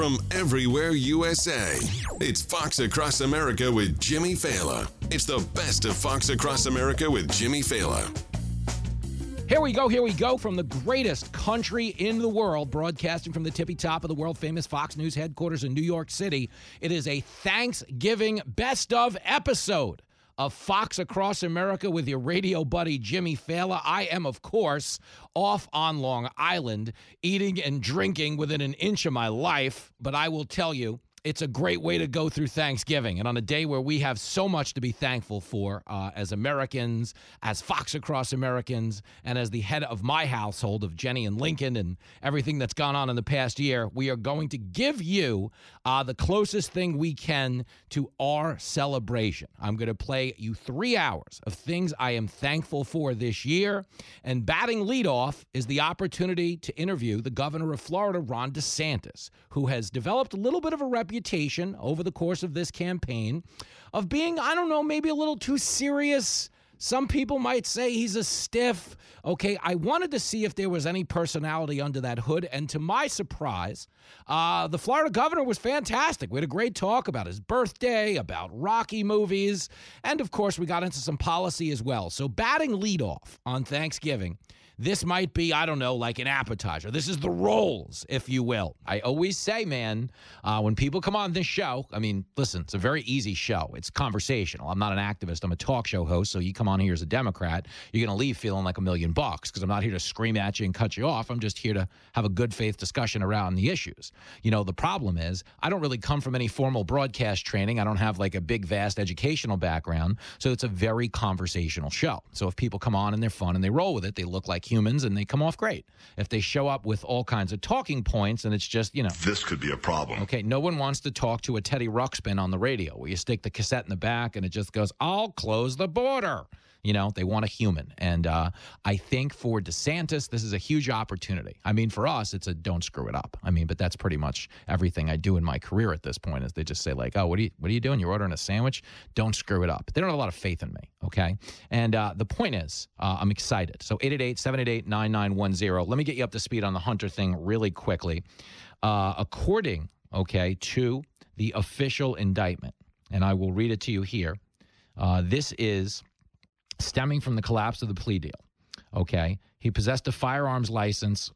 From everywhere USA, it's Fox Across America with Jimmy Failla. It's the best of Fox Across America with Jimmy Failla. Here we go, here we go from the greatest country in the world, broadcasting from the tippy top of the world famous Fox News headquarters in New York City. It is a Thanksgiving best of episode of Fox Across America with your radio buddy Jimmy Failla. I am, of course, off on Long Island, eating and drinking within an inch of my life. But I will tell you, it's a great way to go through Thanksgiving. And on a day where we have so much to be thankful for uh, as Americans, as Fox Across Americans, and as the head of my household of Jenny and Lincoln and everything that's gone on in the past year, we are going to give you uh, the closest thing we can to our celebration. I'm going to play you three hours of things I am thankful for this year. And batting leadoff is the opportunity to interview the governor of Florida, Ron DeSantis, who has developed a little bit of a reputation over the course of this campaign of being, I don't know, maybe a little too serious. Some people might say he's a stiff. Okay, I wanted to see if there was any personality under that hood. And to my surprise, uh, the Florida governor was fantastic. We had a great talk about his birthday, about Rocky movies, and of course, we got into some policy as well. So, batting leadoff on Thanksgiving this might be, I don't know, like an appetizer. This is the rolls, if you will. I always say, man, uh, when people come on this show, I mean, listen, it's a very easy show. It's conversational. I'm not an activist. I'm a talk show host. So you come on here as a Democrat, you're going to leave feeling like a million bucks because I'm not here to scream at you and cut you off. I'm just here to have a good faith discussion around the issues. You know, the problem is I don't really come from any formal broadcast training. I don't have like a big, vast educational background. So it's a very conversational show. So if people come on and they're fun and they roll with it, they look like humans and they come off great. If they show up with all kinds of talking points and it's just, you know, This could be a problem. okay, no one wants to talk to a Teddy Ruxpin on the radio where you stick the cassette in the back and it just goes, I'll close the border. You know, they want a human. And uh, I think for DeSantis, this is a huge opportunity. I mean, for us, it's a don't screw it up. I mean, but that's pretty much everything I do in my career at this point is they just say, like, oh, what are you what are you doing? You're ordering a sandwich? Don't screw it up. They don't have a lot of faith in me. Okay. And uh, the point is, uh, I'm excited. So 888 788 9910. Let me get you up to speed on the Hunter thing really quickly. Uh, according, okay, to the official indictment, and I will read it to you here. Uh, this is stemming from the collapse of the plea deal. Okay. He possessed a firearms license,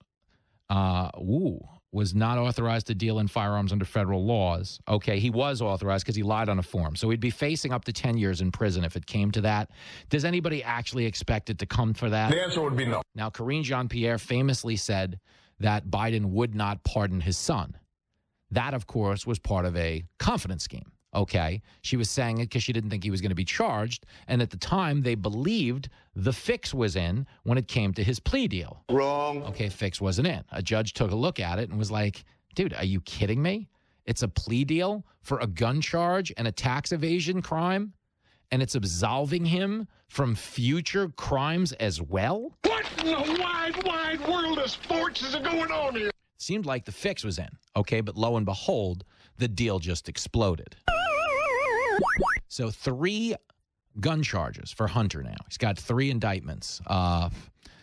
uh, ooh, was not authorized to deal in firearms under federal laws. Okay. He was authorized because he lied on a form. So he'd be facing up to 10 years in prison if it came to that. Does anybody actually expect it to come for that? The answer would be no. Now, Karine Jean Pierre famously said that Biden would not pardon his son. That, of course, was part of a confidence scheme. Okay. She was saying it because she didn't think he was going to be charged. And at the time, they believed the fix was in when it came to his plea deal. Wrong. Okay, fix wasn't in. A judge took a look at it and was like, dude, are you kidding me? It's a plea deal for a gun charge and a tax evasion crime, and it's absolving him from future crimes as well? What in the wide, wide world of sports is going on here? Seemed like the fix was in. Okay, but lo and behold, the deal just exploded. So, three gun charges for Hunter now. He's got three indictments. Uh,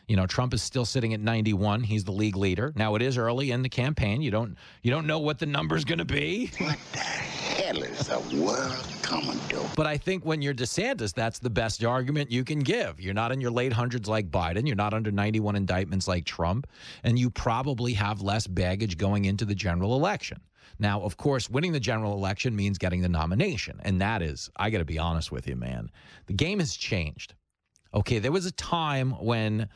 you know, Trump is still sitting at 91. He's the league leader. Now it is early in the campaign. You don't you don't know what the number's going to be. What the hell is the world coming to? But I think when you're DeSantis, that's the best argument you can give. You're not in your late hundreds like Biden. You're not under 91 indictments like Trump. And you probably have less baggage going into the general election. Now, of course, winning the general election means getting the nomination. And that is, I got to be honest with you, man, the game has changed. Okay, there was a time when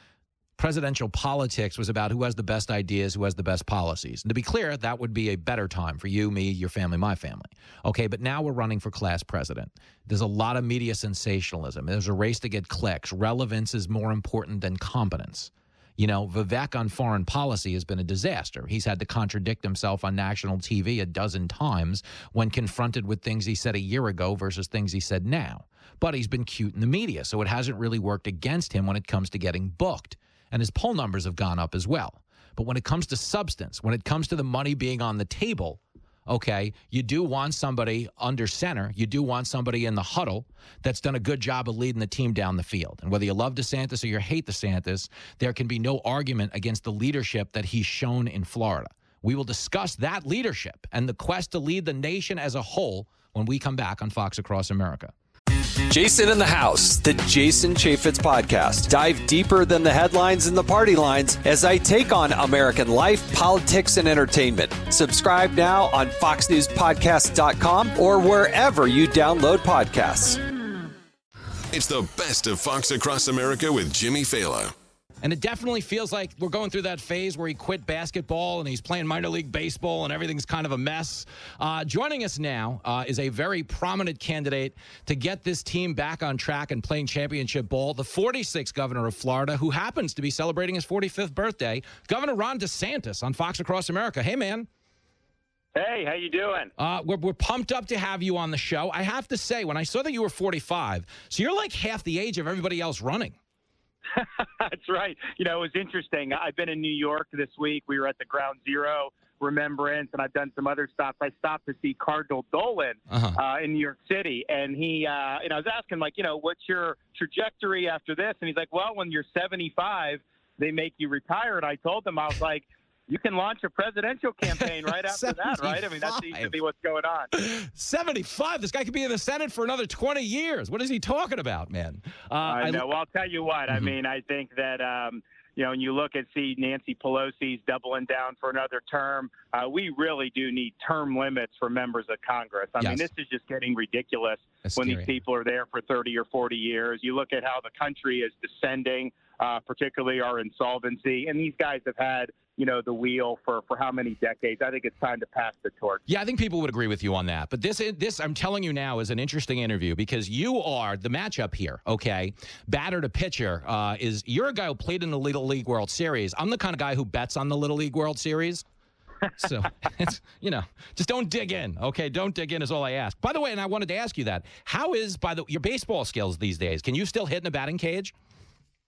presidential politics was about who has the best ideas, who has the best policies. And to be clear, that would be a better time for you, me, your family, my family. Okay, but now we're running for class president. There's a lot of media sensationalism. There's a race to get clicks. Relevance is more important than competence. You know, Vivek on foreign policy has been a disaster. He's had to contradict himself on national TV a dozen times when confronted with things he said a year ago versus things he said now. But he's been cute in the media, so it hasn't really worked against him when it comes to getting booked. And his poll numbers have gone up as well. But when it comes to substance, when it comes to the money being on the table, okay, you do want somebody under center. You do want somebody in the huddle that's done a good job of leading the team down the field. And whether you love DeSantis or you hate DeSantis, there can be no argument against the leadership that he's shown in Florida. We will discuss that leadership and the quest to lead the nation as a whole when we come back on Fox Across America. Jason in the House, the Jason Chaffetz podcast. Dive deeper than the headlines and the party lines as I take on American life, politics, and entertainment. Subscribe now on FoxNewsPodcast.com or wherever you download podcasts. It's the best of Fox Across America with Jimmy Failla. And it definitely feels like we're going through that phase where he quit basketball and he's playing minor league baseball and everything's kind of a mess. Uh, joining us now uh, is a very prominent candidate to get this team back on track and playing championship ball, the 46th governor of Florida, who happens to be celebrating his 45th birthday, Governor Ron DeSantis on Fox Across America. Hey, man. Hey, how you doing? Uh, we're, we're pumped up to have you on the show. I have to say, when I saw that you were 45, so you're like half the age of everybody else running. That's right. You know, it was interesting. I've been in New York this week. We were at the Ground Zero Remembrance, and I've done some other stops. I stopped to see Cardinal Dolan Uh-huh. uh, in New York City, and he, uh, and I was asking, like, you know, what's your trajectory after this? And he's like, well, when you're 75, they make you retire. And I told him, I was like, you can launch a presidential campaign right after that, right? I mean, that seems to be what's going on. 75. This guy could be in the Senate for another 20 years. What is he talking about, man? Uh, I know. Well, I'll tell you what. I Mhm. mean, I think that um, you know, when you look and see Nancy Pelosi's doubling down for another term, uh, we really do need term limits for members of Congress. I mean, this is just getting ridiculous That's when scary. these people are there for 30 or 40 years. You look at how the country is descending, uh, particularly our insolvency, and these guys have had you know the wheel for for how many decades? I think it's time to pass the torch. Yeah, I think people would agree with you on that. But this, this, I'm telling you now, is an interesting interview because you are the matchup here. Okay, batter to pitcher uh, is you're a guy who played in the Little League World Series. I'm the kind of guy who bets on the Little League World Series. so it's you know just don't dig in okay don't dig in is all i ask by the way and i wanted to ask you that how is by the your baseball skills these days can you still hit in a batting cage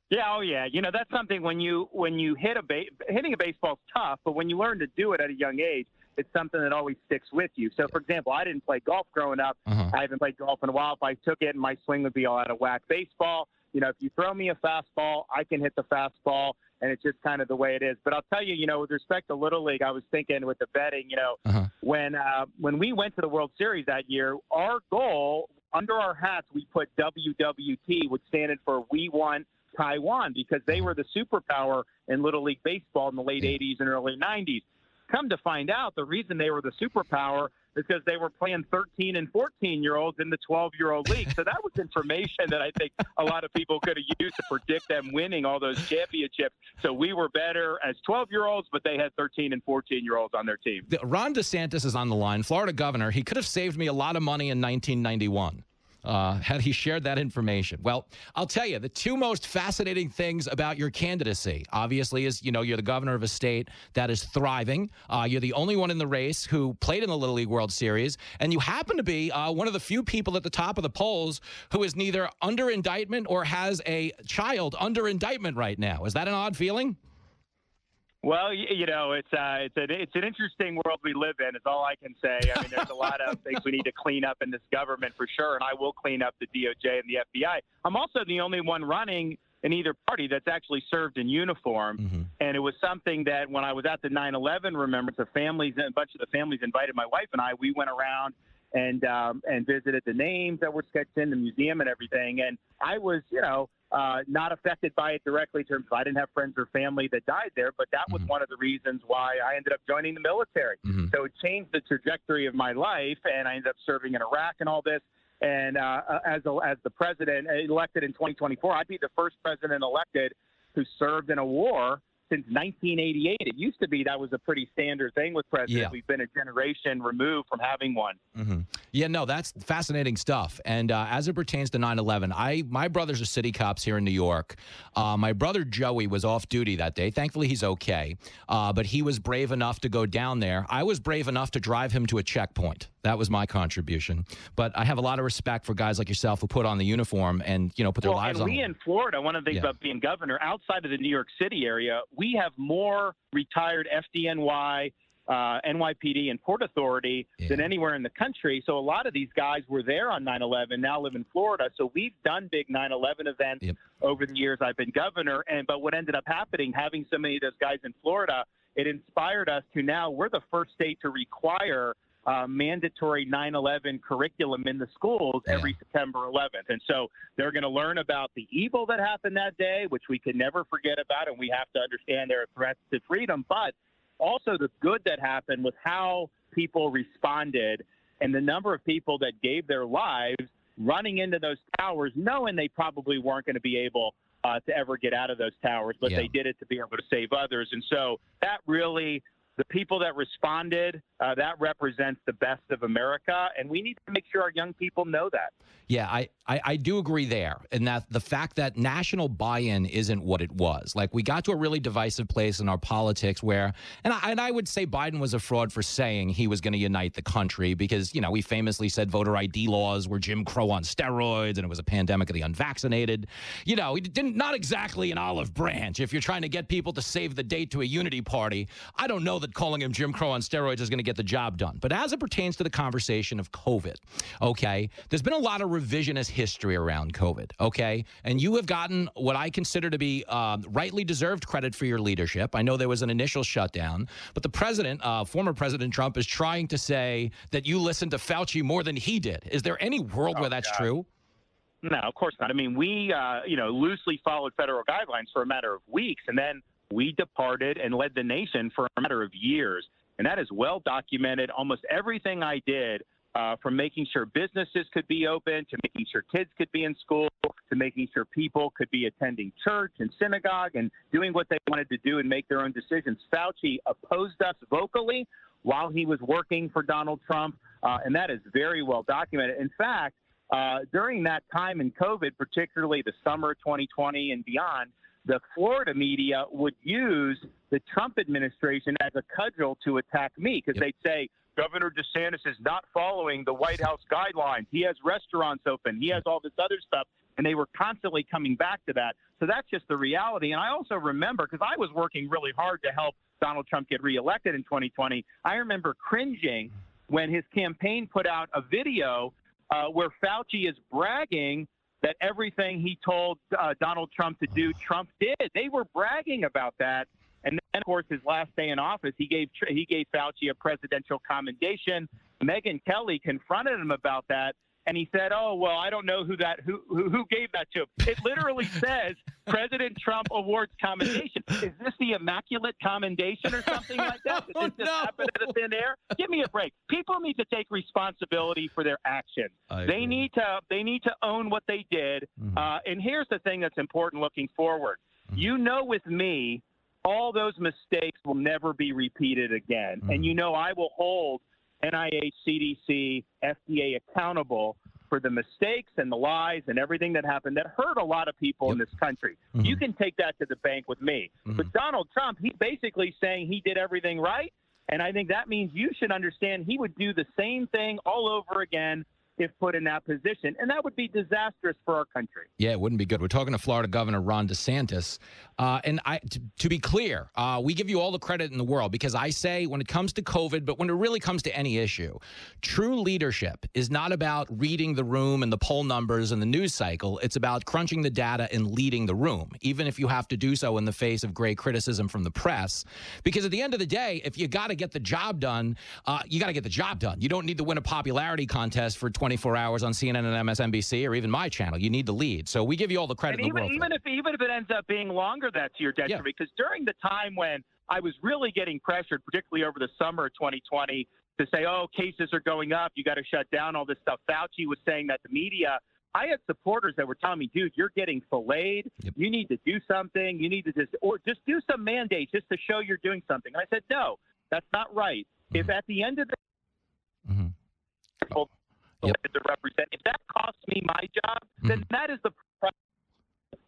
Yeah, oh yeah. You know that's something when you when you hit a ba- hitting a baseball's tough, but when you learn to do it at a young age, it's something that always sticks with you. So, for example, I didn't play golf growing up. Uh-huh. I haven't played golf in a while. If I took it, my swing would be all out of whack. Baseball, you know, if you throw me a fastball, I can hit the fastball, and it's just kind of the way it is. But I'll tell you, you know, with respect to little league, I was thinking with the betting, you know, Uh-huh. when uh, when we went to the World Series that year, our goal under our hats we put WWT, which standed for We Want Taiwan, because they were the superpower in Little League baseball in the late '80s and early '90s. Come to find out, the reason they were the superpower is because they were playing 13 and 14 year olds in the 12 year old league. So that was information that I think a lot of people could have used to predict them winning all those championships. So we were better as 12 year olds, but they had 13 and 14 year olds on their team. Ron DeSantis is on the line, Florida governor. He could have saved me a lot of money in 1991 uh, had he shared that information. Well, I'll tell you, the two most fascinating things about your candidacy, obviously, is you know you're the governor of a state that is thriving. Uh, you're the only one in the race who played in the Little League World Series, and you happen to be uh, one of the few people at the top of the polls who is neither under indictment or has a child under indictment right now. Is that an odd feeling? Well, you know, it's uh, it's an it's an interesting world we live in. Is all I can say. I mean, there's a lot of things we need to clean up in this government for sure, and I will clean up the DOJ and the FBI. I'm also the only one running in either party that's actually served in uniform, and it was something that when I was at the 9/11 remembrance, the families, a bunch of the families invited my wife and I. We went around and um, and visited the names that were sketched in the museum and everything, and I was, you know uh, not affected by it directly in terms of I didn't have friends or family that died there, but that was one of the reasons why I ended up joining the military. So it changed the trajectory of my life, and I ended up serving in Iraq and all this. And uh, as a, as the president elected in 2024, I'd be the first president elected who served in a war since 1988. It used to be that was a pretty standard thing with presidents. Yeah. We've been a generation removed from having one. Mm-hmm. Yeah, no, that's fascinating stuff. And uh, as it pertains to 9/11, I my brothers are city cops here in New York. Uh, my brother Joey was off duty that day. Thankfully, he's okay. Uh, but he was brave enough to go down there. I was brave enough to drive him to a checkpoint. That was my contribution. But I have a lot of respect for guys like yourself who put on the uniform and you know put their well, lives and on. we in Florida, one of the things Yeah. about being governor, outside of the New York City area, we have more retired FDNY, uh, NYPD, and Port Authority than anywhere in the country. So a lot of these guys were there on 9/11, now live in Florida. So we've done big 9/11 events over the years I've been governor. And but what ended up happening, having so many of those guys in Florida, it inspired us to now we're the first state to require uh, mandatory 9/11 curriculum in the schools every September 11th, and so they're going to learn about the evil that happened that day, which we can never forget about, and we have to understand there are threats to freedom, but also the good that happened with how people responded and the number of people that gave their lives running into those towers, knowing they probably weren't going to be able uh, to ever get out of those towers, but Yeah. they did it to be able to save others. And so that really, the people that responded, uh, that represents the best of America. And we need to make sure our young people know that. Yeah, I, I, I do agree there. And that the fact that national buy in isn't what it was. Like, we got to a really divisive place in our politics where, and I, and I would say Biden was a fraud for saying he was going to unite the country because, you know, we famously said voter ID laws were Jim Crow on steroids and it was a pandemic of the unvaccinated. You know, he didn't, not exactly an olive branch. If you're trying to get people to save the date to a unity party, I don't know that calling him Jim Crow on steroids is going to get the job done. But as it pertains to the conversation of COVID, okay, there's been a lot of revisionist history around COVID, okay? And you have gotten what I consider to be um, rightly deserved credit for your leadership. I know there was an initial shutdown, but the president, uh, former President Trump, is trying to say that you listened to Fauci more than he did. Is there any world where that's God. true? No, of course not. I mean, we, uh, you know, loosely followed federal guidelines for a matter of weeks, and then we departed and led the nation for a matter of years. And that is well documented. Almost everything I did, uh, from making sure businesses could be open to making sure kids could be in school to making sure people could be attending church and synagogue and doing what they wanted to do and make their own decisions. Fauci opposed us vocally while he was working for Donald Trump, uh, and that is very well documented. In fact, uh, during that time in COVID, particularly the summer of 2020 and beyond, the Florida media would use the Trump administration as a cudgel to attack me because they'd say, Governor DeSantis is not following the White House guidelines. He has restaurants open. He has all this other stuff. And they were constantly coming back to that. So that's just the reality. And I also remember, because I was working really hard to help Donald Trump get reelected in 2020, I remember cringing when his campaign put out a video uh, where Fauci is bragging that everything he told uh, Donald Trump to do, Trump did. They were bragging about that. And then, of course, his last day in office, he gave he gave Fauci a presidential commendation. Megyn Kelly confronted him about that, and he said, "Oh well, I don't know who that who who, who gave that to him." It literally says President Trump awards commendation. Is this the immaculate commendation or something like that? Oh, did this just happen out of thin air? Give me a break. People need to take responsibility for their actions. They need to they need to own what they did. Mm-hmm. Uh, and here's the thing that's important looking forward. Mm-hmm. You know, with me, all those mistakes will never be repeated again. And mm-hmm. you know, I will hold NIH, CDC, FDA accountable for the mistakes and the lies and everything that happened that hurt a lot of people in this country. Mm-hmm. You can take that to the bank with me. Mm-hmm. But Donald Trump, he's basically saying he did everything right. And I think that means you should understand he would do the same thing all over again if put in that position. And that would be disastrous for our country. Yeah, it wouldn't be good. We're talking to Florida Governor Ron DeSantis, uh, and I, t- to be clear, uh, we give you all the credit in the world because I say when it comes to COVID, but when it really comes to any issue, true leadership is not about reading the room and the poll numbers and the news cycle. It's about crunching the data and leading the room, even if you have to do so in the face of great criticism from the press. Because at the end of the day, if you got to get the job done, uh, you got to get the job done. You don't need to win a popularity contest for 24 hours on CNN and MSNBC or even my channel. You need the lead. So we give you all the credit And even, even if even if it ends up being longer, that's your detriment. Because during the time when I was really getting pressured, particularly over the summer of 2020, to say, "Oh, cases are going up, you got to shut down all this stuff," Fauci was saying that the media. I had supporters that were telling me, dude, you're getting filleted. Yep. You need to do something. You need to just, or just do some mandates just to show you're doing something. And I said, no, that's not right. If Mm-hmm. at the end of the Yep. to represent, if that costs me my job, then Mm-hmm. that is the price.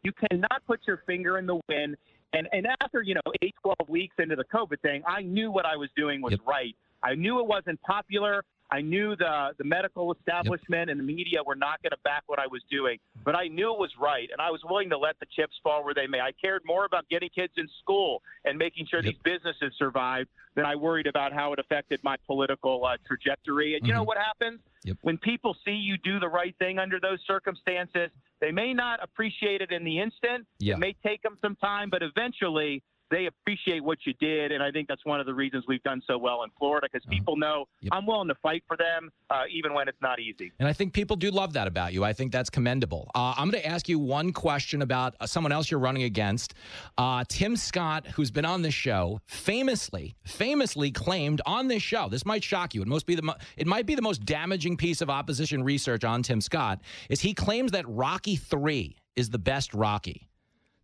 You cannot put your finger in the wind. And, and after, you know, eight, 12 weeks into the COVID thing, I knew what I was doing was Yep. right. I knew it wasn't popular. I knew the, the medical establishment and the media were not going to back what I was doing, but I knew it was right, and I was willing to let the chips fall where they may. I cared more about getting kids in school and making sure Yep. these businesses survived than I worried about how it affected my political uh, trajectory. And you know Mhm. what happens? Yep. When people see you do the right thing under those circumstances, they may not appreciate it in the instant. Yeah. It may take them some time, but eventually they appreciate what you did. And I think that's one of the reasons we've done so well in Florida because people know Uh-huh. Yep. I'm willing to fight for them, uh, even when it's not easy. And I think people do love that about you. I think that's commendable. Uh, I'm going to ask you one question about uh, someone else you're running against. Uh, Tim Scott, who's been on this show, famously, famously claimed on this show. This might shock you. It must be the mo- it might be the most damaging piece of opposition research on Tim Scott. Is he claims that Rocky Three is the best Rocky.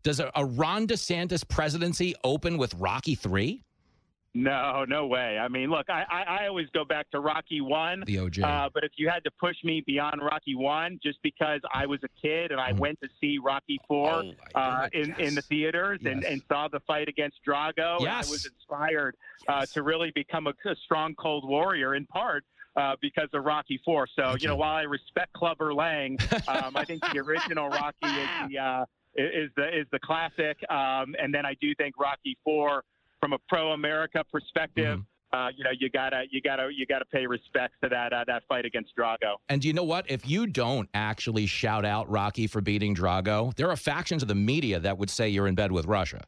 Does a, a Ron DeSantis presidency open with Rocky Three? No, no way. I mean, look, I, I, I always go back to Rocky One. The OJ. Uh, but if you had to push me beyond Rocky One, just because I was a kid and I went to see Rocky Four Mm. Oh, uh, in, in the theaters and, Yes. and saw the fight against Drago, and Yes. I was inspired uh, to really become a, a strong cold warrior in part. Uh, because of Rocky Four, so Thank you know while I respect Clubber Lang, um, I think the original Rocky is the uh, is the is the classic, um, and then I do think Rocky Four, from a pro-America perspective, Mm-hmm. uh, you know, you gotta you gotta you gotta pay respects to that uh, that fight against Drago. And do you know what? If you don't actually shout out Rocky for beating Drago, there are factions of the media that would say you're in bed with Russia.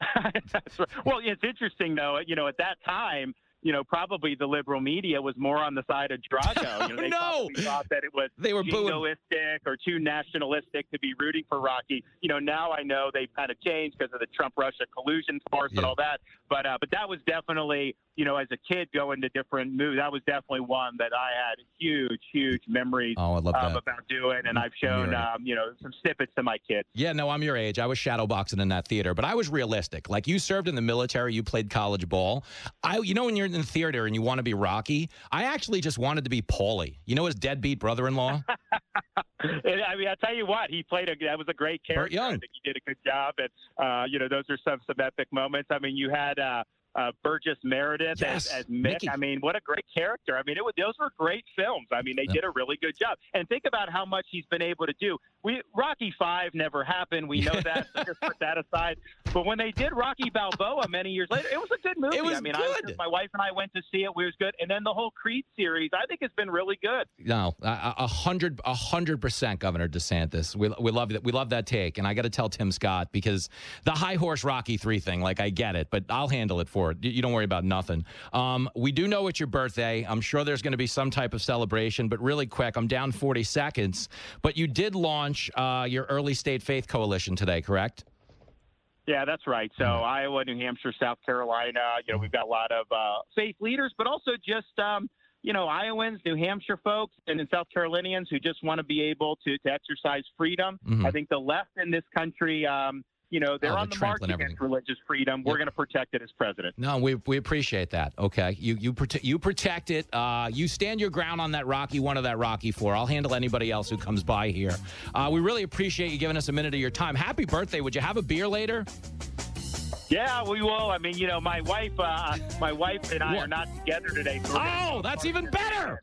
That's right. Well, it's interesting though. You know, at that time, you know, probably the liberal media was more on the side of Drago. You know, they No. thought that it was They were jingoistic or too nationalistic to be rooting for Rocky. You know, now I know they've kind of changed because of the Trump-Russia collusion force and all that. But uh, but that was definitely, you know, as a kid going to different movies, that was definitely one that I had huge, huge memories Oh, I love um, about doing, and I've shown, um, you know, some snippets to my kids. Yeah, no, I'm your age. I was shadowboxing in that theater, but I was realistic. Like you served in the military, you played college ball. I, you know, when you're in the theater and you want to be Rocky, I actually just wanted to be Paulie. You know his deadbeat brother-in-law. And, I mean, I tell you what, he played a that was a great character. Young. I think he did a good job, and uh, you know, those are some some epic moments. I mean, you had uh, uh, Burgess Meredith Yes, as, as Mick. Mickey. I mean, what a great character. I mean, it was, those were great films. I mean, they Yeah. did a really good job. And think about how much he's been able to do. We Rocky Five never happened. We know that. So just put that aside. But when they did Rocky Balboa many years later, it was a good movie. It was I mean, I, good. my wife and I went to see it. It was good. And then the whole Creed series, I think, has been really good. No, a hundred, a hundred percent, Governor DeSantis. We, we love that. We love that take, and I got to tell Tim Scott because the high horse Rocky three thing, like I get it, but I'll handle it for it. You you don't worry about nothing. Um, we do know it's your birthday. I'm sure there's going to be some type of celebration, but really quick, I'm down 40 seconds. But you did launch uh, your early state faith coalition today, correct? Yeah, that's right. So Mm-hmm. Iowa, New Hampshire, South Carolina, you know, we've got a lot of uh, faith leaders, but also just um, you know, Iowans, New Hampshire folks, and then South Carolinians who just want to be able to to exercise freedom. Mhm. I think the left in this country, um, you know, they're Oh, on the march against everything. religious freedom. We're going to protect it as president. No, we we appreciate that. Okay, you you protect you protect it. Uh, you stand your ground on that Rocky one of that Rocky four. I'll handle anybody else who comes by here. Uh, we really appreciate you giving us a minute of your time. Happy birthday! Would you have a beer later? Yeah, we will. I mean, you know, my wife, uh, my wife and I What? are not together today. So Oh, that's even better.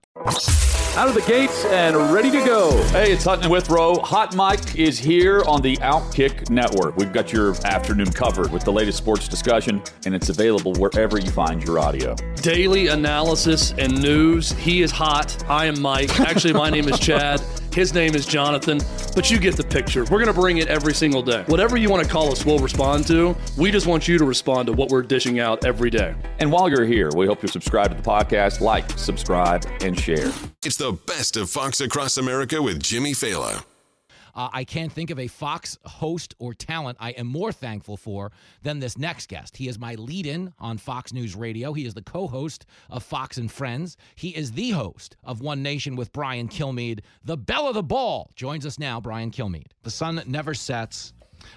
Out of the gates and ready to go. Hey, it's Hutton Withrow. Hot Mike is here on the Outkick Network. We've got your afternoon covered with the latest sports discussion, and it's available wherever you find your audio. Daily analysis and news. He is hot. I am Mike. Actually, my name is Chad. His name is Jonathan, but you get the picture. We're going to bring it every single day. Whatever you want to call us, we'll respond to. We just want you to respond to what we're dishing out every day. And while you're here, we hope you subscribe to the podcast, like, subscribe, and share. It's the best of Fox Across America with Jimmy Failla. Uh, I can't think of a Fox host or talent I am more thankful for than this next guest. He is my lead in on Fox News Radio. He is the co host of Fox and Friends. He is the host of One Nation with Brian Kilmeade. The bell of the ball joins us now, Brian Kilmeade. The sun never sets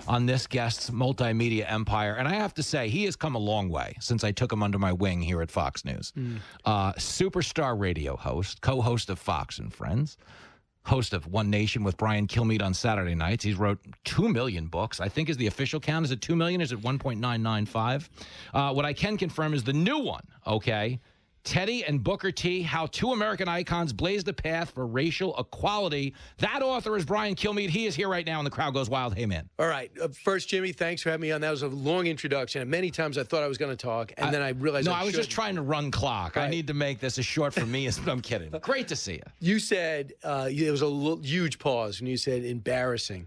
on this guest's multimedia empire. And I have to say, he has come a long way since I took him under my wing here at Fox News. Mm. Uh, superstar radio host, co host of Fox and Friends, host of One Nation with Brian Kilmeade on Saturday nights. He's wrote 2 million books. I think is the official count. Is it 2 million? Is it 1.995? Uh, what I can confirm is the new one, okay? Teddy and Booker T, How Two American Icons Blazed a Path for Racial Equality. That author is Brian Kilmeade. He is here right now, and the crowd goes wild. Hey, man. All right. Uh, first, Jimmy, thanks for having me on. That was a long introduction. And many times I thought I was going to talk, and then I realized No, I, I was shouldn't. just trying to run clock. Right. I need to make this as short for me as I'm kidding. Great to see you. You said uh, there was a l- huge pause when you said embarrassing.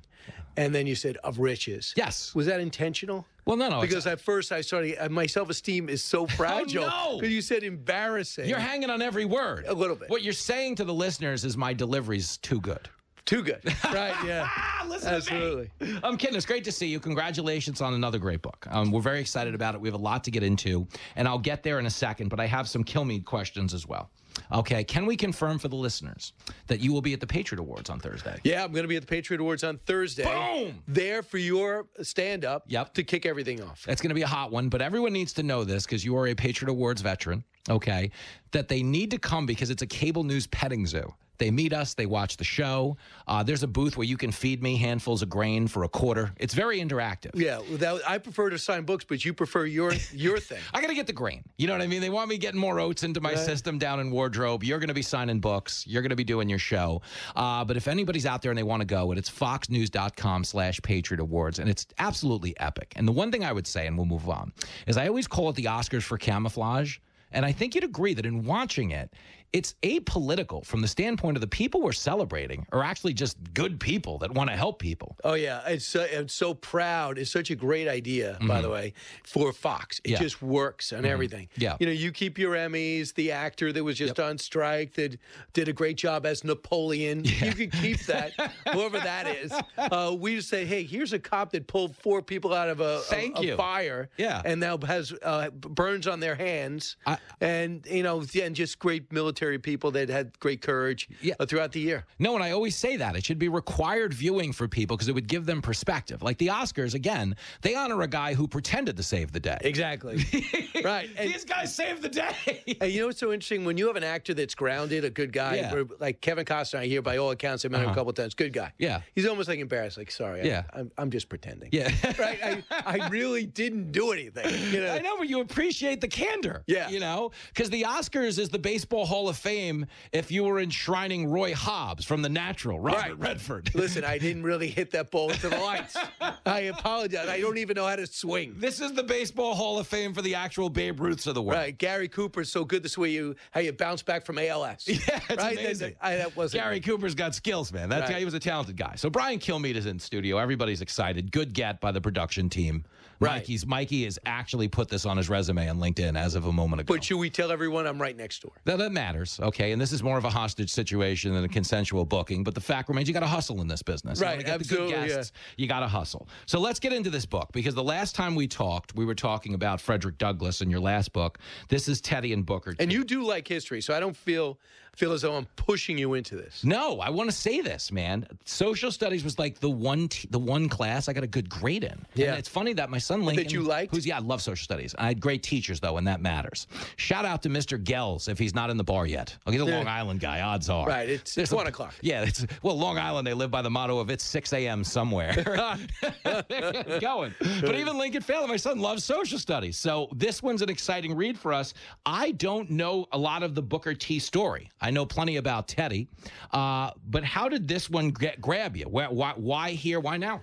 And then you said of riches. Yes. Was that intentional? Well, no, no. Because at first I started, uh, my self esteem is so fragile. oh, no. Because you said embarrassing. You're hanging on every word. A little bit. What you're saying to the listeners is my delivery's too good. Too good. Right, yeah. Listen to me. Absolutely. I'm kidding. It's great to see you. Congratulations on another great book. Um, we're very excited about it. We have a lot to get into, and I'll get there in a second, but I have some Kilmeade questions as well. Okay, can we confirm for the listeners that you will be at the Patriot Awards on Thursday? Yeah, I'm going to be at the Patriot Awards on Thursday. Boom! There for your stand up Yep. to kick everything off. It's going to be a hot one, but everyone needs to know this because you are a Patriot Awards veteran, okay? That they need to come because it's a cable news petting zoo. They meet us, they watch the show. Uh, there's a booth where you can feed me handfuls of grain for a quarter. It's very interactive. Yeah, without, I prefer to sign books, but you prefer your your thing. I got to get the grain. You know what I mean? They want me getting more oats into my Right. system down in wardrobe. You're going to be signing books. You're going to be doing your show. Uh, but if anybody's out there and they want to go, it's foxnews.com slash Patriot Awards. And it's absolutely epic. And the one thing I would say, and we'll move on, is I always call it the Oscars for camouflage. And I think you'd agree that in watching it, it's apolitical from the standpoint of the people we're celebrating are actually just good people that want to help people. Oh yeah, it's so, I'm so proud. It's such a great idea, by the way, for Fox. It Mm-hmm. Yeah. just works on everything. Yeah. you know, you keep your Emmys. The actor that was just on strike that did a great job as Napoleon. You can keep that, whoever that is. Uh, we just say, hey, here's a cop that pulled four people out of a, a- Thank a you. fire. Yeah. and now has uh, burns on their hands. and you know, and just great military people that had great courage uh, throughout the year. No, and I always say that. It should be required viewing for people because it would give them perspective. Like the Oscars, again, they honor a guy who pretended to save the day. Exactly. right. And, These guys saved the day. and you know what's so interesting? When you have an actor that's grounded, a good guy, Yeah. like Kevin Costner, I hear by all accounts, I met him Uh-huh. a couple times, good guy. Yeah. He's almost like embarrassed, like, sorry, I- Yeah. I'm, I'm just pretending. Yeah. right? I, I really didn't do anything. You know? I know, but you appreciate the candor. Yeah. You know, because the Oscars is the Baseball Hall of Fame if you were enshrining Roy Hobbs from The Natural, Robert Right. Redford. Listen, I didn't really hit that ball into the lights. I apologize. I don't even know how to swing. This is the Baseball Hall of Fame for the actual Babe Ruths of the world. Right, Gary Cooper's so good this way you how you bounce back from ALS. Yeah, it's right? amazing. I, that wasn't Gary Cooper's got skills, man. That Right. guy. He was a talented guy. So Brian Kilmeade is in studio. Everybody's excited. Good get by the production team. Right. Mikey's Mikey has actually put this on his resume on LinkedIn as of a moment ago. But should we tell everyone I'm right next door? That, that matters, okay? And this is more of a hostage situation than a consensual booking. But the fact remains, you got to hustle in this business. Right, get absolutely, The good yeah. You got to hustle. So let's get into this book because the last time we talked, we were talking about Frederick Douglass in your last book. This is Teddy and Booker. And you do like history, so I don't feel feel as though I'm pushing you into this. No, I want to say this, man. Social studies was like the one t- the one class I got a good grade in. Yeah. and it's funny that my son Lincoln, you like, who's yeah, I love social studies. I had great teachers though, and that matters. Shout out to Mr. Gells if he's not in the bar yet. Oh, he's a Yeah. Long Island guy. Odds are Right, it's There's a- one o'clock. Yeah, it's well, Long Island. They live by the motto of it's six a.m. somewhere. Going, but even Lincoln failed. My son loves social studies, so this one's an exciting read for us. I don't know a lot of the Booker T story. I know plenty about Teddy, uh, but how did this one get, grab you? Why, why, why here? Why now?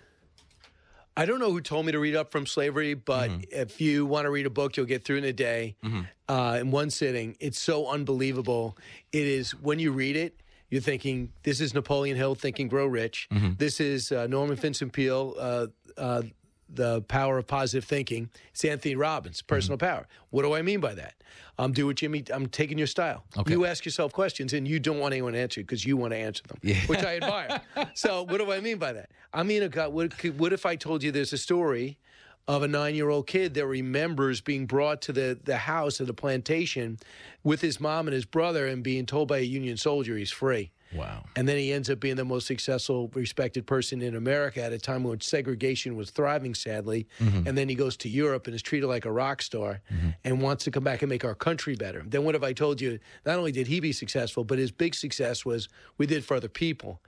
I don't know who told me to read up from slavery, but Mm-hmm. if you want to read a book, you'll get through in a day, uh, in one sitting. It's so unbelievable. It is when you read it. You're thinking this is Napoleon Hill thinking grow rich. Mm-hmm. This is uh, Norman Vincent Peale, uh, uh, the power of positive thinking. It's Anthony Robbins, personal Mm-hmm. power. What do I mean by that? I'm doing Jimmy. I'm taking your style. Okay. You ask yourself questions, and you don't want anyone to answer because you want to answer them, which I admire. so, what do I mean by that? I mean, a what, what if I told you there's a story of a nine-year-old kid that remembers being brought to the the house of the plantation with his mom and his brother, and being told by a Union soldier he's free. Wow. And then he ends up being the most successful, respected person in America at a time when segregation was thriving, sadly. Mm-hmm. And then he goes to Europe and is treated like a rock star and wants to come back and make our country better. Then what if I told you not only did he be successful, but his big success was we did for other people.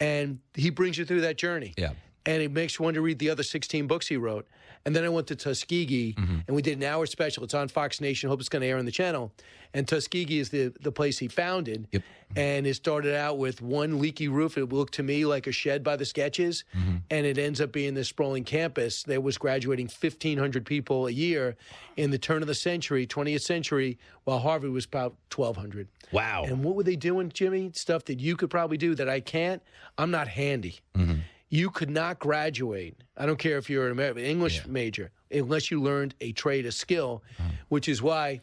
And he brings you through that journey. Yeah. And it makes you want to read the other 16 books he wrote. And then I went to Tuskegee Mm-hmm. and we did an hour special. It's on Fox Nation. Hope it's going to air on the channel. And Tuskegee is the, the place he founded. Yep. And it started out with one leaky roof. It looked to me like a shed by the sketches. Mm-hmm. And it ends up being this sprawling campus that was graduating 1,500 people a year in the turn of the century, 20th century, while Harvard was about 1,200. Wow. And what were they doing, Jimmy? Stuff that you could probably do that I can't. I'm not handy. Mm-hmm. You could not graduate. I don't care if you're an American English major unless you learned a trade, a skill, Uh-huh. which is why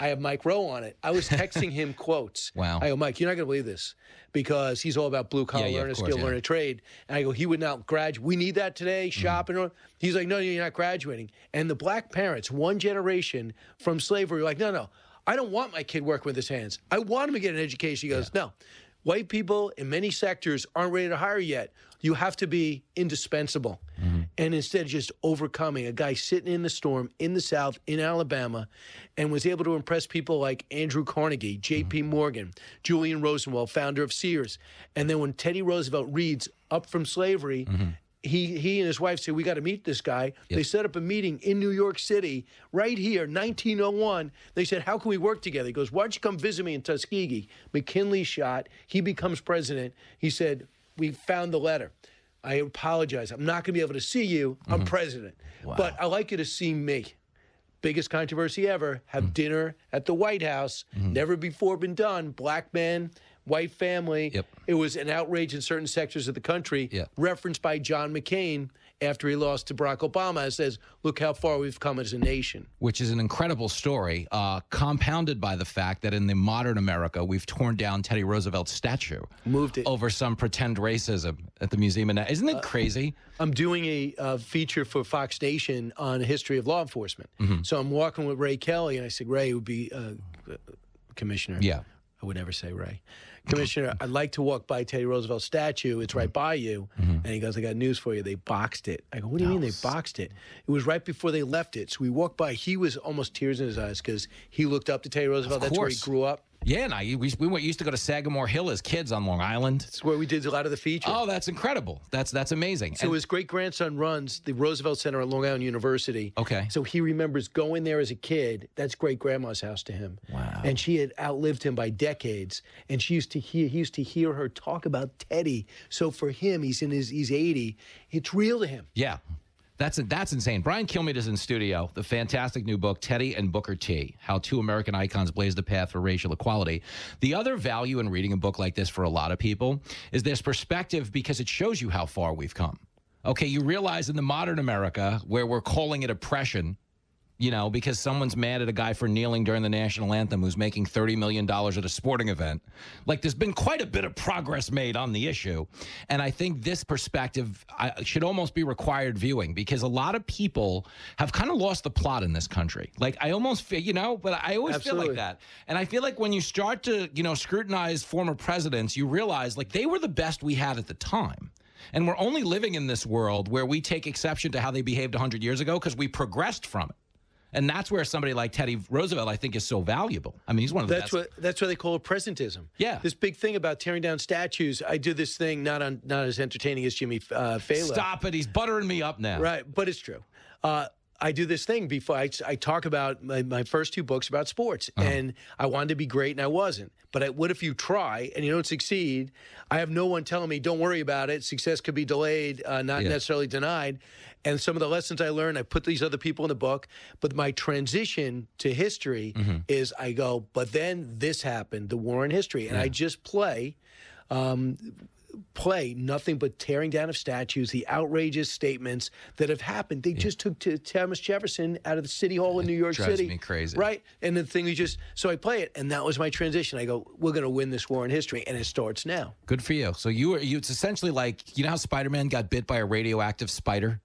I have Mike Rowe on it. I was texting him quotes. Wow. I go, Mike, you're not going to believe this because he's all about blue collar, Yeah, yeah, learn a course, skill, yeah. learn a trade. And I go, he would not graduate. We need that today, Mm-hmm. shopping. or He's like, no, you're not graduating. And the black parents, one generation from slavery, were like, no, no, I don't want my kid working with his hands. I want him to get an education. He goes, no. White people in many sectors aren't ready to hire yet. You have to be indispensable. Mm-hmm. And instead, just overcoming a guy sitting in the storm in the South, in Alabama, and was able to impress people like Andrew Carnegie, J.P. Mm-hmm. Morgan, Julius Rosenwald, founder of Sears. And then when Teddy Roosevelt reads Up from Slavery, mm-hmm. He, he and his wife said, We got to meet this guy. They set up a meeting in New York City, right here, 1901. They said, How can we work together? He goes, Why don't you come visit me in Tuskegee? McKinley shot. He becomes president. He said, We found the letter. I apologize. I'm not going to be able to see you. I'm mm-hmm. president. But I'd like you to see me. Biggest controversy ever. Have mm. dinner at the White House. Mm-hmm. Never before been done. Black man, white family. Yep. It was an outrage in certain sectors of the country. Yeah. Referenced by John McCain after he lost to Barack Obama. It says, look how far we've come as a nation. which is an incredible story, uh, compounded by the fact that in the modern America, we've torn down Teddy Roosevelt's statue, Moved it. over some pretend racism at the museum. And isn't it crazy? I'm doing a uh, feature for Fox Nation on the history of law enforcement. Mm-hmm. So I'm walking with Ray Kelly, and I said, Ray, would be uh, uh, commissioner. Yeah. I would never say Ray. Commissioner, I'd like to walk by Teddy Roosevelt's statue. It's right by you. Mm-hmm. And he goes, I got news for you. They boxed it. I go, What do you mean they boxed it? It was right before they left it. So we walked by. He was almost tears in his eyes because he looked up to Teddy Roosevelt. That's where he grew up. Yeah, and I we, we went, used to go to Sagamore Hill as kids on Long Island. It's where we did a lot of the features. Oh, that's incredible. That's that's amazing. So And- his great grandson runs the Roosevelt Center at Long Island University. Okay. So he remembers going there as a kid. That's great grandma's house to him. Wow. And she had outlived him by decades. And she used to hear he used to hear her talk about Teddy. So for him, he's in his he's 80. It's real to him. Yeah. That's that's insane. Brian Kilmeade is in studio. The fantastic new book, Teddy and Booker T: How Two American Icons Blazed the Path for Racial Equality. The other value in reading a book like this for a lot of people is this perspective because it shows you how far we've come. Okay, you realize in the modern America where we're calling it oppression, you know, because someone's mad at a guy for kneeling during the national anthem who's making $30 million at a sporting event. Like, there's been quite a bit of progress made on the issue. And I think this perspective I, should almost be required viewing because a lot of people have kind of lost the plot in this country. Like, I almost feel, you know, but I always feel like that. And I feel like when you start to, you know, scrutinize former presidents, you realize like they were the best we had at the time. And we're only living in this world where we take exception to how they behaved 100 years ago because we progressed from it. And that's where somebody like Teddy Roosevelt, I think, is so valuable. I mean, he's one of the That's best. what that's what they call it presentism. Yeah. This big thing about tearing down statues. I do this thing not on not as entertaining as Jimmy uh, Failla. Stop it. He's buttering me up now. Right, but it's true. Uh, I do this thing before I, I talk about my, my first two books about sports, Uh-huh. and I wanted to be great and I wasn't. But I, what if you try and you don't succeed? I have no one telling me, "Don't worry about it. Success could be delayed, uh, not Yeah. necessarily denied." And some of the lessons I learned, I put these other people in the book. But my transition to history Mm-hmm. is I go, but then this happened, the war in history, and I just play. Um, play nothing but tearing down of statues, the outrageous statements that have happened. They just took to Thomas Jefferson out of the city hall in New York drives City. me crazy. Right? And the thing we just so I play it, and that was my transition. I go, we're going to win this war in history, and it starts now. Good for you. So you were you. It's essentially like you know how Spider Man got bit by a radioactive spider.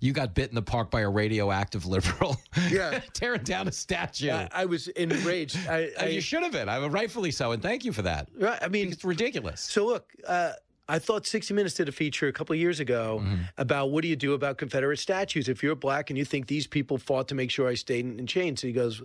You got bit in the park by a radioactive liberal. Yeah. tearing down a statue. I, I was enraged. I, I, you should have been. I rightfully so, and thank you for that. Right. I mean, it's ridiculous. So look, uh, I thought 60 Minutes did a feature a couple of years ago Mm-hmm. about what do you do about Confederate statues if you're black and you think these people fought to make sure I stayed in, in chains. So he goes,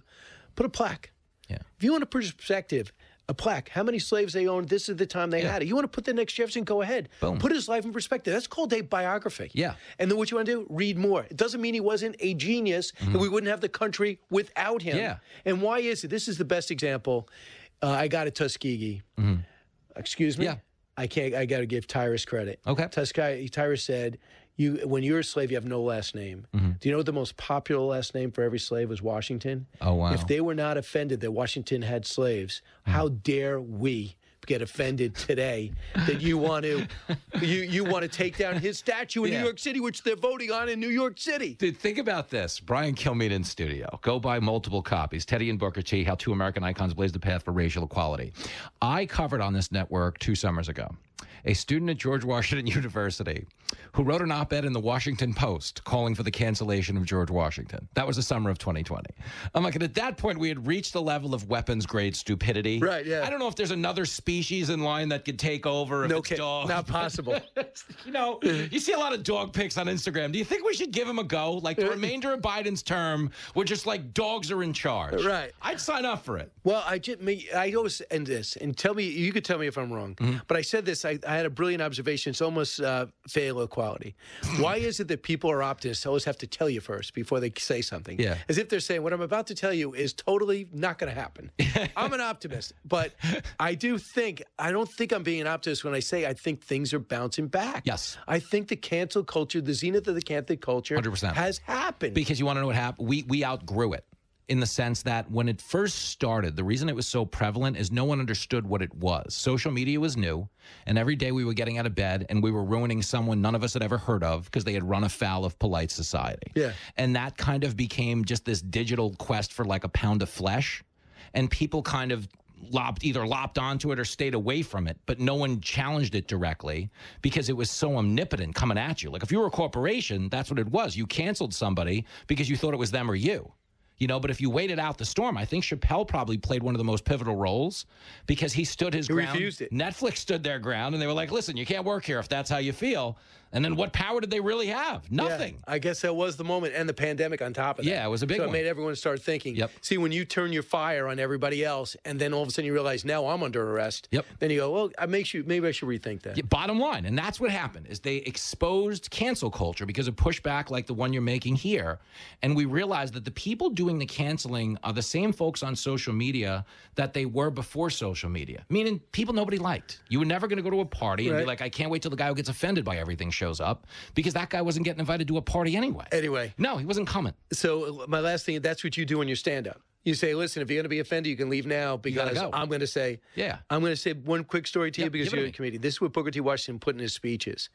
put a plaque. Yeah. If you want a perspective, a plaque. How many slaves they owned? This is the time they had it. You want to put the next Jefferson? Go ahead. Boom. Put his life in perspective. That's called a biography. Yeah. And then what you want to do? Read more. It doesn't mean he wasn't a genius, and we wouldn't have the country without him. Mm-hmm. Yeah. And why is it? This is the best example. Uh, I got a Tuskegee. Excuse me. Mm-hmm. Yeah. I can't. I got to give Tyrus credit. Okay. Tuskegee. Tyrus said, "You when you're a slave, you have no last name. Mm-hmm. Do you know what the most popular last name for every slave was? Washington. Oh, wow. If they were not offended that Washington had slaves, how dare we?" Get offended today that you want to you you want to take down his statue in Yeah. New York City, which they're voting on in New York City. Dude, think about this. Brian Kilmeade in studio. Go buy multiple copies. Teddy and Booker T, How Two American Icons Blaze the Path for Racial Equality. I covered on this network two summers ago a student at George Washington University who wrote an op ed in the Washington Post calling for the cancellation of George Washington. That was the summer of 2020. I'm like, and at that point, we had reached the level of weapons grade stupidity. Right, yeah. I don't know if there's another species in line that could take over if No it's ca- dogs. not possible. you know, you see a lot of dog pics on Instagram. Do you think we should give him a go? Like the remainder of Biden's term, we're just like dogs are in charge. Right. I'd sign up for it. Well, I just me I always end this and tell me you could tell me if I'm wrong. Mm-hmm. But I said this. I, I had a brilliant observation. It's almost uh, fail equality. Why is it that people are optimists always have to tell you first before they say something? Yeah. As if they're saying what I'm about to tell you is totally not going to happen. I'm an optimist, but I do think I don't think I'm being an optimist when I say I think things are bouncing back. Yes. I think the cancel culture, the zenith of the cancel culture, 100%. has happened. Because you want to know what happened? We we outgrew it in the sense that when it first started, the reason it was so prevalent is no one understood what it was. Social media was new, and every day we were getting out of bed and we were ruining someone none of us had ever heard of because they had run afoul of polite society. Yeah. And that kind of became just this digital quest for like a pound of flesh. And people kind of lopped either lopped onto it or stayed away from it, but no one challenged it directly because it was so omnipotent coming at you. Like if you were a corporation, that's what it was. You canceled somebody because you thought it was them or you. You know, but if you waited out the storm, I think Chappelle probably played one of the most pivotal roles because he stood his He ground. refused it. Netflix stood their ground and they were like, listen, you can't work here if that's how you feel. And then what power did they really have? Yeah, Nothing. I guess that was the moment, and the pandemic on top of that. Yeah, it was a big so one. it made everyone start thinking. Yep. See, when you turn your fire on everybody else, and then all of a sudden you realize now I'm under arrest. Yep. Then you go, well, I makes you maybe I should rethink that. Yeah, bottom line, and that's what happened is they exposed cancel culture because of pushback like the one you're making here, and we realized that the people doing the canceling are the same folks on social media that they were before social media. Meaning people nobody liked. You were never going to go to a party and be like, I can't wait till the guy who gets offended by everything shows up because that guy wasn't getting invited to a party anyway. Anyway, No, he wasn't coming. so uh, my last thing, that's what you do in your stand-up. You say, listen, if you're going to be offended, you can leave now because go. I'm going to say, Yeah. I'm going to say one quick story to you because you're a me. comedian. This is what Booker T. Washington put in his speeches.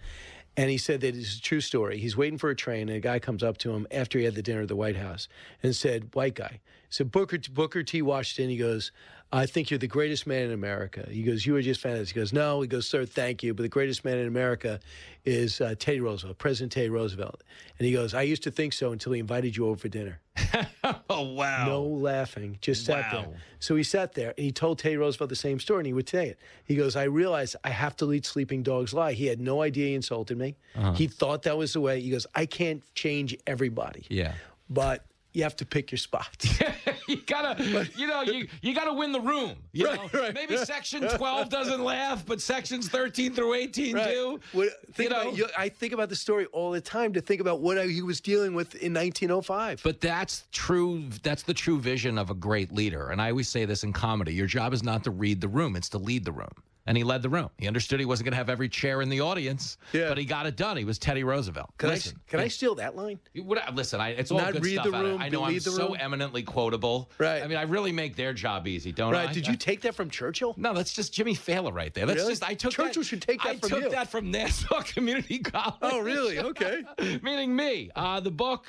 And he said that it's a true story. He's waiting for a train, and a guy comes up to him after he had the dinner at the White House and said, White guy. So Booker, Booker T. Washington, he goes, I think you're the greatest man in America. He goes, You were just fantastic. He goes, No. He goes, Sir, thank you. But the greatest man in America is uh, Teddy Roosevelt, President Teddy Roosevelt. And he goes, I used to think so until he invited you over for dinner. Oh wow. No laughing, just sat there. So he sat there and he told Teddy Roosevelt the same story, and he would say it. He goes, I realized I have to lead sleeping dogs lie. He had no idea he insulted me. Uh-huh. He thought that was the way. He goes, I can't change everybody, Yeah. but you have to pick your spots. you gotta, you know, you you gotta win the room. You Right, know, right. maybe section twelve doesn't laugh, but sections thirteen through eighteen do. What, think You know? about, I think about the story all the time to think about what I, he was dealing with in 1905. But that's true. That's the true vision of a great leader. And I always say this in comedy: your job is not to read the room; it's to lead the room. And he led the room. He understood he wasn't going to have every chair in the audience, Yeah. but he got it done. He was Teddy Roosevelt. Can listen, I can I steal that line? what, listen, I, it's all Not good read stuff. the I- room, I, know I'm so room? eminently quotable. Right. I mean, I really make their job easy, don't I? Right? Did you take that from Churchill? No, that's just Jimmy Failla right there. That's Really? just I took Churchill that, should take that I from took you. that from Nassau Community College. Oh, really? Okay. Meaning me. Uh, the book.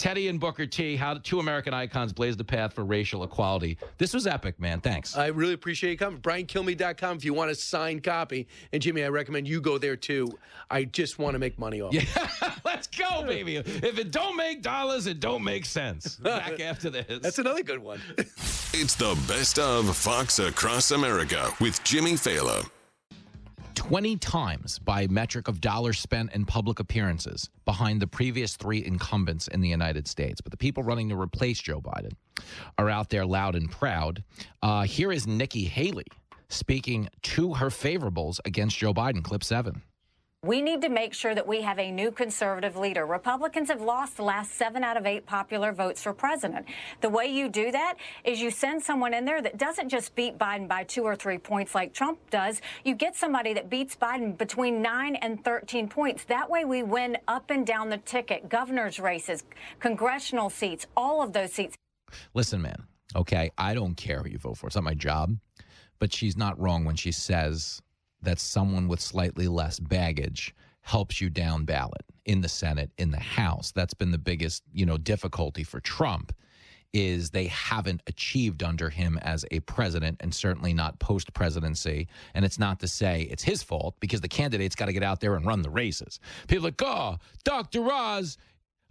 Teddy and Booker T, how two American icons blazed the path for racial equality. This was epic, man. Thanks. I really appreciate you coming. BrianKilmeade.com if you want a signed copy. And Jimmy, I recommend you go there too. I just want to make money off. it. Let's go, baby. If it don't make dollars, it don't make sense. Back after this. That's another good one. It's the best of Fox Across America with Jimmy Failla. 20 times by metric of dollars spent in public appearances behind the previous three incumbents in the United States. But the people running to replace Joe Biden are out there loud and proud. Uh, here is Nikki Haley speaking to her favorables against Joe Biden. Clip seven. We need to make sure that we have a new conservative leader. Republicans have lost the last seven out of eight popular votes for president. The way you do that is you send someone in there that doesn't just beat Biden by two or three points like Trump does. You get somebody that beats Biden between nine and 13 points. That way we win up and down the ticket, governor's races, congressional seats, all of those seats. Listen, man, okay, I don't care who you vote for. It's not my job. But she's not wrong when she says that someone with slightly less baggage helps you down ballot in the Senate, in the House. That's been the biggest, you know, difficulty for Trump is they haven't achieved under him as a president and certainly not post presidency. And it's not to say it's his fault because the candidate's got to get out there and run the races. People are like, oh, Dr. Oz,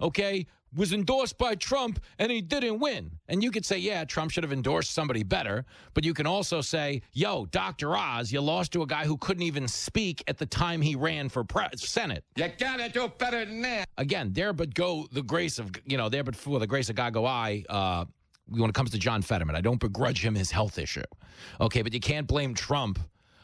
okay, was endorsed by Trump and he didn't win. And you could say, yeah, Trump should have endorsed somebody better. But you can also say, yo, Dr. Oz, you lost to a guy who couldn't even speak at the time he ran for pre- Senate. You gotta do better than that. Again, there but go the grace of, you know, there but for the grace of God go I. Uh, when it comes to John Fetterman, I don't begrudge him his health issue. Okay, but you can't blame Trump,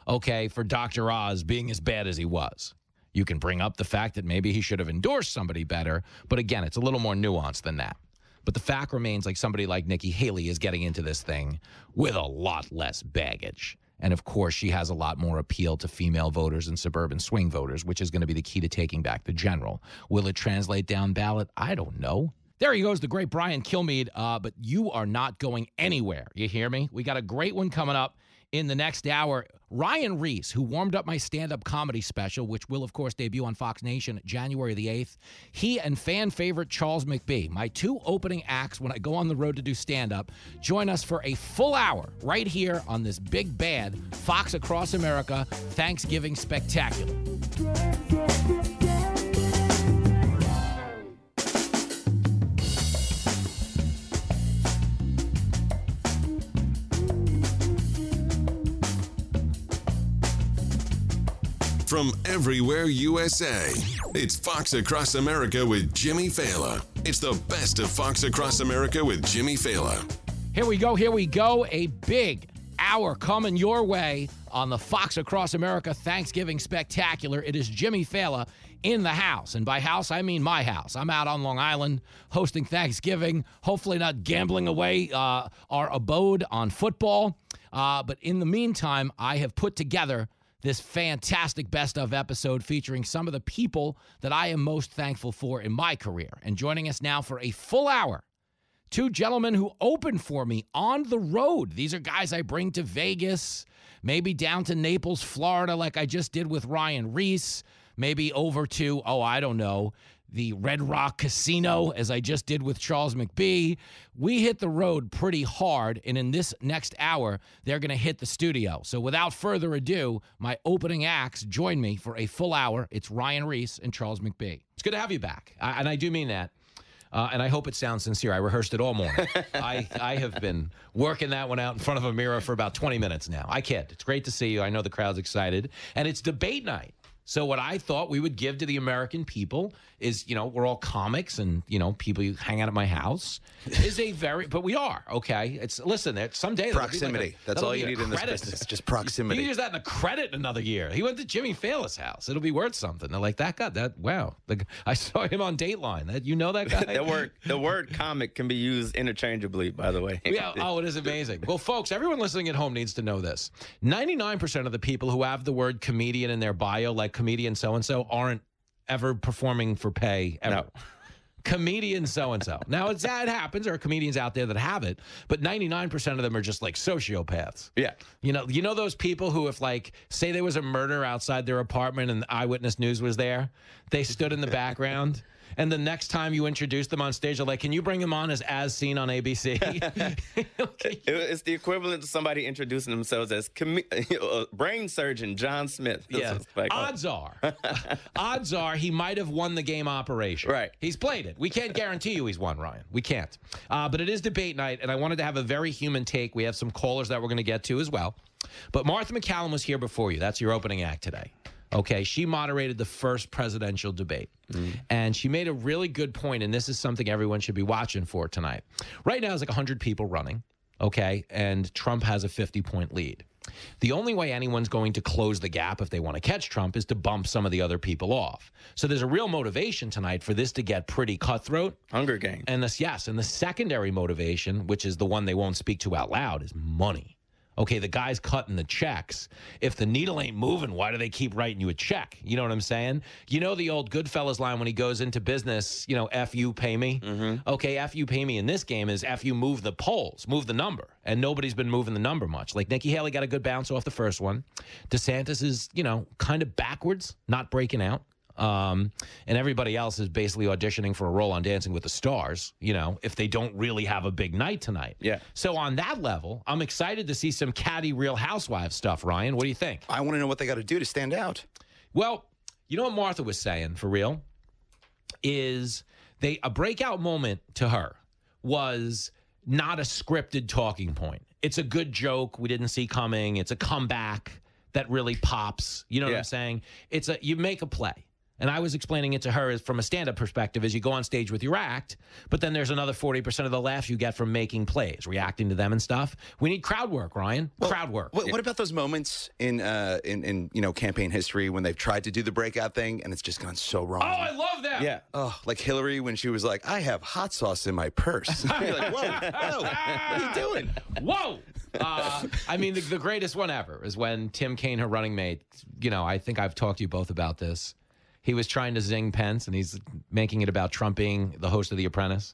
okay, for Dr. Oz being as bad as he was. You can bring up the fact that maybe he should have endorsed somebody better, but again, it's a little more nuanced than that. But the fact remains like somebody like Nikki Haley is getting into this thing with a lot less baggage. And of course, she has a lot more appeal to female voters and suburban swing voters, which is going to be the key to taking back the general. Will it translate down ballot? I don't know. There he goes, the great Brian Kilmeade. Uh, but you are not going anywhere. You hear me? We got a great one coming up in the next hour. Ryan Reiss, who warmed up my stand up comedy special, which will, of course, debut on Fox Nation January the 8th, he and fan favorite Charles McBee, my two opening acts when I go on the road to do stand up, join us for a full hour right here on this big bad Fox Across America Thanksgiving Spectacular. From everywhere USA, it's Fox Across America with Jimmy Failla. It's the best of Fox Across America with Jimmy Failla. Here we go, here we go. A big hour coming your way on the Fox Across America Thanksgiving Spectacular. It is Jimmy Failla in the house. And by house, I mean my house. I'm out on Long Island hosting Thanksgiving, hopefully not gambling away uh, our abode on football. Uh, but in the meantime, I have put together this fantastic best of episode featuring some of the people that I am most thankful for in my career. And joining us now for a full hour two gentlemen who opened for me on the road. These are guys I bring to Vegas, maybe down to Naples, Florida, like I just did with Ryan Reiss, maybe over to, oh, I don't know, the Red Rock Casino, as I just did with Charles McBee. We hit the road pretty hard, and in this next hour, they're going to hit the studio. So without further ado, my opening acts join me for a full hour. It's Ryan Reiss and Charles McBee. It's good to have you back, I, and I do mean that. Uh, and I hope it sounds sincere. I rehearsed it all morning. I, I have been working that one out in front of a mirror for about 20 minutes now. I kid. It's great to see you. I know the crowd's excited. And it's debate night. So what I thought we would give to the American people is, you know, we're all comics and you know people you hang out at my house is a very, but we are okay. It's listen, it, someday that'll like a- Proximity. That's all you need in this business. Just You proximity. can use that in a credit another year. He went to Jimmy Failla's house. It'll be worth something. They're like that guy. That wow. The, I saw him on Dateline. That you know that guy. the word the word comic can be used interchangeably. By the way. yeah. Oh, it is amazing. Well, folks, everyone listening at home needs to know this. 99% of the people who have the word comedian in their bio, like comedian so and so, aren't ever performing for pay ever. Comedian so and so. Now, it's, it happens. There are comedians out there that have it, but 99% of them are just like sociopaths. Yeah. You know, you know those people who, if like, say there was a murder outside their apartment and Eyewitness News was there, they stood in the background. And the next time you introduce them on stage, they're like, "Can you bring him on as as seen on ABC?" It- it's the equivalent to somebody introducing themselves as com- uh, brain surgeon John Smith. This Yeah. is like- odds are, odds are he might have won the game operation. Right. He's played it. We can't guarantee you he's won, Ryan. We can't. Uh, but it is debate night, and I wanted to have a very human take. We have some callers that we're going to get to as well. But Martha MacCallum was here before you. That's your opening act today. Okay, she moderated the first presidential debate. Mm. And she made a really good point, and this is something everyone should be watching for tonight. Right now, it's like 100 people running, okay, and Trump has a 50 point lead. The only way anyone's going to close the gap if they want to catch Trump is to bump some of the other people off. So there's a real motivation tonight for this to get pretty cutthroat. Hunger Games. And this, yes, and the secondary motivation, which is the one they won't speak to out loud, is money. Okay, the guy's cutting the checks. If the needle ain't moving, why do they keep writing you a check? You know what I'm saying? You know the old Goodfellas line when he goes into business, you know, F you pay me? Mm-hmm. Okay, F you pay me in this game is F you move the polls, move the number. And nobody's been moving the number much. Like Nikki Haley got a good bounce off the first one. DeSantis is, you know, kind of backwards, not breaking out. Um, and everybody else is basically auditioning for a role on Dancing with the Stars, you know, if they don't really have a big night tonight. Yeah. So on that level, I'm excited to see some catty Real Housewives stuff, Ryan. What do you think? I want to know what they got to do to stand out. Well, you know what Martha was saying for real is they a breakout moment to her was not a scripted talking point. It's a good joke we didn't see coming. It's a comeback that really pops. You know what I'm saying? It's a you make a play. And I was explaining it to her as from a stand-up perspective as you go on stage with your act, but then there's another 40% of the laughs you get from making plays, reacting to them and stuff. We need crowd work, Ryan. crowd work. What, what about those moments in, uh, in in you know campaign history when they've tried to do the breakout thing and it's just gone so wrong? Oh, I love that. Yeah. Oh, like Hillary when she was like, "I have hot sauce in my purse." You're like, "Whoa, whoa, what are you doing?" Whoa! Uh, I mean, the, the greatest one ever is when Tim Kaine, her running mate, you know, I think I've talked to you both about this. He was trying to zing Pence, and he's making it about Trump being the host of The Apprentice.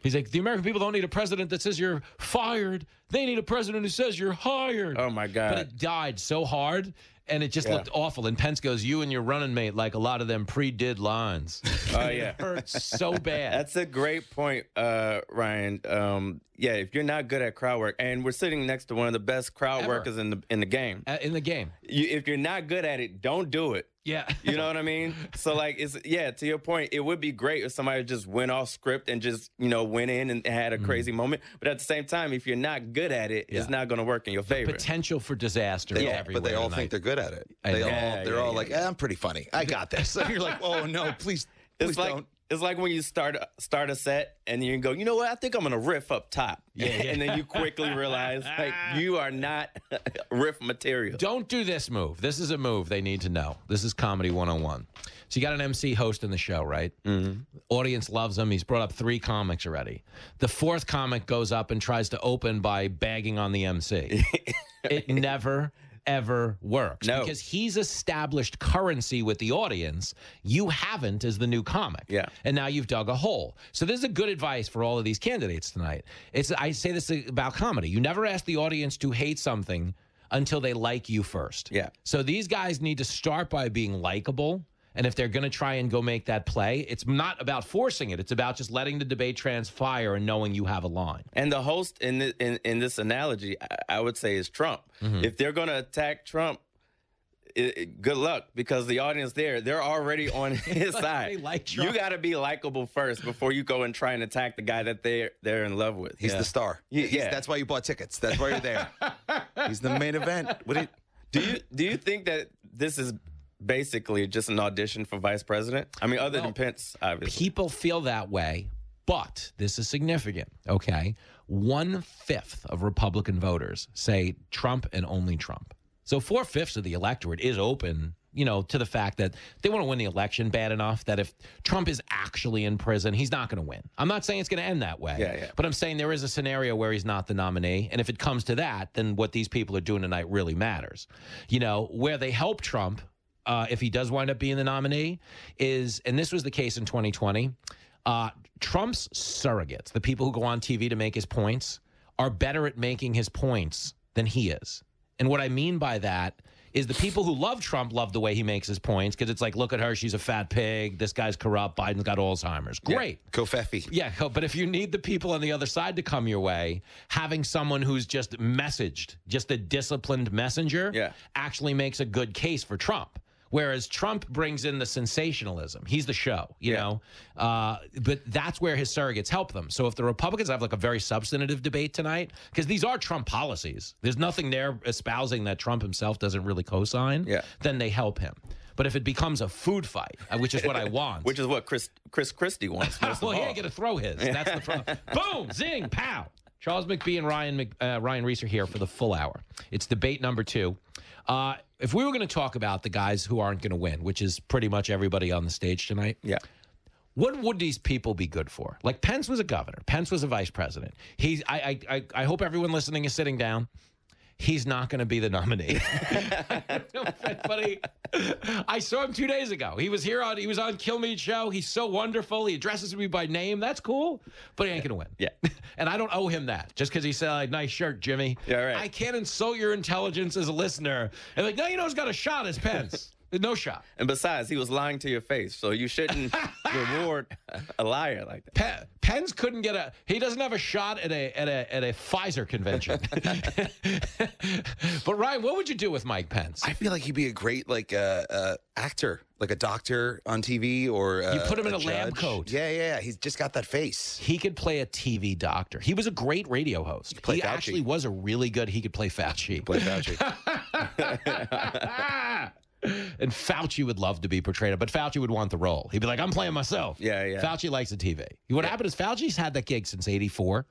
He's like, the American people don't need a president that says you're fired. They need a president who says you're hired. Oh my God. But it died so hard, and it just Yeah. looked awful. And Pence goes, "You and your running mate, like a lot of them pre-did lines." Oh yeah. it hurts so bad. That's a great point, uh, Ryan. Um, yeah, if you're not good at crowd work, and we're sitting next to one of the best crowd Ever. workers in the in the game, Uh, in the game. you, if you're not good at it, don't do it. Yeah. You know what I mean? So like it's yeah, to your point, it would be great if somebody just went off script and just, you know, went in and had a crazy moment. But at the same time, if you're not good at it, it's Mm. Not gonna work in your favor. Potential for disaster. They all- everywhere but they all tonight. think they're good at it. They know. all Yeah, they're yeah, all yeah, like, yeah. eh, "I'm pretty funny. I got this." So you're like, "Oh no, please, please It's like don't." It's like when you start start a set and you go, you know what? I think I'm gonna riff up top, Yeah, yeah. and then you quickly realize like you are not riff material. Don't do this move. This is a move they need to know. This is Comedy 101. So you got an MC hosting the show, right? Mm-hmm. Audience loves him. He's brought up three comics already. The fourth comic goes up and tries to open by bagging on the MC. it never ever works No. because he's established currency with the audience. You haven't as the new comic. Yeah. And now you've dug a hole. So this is a good advice for all of these candidates tonight. It's I say this about comedy. You never ask the audience to hate something until they like you first. Yeah. So these guys need to start by being likable. And if they're going to try and go make that play, it's not about forcing it. It's about just letting the debate transpire and knowing you have a line. And the host in this, in, in this analogy, I, I would say is Trump. Mm-hmm. If they're going to attack Trump, it, it- good luck because the audience there, they're already on his side. Like You got to be likable first before you go and try and attack the guy that they're they're in love with. He's Yeah. the star. Yeah, He's- yeah. that's why you bought tickets. That's why you're there. He's the main event. What do you, Do you do you think that this is basically just an audition for vice president? I mean, other Well, than Pence, obviously. People feel that way, but this is significant. Okay. One fifth of Republican voters say Trump and only Trump. So four fifths of the electorate is open, you know, to the fact that they want to win the election bad enough that if Trump is actually in prison, he's not going to win. I'm not saying it's going to end that way. Yeah, yeah. But I'm saying there is a scenario where he's not the nominee. And if it comes to that, then what these people are doing tonight really matters. You know, where they help Trump, uh, if he does wind up being the nominee, is, and this was the case in 2020, uh, Trump's surrogates, the people who go on TV to make his points, are better at making his points than he is. And what I mean by that is the people who love Trump love the way he makes his points because it's like, look at her, she's a fat pig. This guy's corrupt. Biden's got Alzheimer's. Great. Yeah, Covfefe. Yeah, but if you need the people on the other side to come your way, having someone who's just messaged, just a disciplined messenger, Yeah. actually makes a good case for Trump. Whereas Trump brings in the sensationalism. He's the show, you know? Uh, but that's where his surrogates help them. So if the Republicans have like a very substantive debate tonight, because these are Trump policies, there's nothing there espousing that Trump himself doesn't really co sign, Yeah. then they help him. But if it becomes a food fight, uh, which is what I want, Which is what Chris Chris Christie wants. Well, he ain't gonna throw his. That's the problem. Boom, zing, pow. Charles McBee and Ryan Mc, uh, Ryan Reiss are here for the full hour. It's debate number two. Uh, if we were going to talk about the guys who aren't going to win, which is pretty much everybody on the stage tonight, yeah. what would these people be good for? Like Pence was a governor. Pence was a vice president. He's. I. I. I, I hope everyone listening is sitting down. He's not going to be the nominee. but he, I saw him two days ago. He was here on. He was on Kilmeade show. He's so wonderful. He addresses me by name. That's cool. But he ain't going to win. Yeah. And I don't owe him that just because he said, like, "Nice shirt, Jimmy." Yeah, right. I can't insult your intelligence as a listener. And like, no, you know, who's got a shot as Pence. No shot. And besides, he was lying to your face, so you shouldn't reward a liar like that. Pe- Pence couldn't get a. He doesn't have a shot at a at a at a Pfizer convention. but Ryan, what would you do with Mike Pence? I feel like he'd be a great like uh, uh, actor, like a doctor on TV, or uh, You put him in a lab coat. Yeah, yeah, he's just got that face. He could play a TV doctor. He was a great radio host. play he actually was a really good. He could play Fauci. Play Fauci. And Fauci would love to be portrayed, but Fauci would want the role. He'd be like, "I'm playing myself." Yeah, yeah. Fauci likes the TV. What happened is Fauci's had that gig since '84,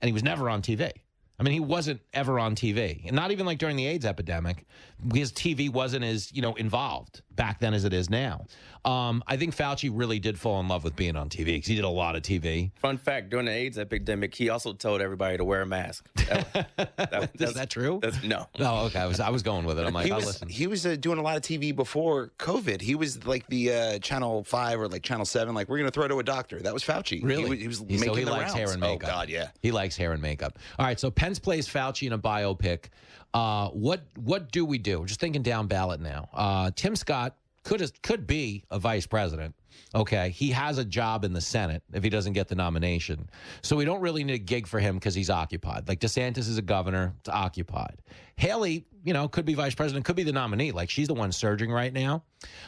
and he was never on TV. I mean, he wasn't ever on TV, and not even like during the AIDS epidemic, because TV wasn't as you know involved back then as it is now. Um, I think Fauci really did fall in love with being on TV because he did a lot of TV. Fun fact: during the AIDS epidemic, he also told everybody to wear a mask. That, that- Is that's- that true? That's, no. Oh, okay. I was I was going with it. I'm like, he I'll was listen. he was uh, doing a lot of TV before COVID. He was like the uh, Channel Five or like Channel Seven. Like we're gonna throw it to a doctor. That was Fauci. Really? He was, he was He- so making he the likes rounds. hair and makeup. Oh God, yeah. He likes hair and makeup. All right, so Pence plays Fauci in a biopic. Uh, what what do we do? Just thinking down ballot now. Uh, Tim Scott could could be a vice president. Okay, he has a job in the Senate if he doesn't get the nomination. So we don't really need a gig for him because he's occupied. Like DeSantis is a governor, it's occupied. Haley, you know, could be vice president, could be the nominee. Like she's the one surging right now.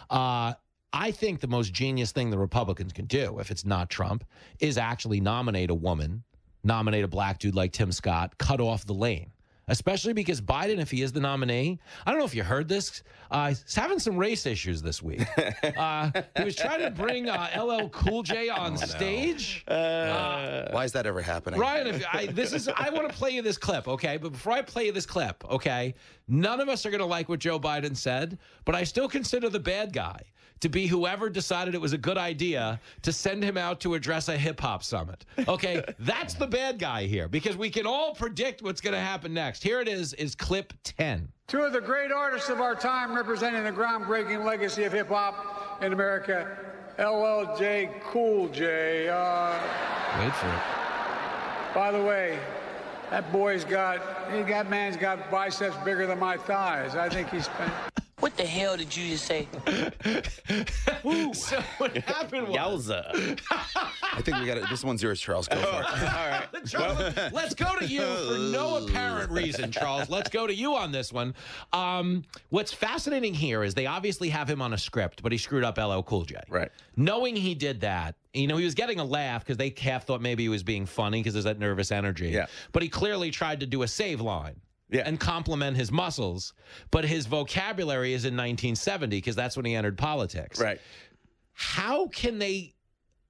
Uh, I think the most genius thing the Republicans can do, if it's not Trump, is actually nominate a woman, nominate a black dude like Tim Scott, cut off the lane. Especially because Biden, if he is the nominee, I don't know if you heard this, uh, he's having some race issues this week. Uh, he was trying to bring uh, LL Cool J on stage. Uh, Why is that ever happening? Ryan, if I, this is I want to play you this clip, okay? But before I play you this clip, okay, none of us are going to like what Joe Biden said, but I still consider the bad guy to be whoever decided it was a good idea to send him out to address a hip hop summit. Okay, that's the bad guy here because we can all predict what's going to happen next. Here it is is clip 10. Two of the great artists of our time representing the groundbreaking legacy of hip hop in America, LLJ Cool J. Uh, Wait for it. by the way, that boy's got, he got man's got biceps bigger than my thighs. I think he's spent. What the hell did you just say? so what happened was Yowza. I think we got it. This one's yours, Charles. Go for it. All right. Charles, let's go to you for no apparent reason, Charles. Let's go to you on this one. Um, what's fascinating here is they obviously have him on a script, but he screwed up LL Cool J. Right. Knowing he did that, you know, he was getting a laugh because they half thought maybe he was being funny because there's that nervous energy. Yeah. But he clearly tried to do a save line. And compliment his muscles, but his vocabulary is in 1970 because that's when he entered politics. Right. How can they?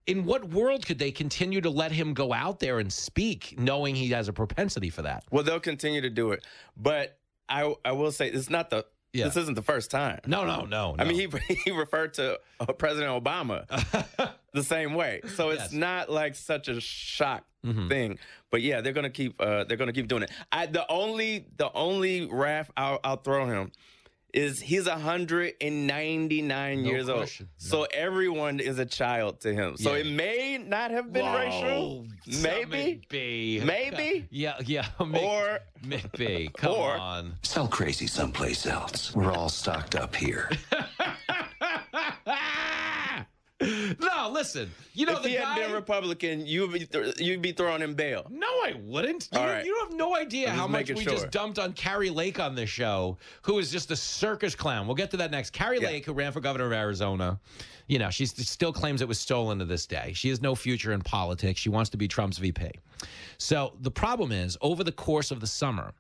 In what world could they continue to let him go out there and speak, knowing he has a propensity for that? Well, they'll continue to do it, but I I will say it's not the. Yeah. This isn't the first time. No, no, no. I mean, he he referred to uh, President Obama the same way, so it's Yes. not like such a shock Mhm. thing. But yeah, they're gonna keep uh, they're gonna keep doing it. I the only the only raf I'll, I'll throw him is he's 199 No years question. old, so everyone is a child to him. So Yeah. it may not have been Whoa, racial, maybe, Maybe. maybe, Yeah, yeah. or maybe. Come or- on. Sell crazy someplace else. We're all stocked up here. No, listen. You know if the he guy. had been Republican, you'd be th- you'd be thrown in bail. No, I wouldn't. You, right. you have no idea how much we sure. just dumped on Kari Lake on this show, who is just a circus clown. We'll get to that next. Kari Yeah. Lake, who ran for governor of Arizona, you know, she still claims it was stolen to this day. She has no future in politics. She wants to be Trump's VP. So the problem is, over the course of the summer,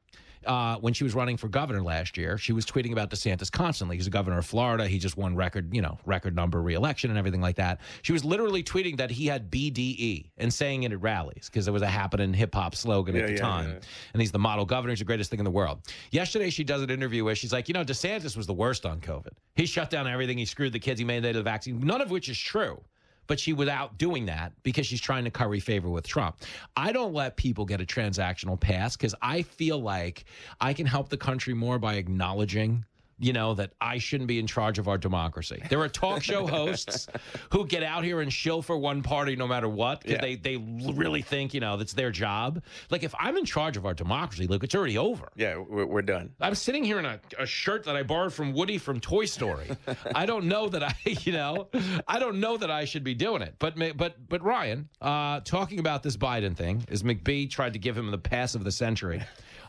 uh, when she was running for governor last year, she was tweeting about DeSantis constantly. He's a governor of Florida. He just won record, you know, record number reelection and everything like that. She was literally tweeting that he had BDE and saying it at rallies because it was a happening hip hop slogan Yeah, at the yeah, time. yeah. And he's the model governor. He's the greatest thing in the world. Yesterday, she does an interview where she's like, you know, DeSantis was the worst on COVID. He shut down everything. He screwed the kids. He mandated the vaccine, none of which is true. But she was out doing that because she's trying to curry favor with Trump. I don't let people get a transactional pass because I feel like I can help the country more by acknowledging you know, that I shouldn't be in charge of our democracy. There are talk show hosts who get out here and shill for one party no matter what because Yeah. they, they really think, you know, that's their job. Like, if I'm in charge of our democracy, look, it's already over. Yeah, we're, we're done. I'm sitting here in a, a shirt that I borrowed from Woody from Toy Story. I don't know that I, you know, I don't know that I should be doing it. But but but Ryan, uh, talking about this Biden thing, as McBee tried to give him the pass of the century.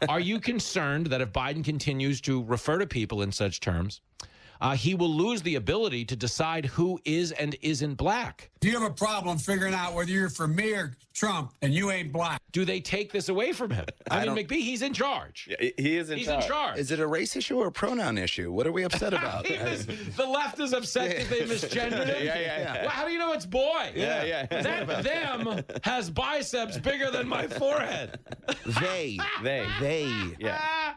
Are you concerned that if Biden continues to refer to people in such terms, uh, he will lose the ability to decide who is and isn't black? Do you have a problem figuring out whether you're for me or Trump and you ain't black? Do they take this away from him? I, I mean, don't- McBee, he's in charge. Yeah, he is in He's charge. in charge. Is it a race issue or a pronoun issue? What are we upset about? He mis- the left is upset that they misgendered him. Yeah, yeah, yeah. Well, how do you know it's boy? Yeah, yeah. That them has biceps bigger than my forehead. they, They. they. Yeah.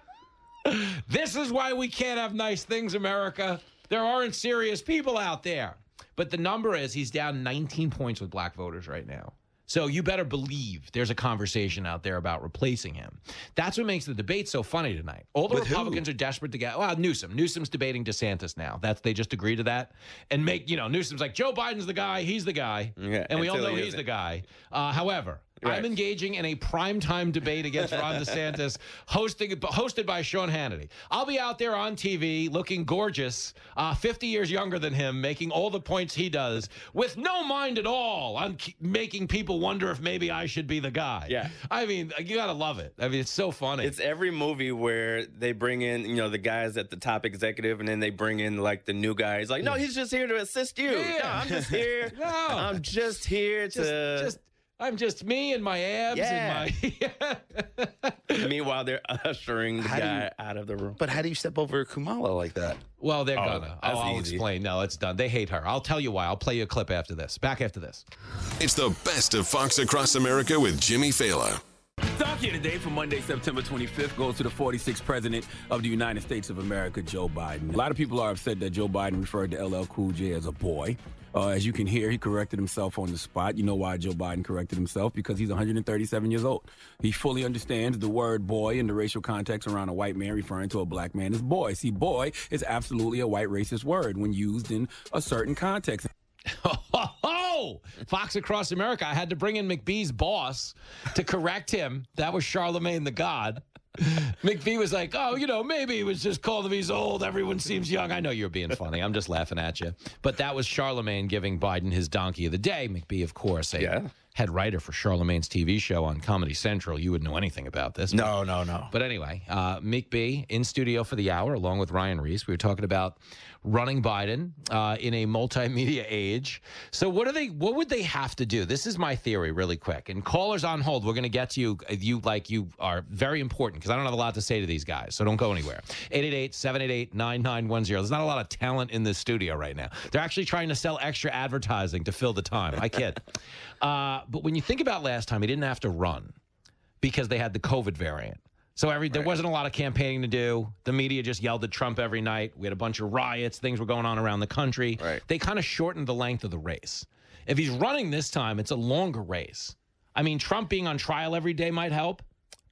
This is why we can't have nice things, America. There aren't serious people out there. But the number is he's down 19 points with black voters right now. So you better believe there's a conversation out there about replacing him. That's what makes the debate so funny tonight. All the With who? Republicans are desperate to get well, Newsom. Newsom's debating DeSantis now. That's they just agree to that and make you know Newsom's like Joe Biden's the guy, he's the guy, Yeah, and we all know he's the guy. Uh, however, Right. I'm engaging in a primetime debate against Ron DeSantis, hosting hosted by Sean Hannity. I'll be out there on TV looking gorgeous, uh, 50 years younger than him, making all the points he does, with no mind at all on k- making people wonder if maybe I should be the guy. Yeah. I mean, you gotta love it. I mean, it's so funny. It's every movie where they bring in, you know, the guys at the top executive, and then they bring in like the new guy. He's like, no, he's just here to assist you. Yeah. No, I'm just here. No. I'm just here just, to. just, I'm just me and my abs Yeah. and my. Meanwhile, they're ushering the How guy you- out of the room. But how do you step over Kamala like that? Well, they're Oh, gonna. Oh, I'll easy. explain. No, it's done. They hate her. I'll tell you why. I'll play you a clip after this. Back after this. It's the best of Fox Across America with Jimmy Failla. Talk here today for Monday, September 25th goes to the 46th President of the United States of America, Joe Biden. A lot of people are upset that Joe Biden referred to LL Cool J as a boy. Uh, as you can hear, he corrected himself on the spot. You know why Joe Biden corrected himself? Because he's 137 years old. He fully understands the word boy in the racial context around a white man referring to a black man as boy. See, boy is absolutely a white racist word when used in a certain context. Oh, Fox Across America. I had to bring in McBee's boss to correct him. That was Charlemagne the God. McBee was like, oh, you know, maybe he was just called he's old. Everyone seems young. I know you're being funny. I'm just laughing at you. But that was Charlemagne giving Biden his donkey of the day. McBee, of course, a Yeah. head writer for Charlemagne's TV show on Comedy Central. You wouldn't know anything about this. No, no, no. But anyway, uh, Meek in studio for the hour, along with Ryan Reiss. We were talking about running Biden uh, in a multimedia age. So, what do they? What would they have to do? This is my theory, really quick. And callers on hold. We're going to get to you. You like you are very important because I don't have a lot to say to these guys, so don't go anywhere. 888 788 9910. There's not a lot of talent in this studio right now. They're actually trying to sell extra advertising to fill the time. I kid. uh, but when you think about last time, he didn't have to run because they had the COVID variant. So every there wasn't a lot of campaigning to do. The media just yelled at Trump every night. We had a bunch of riots. Things were going on around the country. Right. They kind of shortened the length of the race. If he's running this time, it's a longer race. I mean, Trump being on trial every day might help.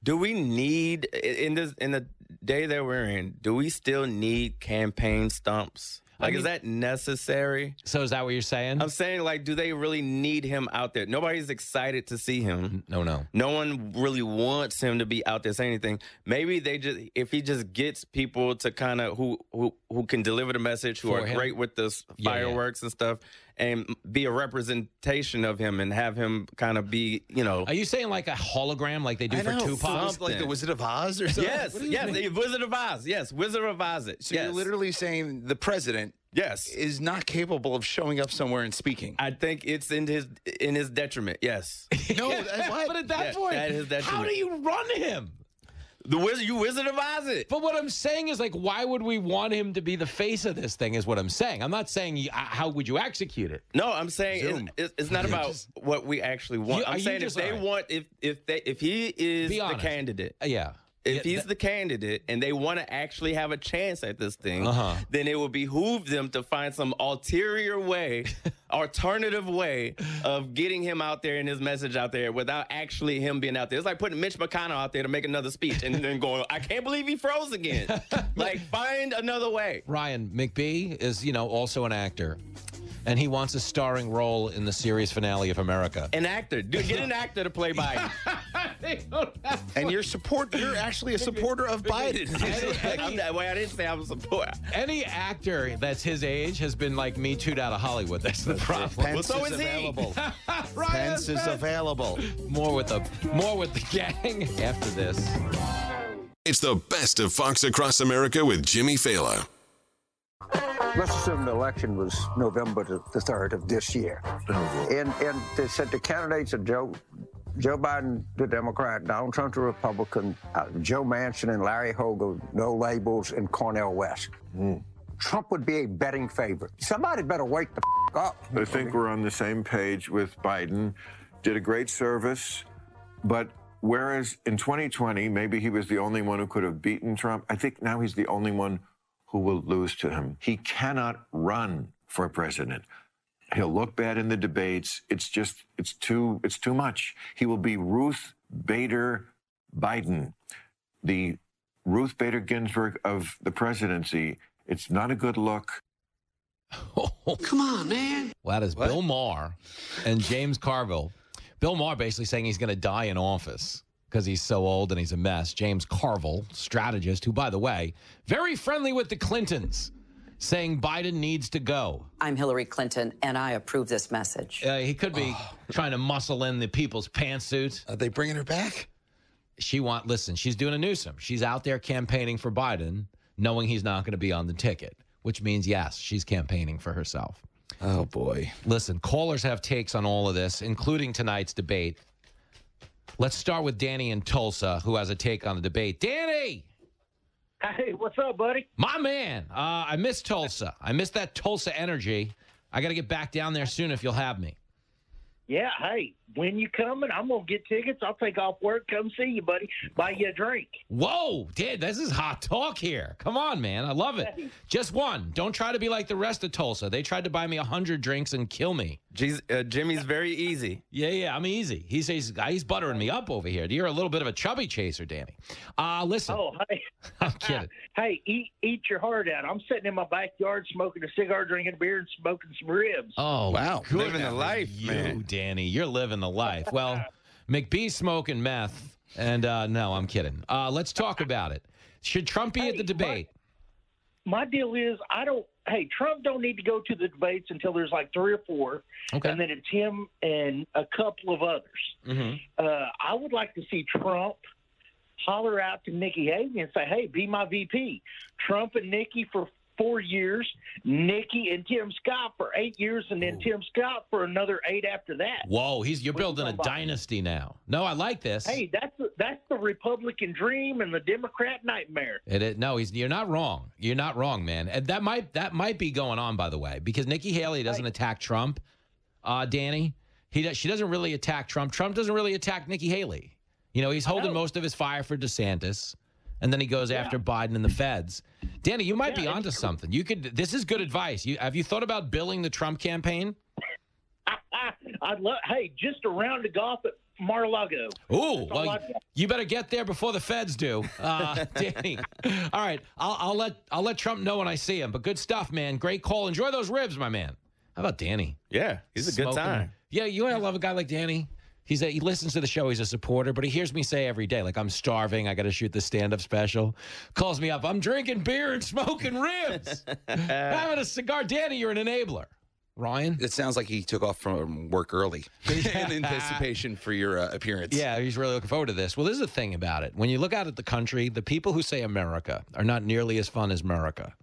Do we need in this in the day that we're in? Do we still need campaign stumps? Like, mean- is that necessary? So is that what you're saying? I'm saying, like, do they really need him out there? Nobody's excited to see him. No, no. No one really wants him to be out there saying anything. Maybe they just, if he just gets people to kind of who who who can deliver the message, who For are him? great with the s- Yeah, yeah. fireworks and stuff, and be a representation of him and have him kind of be, you know. Are you saying like a hologram, like they do for Tupac? something. Like the Wizard of Oz or something? Yes, What do you yes, mean? the Wizard of Oz. Yes, Wizard of Oz. It. So yes. you're literally saying the president yes is not capable of showing up somewhere and speaking. I think it's in his in his detriment. Yes. No, what? But at that Yeah, point, that is detriment. how do you run him? The wizard, you Wizard of Oz it. But what I'm saying is, like, why would we want him to be the face of this thing? Is what I'm saying. I'm not saying you- uh, how would you execute it. No, I'm saying it's, it's, not about what we actually want. You- I'm saying if they right. want, if if they if he is the candidate, Uh, yeah. If he's the candidate and they want to actually have a chance at this thing, Uh-huh. then it would behoove them to find some ulterior way, alternative way of getting him out there and his message out there without actually him being out there. It's like putting Mitch McConnell out there to make another speech and then going, I can't believe he froze again. like, find another way. Ryan McBee is, you know, also an actor, and he wants a starring role in the series finale of America. An actor. Dude, get an actor to play Biden. and you're support. You're actually a supporter of Biden. I'm not, well, I didn't say I was a supporter. Any actor that's his age has been like me tooed out of Hollywood. That's the problem. Pence is available. Pence is available. More with the more with the gang after this. It's the best of Fox Across America with Jimmy Failla. Let's assume the election was November the the 3rd of this year. And, and they said the candidates are Joe, Joe Biden, the Democrat, Donald Trump, the Republican, uh, Joe Manchin and Larry Hogan, no labels, and Cornel West. Trump would be a betting favorite. Somebody better wake the f- up. I think we're on the same page with Biden. Did a great service, but whereas in 2020, maybe he was the only one who could have beaten Trump, I think now he's the only one who will lose to him. He cannot run for president. He'll look bad in the debates. It's just, it's too, it's too much. He will be Ruth Bader Biden, the Ruth Bader Ginsburg of the presidency. It's not a good look. Oh. Come on, man. Well, that is Bill Maher and James Carville. Bill Maher basically saying he's going to die in office because he's so old and he's a mess. James Carville, strategist, who, by the way, very friendly with the Clintons, saying Biden needs to go. I'm Hillary Clinton, and I approve this message. Uh, he could be trying to muscle in the people's pantsuit. Are they bringing her back? She want listen. She's doing a Newsom. She's out there campaigning for Biden, knowing he's not going to be on the ticket, which means yes, she's campaigning for herself. Oh boy. Listen, callers have takes on all of this, including tonight's debate. Let's start with Danny in Tulsa, who has a take on the debate. Danny, Hey, what's up, buddy? my man. Uh, I miss Tulsa. I miss that Tulsa energy. I got to get back down there soon if you'll have me. Yeah, hey, when you coming, I'm gonna get tickets. I'll take off work, come see you, buddy. Buy you a drink. Whoa, dude, this is hot talk here. Come on, man. I love it. Just one. Don't try to be like the rest of Tulsa. They tried to buy me a 100 drinks and kill me. Jeez, uh, Jimmy's very easy. Yeah, yeah, I'm easy. He says he's buttering me up over here. You're a little bit of a chubby chaser, Danny. Uh, listen. Oh, hey, I'm kidding. hey, eat eat your heart out. I'm sitting in my backyard smoking a cigar, drinking beer, and smoking some ribs. Oh, good Living the for life, you, man. Danny. You're living the life. Well, McBee's smoking meth, and uh, no, I'm kidding. Uh, let's talk about it. Should Trump be at the debate? My deal is, I don't. Hey, Trump don't need to go to the debates until there's like three or four, Okay. and then it's him and a couple of others. Mm-hmm. Uh, I would like to see Trump holler out to Nikki Haley and say, "Hey, be my VP." Trump and Nikki for four years, Nikki and Tim Scott for eight years, and then Tim Scott for another eight after that. Whoa, he's you're What are you building a dynasty now. No, I like this. Hey, that's the, that's the Republican dream and the Democrat nightmare. It, it- no, he's you're not wrong. You're not wrong, man. And that might that might be going on, by the way, because Nikki Haley doesn't attack Trump. Uh, Danny, he does, she doesn't really attack Trump. Trump doesn't really attack Nikki Haley. You know, he's holding most of his fire for DeSantis, and then he goes after Biden and the Feds. Danny, you might be onto something. You could. This is good advice. You have you thought about billing the Trump campaign? I'd love. Hey, just a round of golf at Mar-a-Lago. Ooh, That's well, you better get there before the feds do, uh, Danny. All right, I'll, I'll let I'll let Trump know when I see him. But good stuff, man. Great call. Enjoy those ribs, my man. How about Danny? Yeah, he's a good time. Yeah, you know I love a guy like Danny. He's a, he listens to the show. He's a supporter, but he hears me say every day, like I'm starving. I got to shoot the stand-up special. Calls me up. I'm drinking beer and smoking ribs, having a cigar. Danny, you're an enabler. Ryan. It sounds like he took off from work early in anticipation for your uh, appearance. Yeah, he's really looking forward to this. Well, this is the thing about it. When you look out at the country, the people who say America are not nearly as fun as America.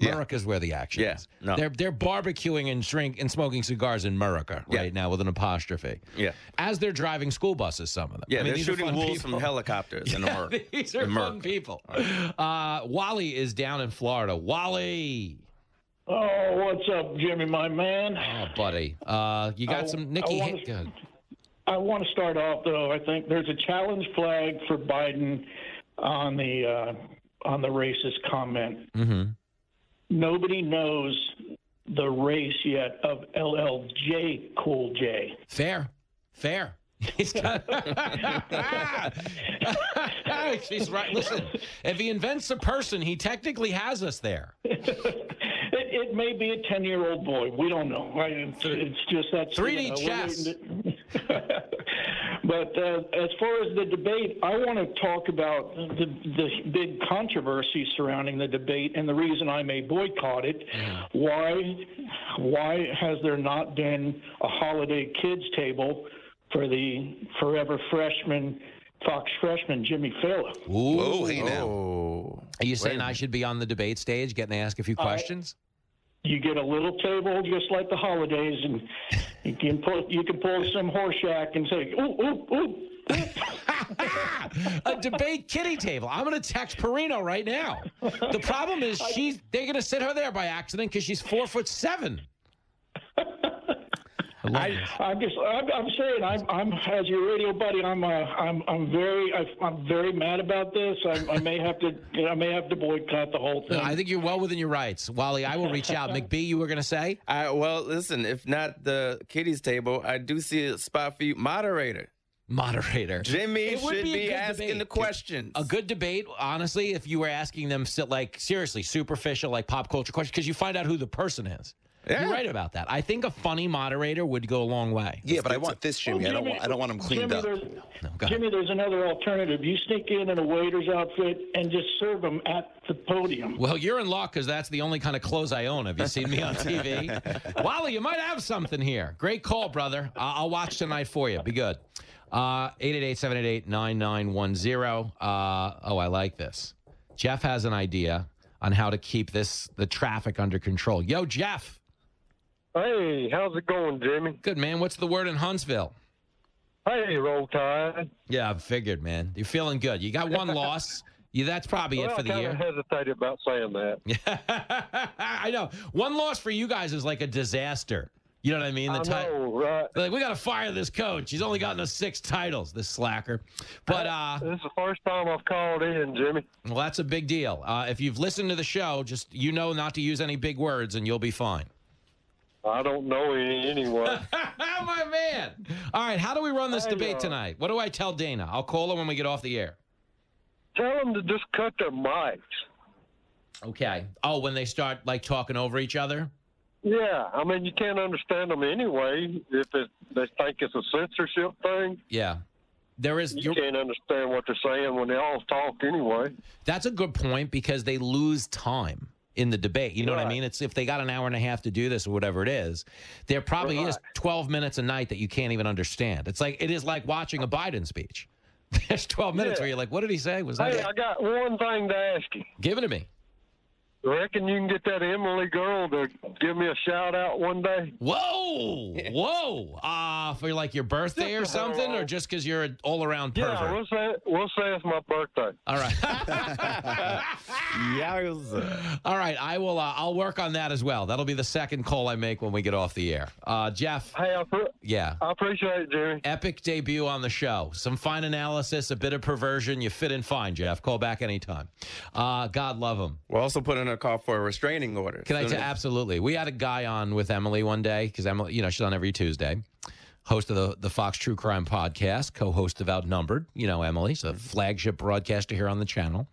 America's where the action Yeah, is. no. They're they're barbecuing and drink and smoking cigars in America right now with an apostrophe. Yeah. As they're driving school buses, some of them. Yeah, I mean, they're these are shooting fun wolves people. from helicopters in Yeah, America. These are In fun America. people. Uh, Wally is down in Florida. Wally. Oh, what's up, Jimmy, my man? Oh, buddy. Uh, you got I- some I Nikki. wanna- Ha- I want to start off though. I think there's a challenge flag for Biden on the uh, on the racist comment. Mm-hmm. Nobody knows the race yet of LLJ Cool J. Fair. Fair. He's got. Ah! She's right. Listen, if he invents a person, he technically has us there. It, it may be a ten year old boy. We don't know. Right? It's, it's just that 3D we're chess. but uh, as far as the debate, I want to talk about the, the big controversy surrounding the debate and the reason I may boycott it. Why? Why has there not been a holiday kids table for the forever freshman, Fox freshman Jimmy Failla? Ooh. Oh, hey now. Oh. Are you saying I should be on the debate stage getting to ask a few questions? you get a little table just like the holidays, and you can pull you can pull some Horshack and say, ooh ooh ooh. a debate kitty table. I'm going to text Perino right now. The problem is she's they're going to sit her there by accident because she's four foot seven. I, I'm just, I'm, I'm saying, I'm, I'm, as your radio buddy, I'm, uh, I'm, I'm very, I, I'm very mad about this. I, I may have to, I may have to boycott the whole thing. I think you're well within your rights, Wally. I will reach out. McBee, you were going to say? I, well, listen, if not the kiddies table, I do see a spot for you, moderator. Moderator. Jimmy should be a be, good asking debate. the questions. A good debate, honestly, if you were asking them like seriously superficial, like pop culture questions, because you find out who the person is. Yeah. You're right about that. I think a funny moderator would go a long way. Yeah, but I want this, Jimmy. I don't want. I don't want him cleaned Jimmy, up. There's, Jimmy, there's another alternative. You sneak in in a waiter's outfit and just serve them at the podium. Well, you're in luck because that's the only kind of clothes I own. Have you seen me on TV? Wally, you might have something here. Great call, brother. I- I'll watch tonight for you. Be good. Uh, 888-788-9910. Uh, oh, I like this. Jeff has an idea on how to keep this the traffic under control. Yo, Jeff. Hey, how's it going, Jimmy? Good, man. What's the word in Huntsville? Hey, roll tide. Yeah, I figured, man. You're feeling good. You got one loss. You, that's probably well, it for the I year. of hesitated about saying that. I know. One loss for you guys is like a disaster. You know what I mean? The I know, right? Like, we got to fire this coach. He's only gotten us six titles, this slacker. But uh, this is the first time I've called in, Jimmy. well, that's a big deal. Uh, if you've listened to the show, just you know not to use any big words, and you'll be fine. I don't know any anyway. My man. All right, how do we run this Hey, debate uh, tonight? What do I tell Dana? I'll call her when we get off the air. Tell them to just cut their mics. Okay. Oh, when they start like talking over each other. Yeah, I mean you can't understand them anyway if it, they think it's a censorship thing. Yeah. There is. You can't understand what they're saying when they all talk anyway. That's a good point because they lose time in the debate. You know what I mean? It's if they got an hour and a half to do this or whatever it is, there probably is 12 minutes a night that you can't even understand. It's like it is like watching a Biden speech. There's 12 minutes Yeah. where you're like, what did he say? Was that Hey, I got one thing to ask you. Give it to me. Reckon you can get that Emily girl to give me a shout out one day? Whoa, whoa! Uh, for like your birthday or something, or just because you're an all-around pervert? Yeah, we'll say we'll say it's my birthday. All right. All right, I will. Uh, I'll work on that as well. That'll be the second call I make when we get off the air. Uh, Jeff. Hey, I pre- Yeah. I appreciate it, Jimmy. Epic debut on the show. Some fine analysis, a bit of perversion. You fit in fine, Jeff. Call back anytime. Uh, God love him. We're also putting a call for a restraining order. Can I tell? Absolutely. We had a guy on with Emily one day because Emily, you know, she's on every Tuesday. Host of the, the Fox True Crime podcast, co host of Outnumbered. You know, Emily. A flagship broadcaster here on the channel.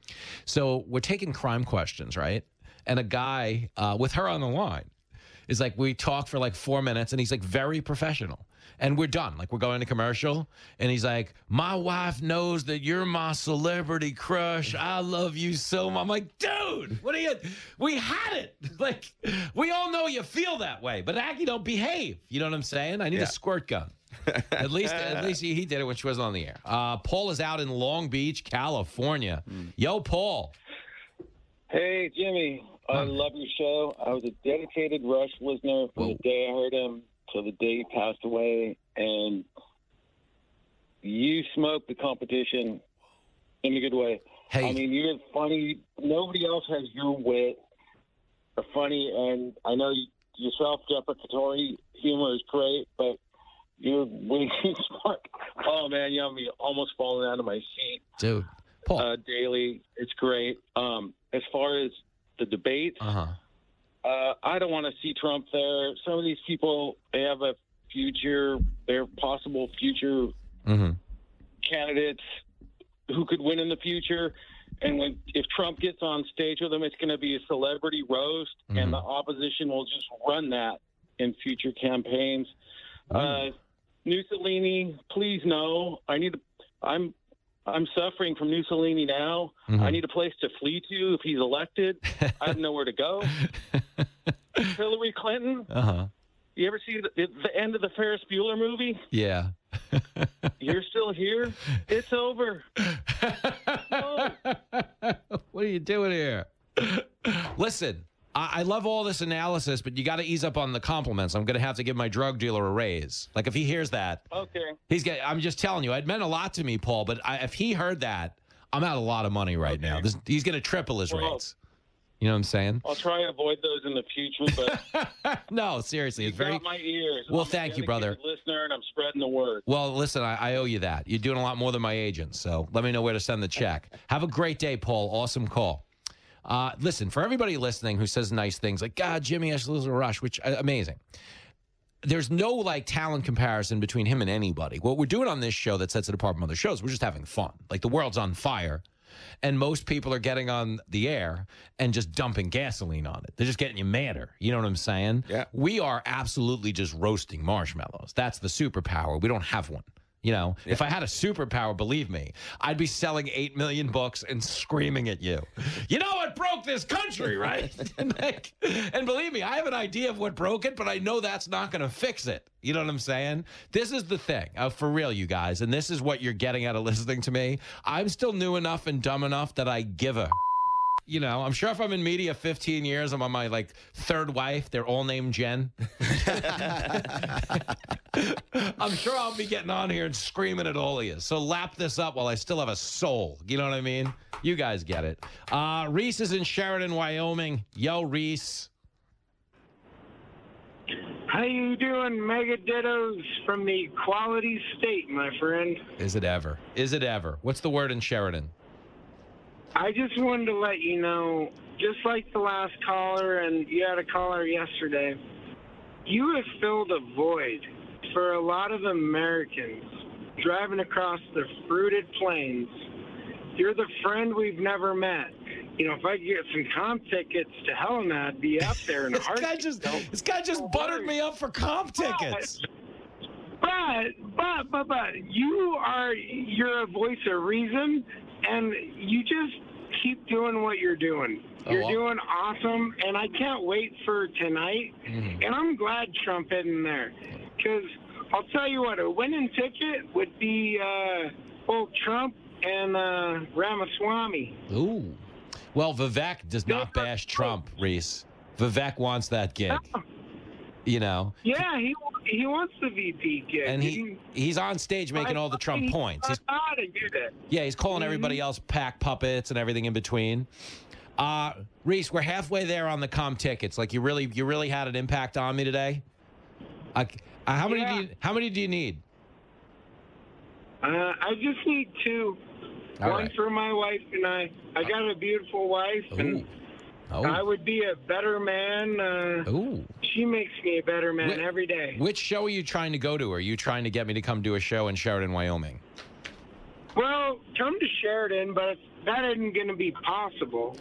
So we're taking crime questions, right? And a guy uh, with her on the line is like, we talk for like four minutes and he's like very professional. And we're done. Like we're going to commercial, and he's like, "My wife knows that you're my celebrity crush. I love you so much." I'm like, "Dude, what are you? We had it. Like, we all know you feel that way, but Aggie don't behave. You know what I'm saying? I need Yeah. a squirt gun. at least, at least he, he did it when she wasn't on the air. Uh, Paul is out in Long Beach, California. Yo, Paul. Hey, Jimmy. I love your show. I was a dedicated Rush listener from the day I heard him till the day he passed away. And you smoked the competition in a good way. Hey. I mean, you're funny. Nobody else has your wit or funny. And I know you, your self-deprecatory humor is great, but you're way too smart. Oh, man, you have me almost falling out of my seat Dude. Paul. uh, daily. It's great. Um, as far as the debate, Uh huh. Uh, I don't want to see Trump there. Some of these people, they have a future. They're possible future Mm-hmm. candidates who could win in the future. And when if Trump gets on stage with them, it's going to be a celebrity roast, and the opposition will just run that in future campaigns. Uh, Mussolini, please no. I need. To, I'm. I'm suffering from Mussolini now. I need a place to flee to if he's elected. I have nowhere to go. Hillary Clinton. Uh huh. You ever see the, the end of the Ferris Bueller movie? Yeah. You're still here. It's over. what are you doing here? Listen, I, I love all this analysis, but you got to ease up on the compliments. I'm going to have to give my drug dealer a raise. Like if he hears that, Okay. he's get. I'm just telling you, it meant a lot to me, Paul. But I, if he heard that, I'm out a lot of money right now. This, he's going to triple his Well, rates. You know what I'm saying? I'll try to avoid those in the future, but No, seriously, it's very. my ears. Well, I'm a thank you, brother. Listener, and I'm spreading the word. Well, listen, I, I owe you that. You're doing a lot more than my agent, so let me know where to send the check. Have a great day, Paul. Awesome call. Uh, listen, for everybody listening who says nice things like "God, Jimmy has a rush," which uh, amazing. There's no like talent comparison between him and anybody. What we're doing on this show that sets it apart from other shows, we're just having fun. Like the world's on fire, and most people are getting on the air and just dumping gasoline on it. They're just getting you madder. You know what I'm saying? Yeah. We are absolutely just roasting marshmallows. That's the superpower. We don't have one. You know, if I had a superpower, believe me, I'd be selling 8 million books and screaming at you. You know what broke this country, right? and, like, and believe me, I have an idea of what broke it, but I know that's not going to fix it. You know what I'm saying? This is the thing, uh, for real, you guys, and this is what you're getting out of listening to me. I'm still new enough and dumb enough that I give a you know, I'm sure if I'm in media 15 years, I'm on my like third wife. They're all named Jen. I'm sure I'll be getting on here and screaming at all of you. So lap this up while I still have a soul. You know what I mean? You guys get it. Uh, Reese is in Sheridan, Wyoming. Yo, Reese. How you doing, Mega Dittos from the Equality State, my friend? Is it ever? Is it ever? What's the word in Sheridan? I just wanted to let you know, just like the last caller, and you had a caller yesterday, you have filled a void for a lot of Americans driving across the fruited plains. You're the friend we've never met. You know, if I could get some comp tickets to Helena, I'd be up there in a This guy just this guy just buttered me up for comp tickets. But but but but you are you're a voice of reason, and you just keep doing what you're doing. You're Oh, doing awesome, and I can't wait for tonight. Mm-hmm. And I'm glad Trump isn't there, because I'll tell you what, a winning ticket would be uh, both Trump and uh, Ramaswamy. Ooh. Well, Vivek does not bash Trump, Reese. Vivek wants that gig. You know, Yeah, he he wants the VP gig. and he he's on stage making all the Trump points. He's, how to do that. yeah, he's calling everybody else pack puppets and everything in between. Uh, Reese, we're halfway there on the com tickets. Like you really, you really had an impact on me today. Uh, uh, how many do you, how many do you need? Uh, I just need two. All One right. for my wife and I. I got a beautiful wife, and Oh. I would be a better man. Uh, Ooh. She makes me a better man Wh- every day. Which show are you trying to go to? Are you trying to get me to come do a show in Sheridan, Wyoming? Well, come to Sheridan, but that isn't going to be possible.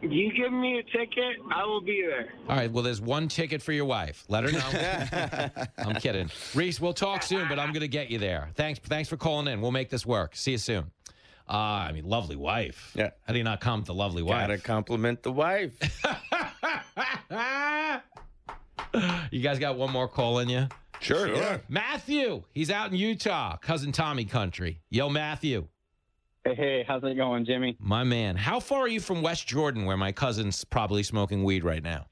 You give me a ticket, I will be there. All right. Well, there's one ticket for your wife. Let her know. I'm kidding. Reese, we'll talk soon, but I'm going to get you there. Thanks. Thanks for calling in. We'll make this work. See you soon. Uh, I mean, lovely wife. Yeah. How do you not compliment the lovely wife? Gotta compliment the wife. You guys got one more call in you? Sure, yeah. Matthew, he's out in Utah, cousin Tommy country. Yo, Matthew. Hey, hey, how's it going, Jimmy? My man. How far are you from West Jordan, where my cousin's probably smoking weed right now?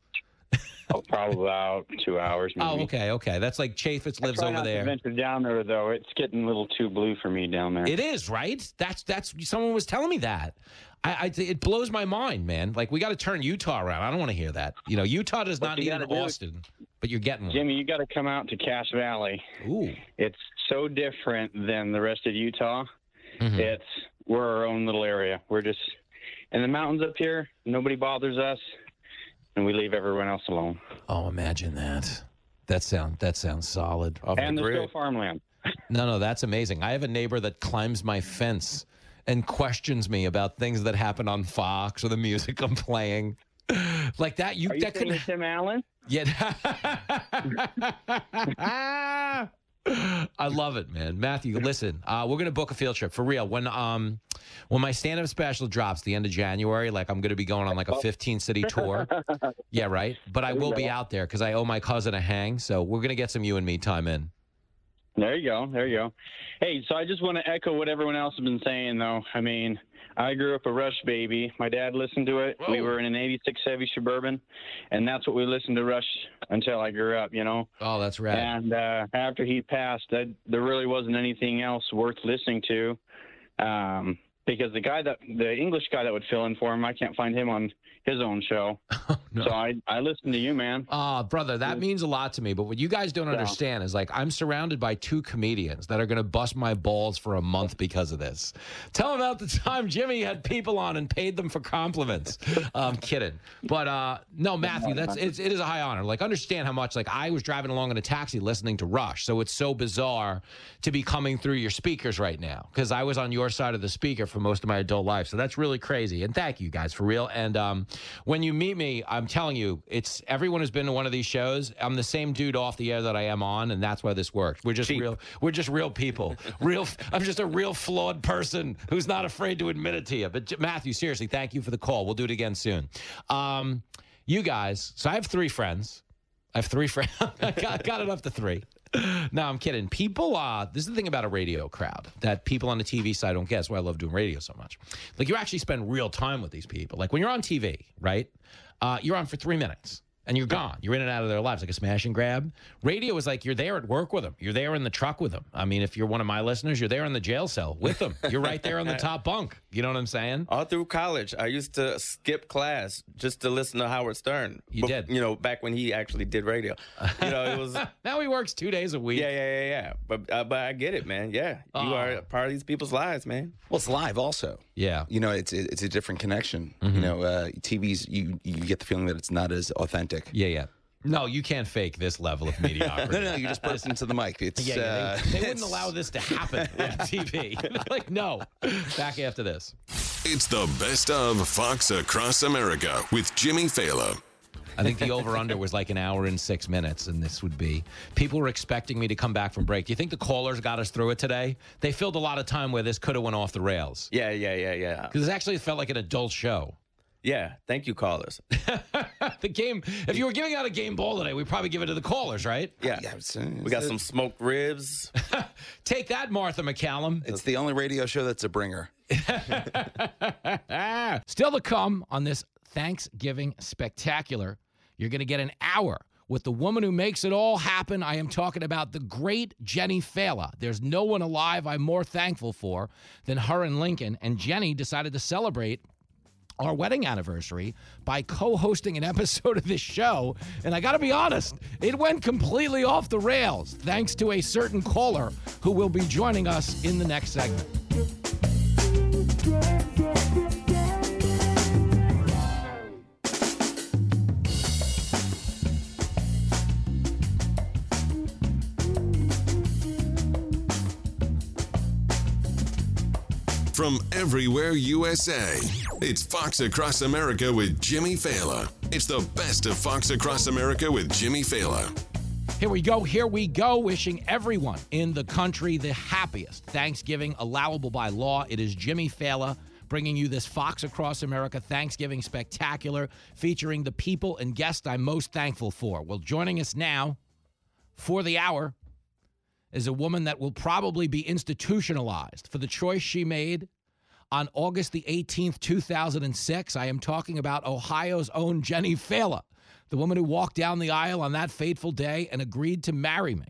Oh, probably about two hours. Maybe. Oh, okay, okay. That's like Chaffetz lives over there. venture down there though. It's getting a little too blue for me down there. It is right. That's that's someone was telling me that. I, I it blows my mind, man. Like we got to turn Utah around. I don't want to hear that. You know, Utah does What not need an Austin, but you're getting one. Jimmy, you got to come out to Cache Valley. Ooh. It's so different than the rest of Utah. Mm-hmm. It's we're our own little area. We're just in the mountains up here. Nobody bothers us, and we leave everyone else alone. Oh, imagine that. That sound that sounds solid. Off and the there's still farmland. No, no, that's amazing. I have a neighbor that climbs my fence and questions me about things that happen on Fox or the music I'm playing. Like that, you Are you that saying could it's Tim Allen? Yeah. I love it, man. Matthew, listen, uh, we're gonna book a field trip for real. When um when my stand-up special drops the end of January, like I'm gonna be going on like a 15 city tour. Yeah, right. But I will be out there because I owe my cousin a hang. So we're gonna get some you and me time in. There you go. There you go. Hey, so I just want to echo what everyone else has been saying, though. I mean, I grew up a Rush baby. My dad listened to it. We were in an '86 Chevy Suburban, and that's what we listened to Rush until I grew up. You know. Oh, that's right. And uh, after he passed, I, there really wasn't anything else worth listening to, um, because the guy that the English guy that would fill in for him, I can't find him on his own show. So I I listened to you, man. Ah, brother, that means a lot to me. But what you guys don't Yeah. understand is like I'm surrounded by two comedians that are going to bust my balls for a month because of this. Tell them about the time Jimmy had people on and paid them for compliments. I'm kidding, but uh, no, Matthew, that's it's, it is a high honor. Like understand how much like I was driving along in a taxi listening to Rush, so it's so bizarre to be coming through your speakers right now because I was on your side of the speaker for most of my adult life. So that's really crazy. And thank you guys for real. And um, when you meet me, I'm telling you, it's everyone who's been to one of these shows. I'm the same dude off the air that I am on, and that's why this works. We're just real. We're just real people. real. I'm just a real flawed person who's not afraid to admit it to you. But Matthew, seriously, thank you for the call. We'll do it again soon. Um, you guys. So I have three friends. I have three friends. I got, got it up to three. No, I'm kidding. People, uh, this is the thing about a radio crowd that people on the TV side don't get. That's why I love doing radio so much. Like, you actually spend real time with these people. Like, when you're on TV, right? Uh, you're on for three minutes and you're gone. You're in and out of their lives like a smash and grab. Radio is like you're there at work with them. You're there in the truck with them. I mean, if you're one of my listeners, you're there in the jail cell with them. You're right there on the top bunk. You know what I'm saying? All through college, I used to skip class just to listen to Howard Stern. You did? You know, back when he actually did radio. You know, it was. now he works two days a week. Yeah, yeah, yeah, yeah. But uh, but I get it, man. Yeah, you Oh. are part of these people's lives, man. Well, it's live also. Yeah. You know, it's it's a different connection. Mm-hmm. You know, uh, TV's you you get the feeling that it's not as authentic. Yeah, yeah. No, you can't fake this level of mediocrity. no, no, you just put it into the mic. It's Yeah, yeah, uh, they, they wouldn't it's- allow this to happen on TV. like, no. Back after this. It's the best of Fox Across America with Jimmy Failla. I think the over under was like an hour and six minutes, and this would be. People were expecting me to come back from break. Do you think the callers got us through it today? They filled a lot of time where this could have went off the rails Yeah, yeah, yeah, yeah. because it actually felt like an adult show. Yeah, thank you, callers. the game. If you were giving out a game ball today, we'd probably give it to the callers, right? Yeah, we got some smoked ribs. Take that, Martha MacCallum. It's the only radio show that's a bringer. Still to come on this Thanksgiving spectacular, you're going to get an hour with the woman who makes it all happen. I am talking about the great Jenny Failla. There's no one alive I'm more thankful for than her and Lincoln. And Jenny decided to celebrate our wedding anniversary by co hosting an episode of this show. And I got to be honest, it went completely off the rails thanks to a certain caller who will be joining us in the next segment. From everywhere USA, it's Fox Across America with Jimmy Failla. It's the best of Fox Across America with Jimmy Failla. Here we go. Here we go. Wishing everyone in the country the happiest Thanksgiving allowable by law. It is Jimmy Failla bringing you this Fox Across America Thanksgiving Spectacular featuring the people and guests I'm most thankful for. Well, joining us now for the hour is a woman that will probably be institutionalized for the choice she made on August the 18th, 2006. I am talking about Ohio's own Jenny Failla, the woman who walked down the aisle on that fateful day and agreed to marry me.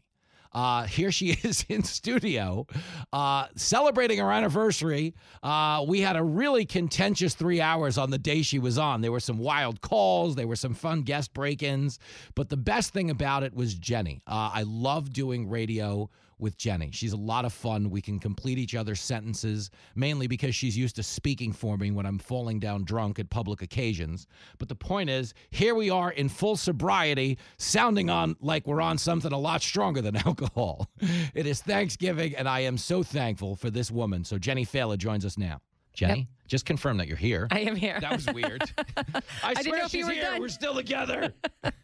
Uh, here she is in studio uh, celebrating her anniversary. Uh, we had a really contentious three hours on the day she was on. There were some wild calls, there were some fun guest break ins, but the best thing about it was Jenny. Uh, I love doing radio with Jenny. She's a lot of fun. We can complete each other's sentences, mainly because she's used to speaking for me when I'm falling down drunk at public occasions. But the point is, here we are in full sobriety, sounding on like we're on something a lot stronger than alcohol. It is Thanksgiving, and I am so thankful for this woman. So Jenny Failla joins us now. Jenny, just confirm that you're here. I am here. That was weird. I, I swear know if you she's here. done. We're still together.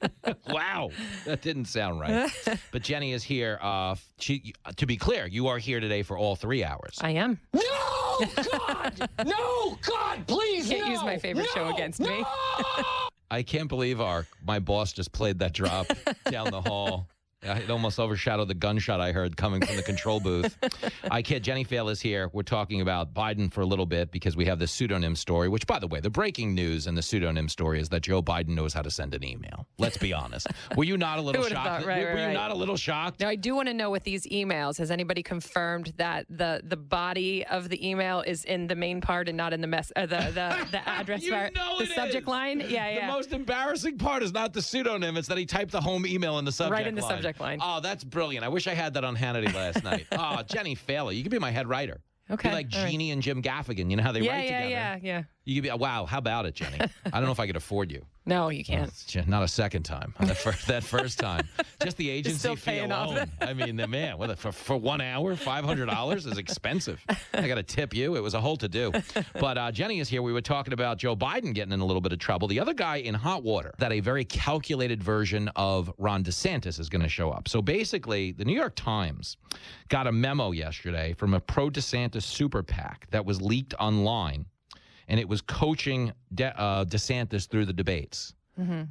wow, that didn't sound right. but Jenny is here. Uh, she, to be clear, you are here today for all three hours. I am. No, God, no, God, please, Can't no, use my favorite show no, against me. I can't believe our my boss just played that drop down the hall. It almost overshadowed the gunshot I heard coming from the control booth. I kid. Jenny Fail is here. We're talking about Biden for a little bit because we have the pseudonym story. Which, by the way, the breaking news in the pseudonym story is that Joe Biden knows how to send an email. Let's be honest. Were you not a little shocked? thought? Right, were right, you not a little shocked? Now I do want to know with these emails. Has anybody confirmed that the the body of the email is in the main part and not in the mess uh, the the the address You know the subject is. line? Yeah, yeah. The most embarrassing part is not the pseudonym; it's that he typed the home email in the subject Right in the line. subject line. Oh, that's brilliant! I wish I had that on Hannity last night. Oh, Jenny Failla, you could be my head writer. Okay, Be like all right. Jeannie and Jim Gaffigan. You know how they yeah, write yeah, together. yeah, yeah. You could be wow. How about it, Jenny? I don't know if I could afford you. No, you can't. Not a second time. That first, that first time. Just the agency fee alone. I mean, the man, what, for, for one hour, $500 is expensive. I got to tip you. It was a whole to do. But uh, Jenny is here. We were talking about Joe Biden getting in a little bit of trouble. The other guy in hot water, that a very calculated version of Ron DeSantis is going to show up. So basically, the New York Times got a memo yesterday from a pro DeSantis super PAC that was leaked online and it was coaching De- uh, DeSantis through the debates.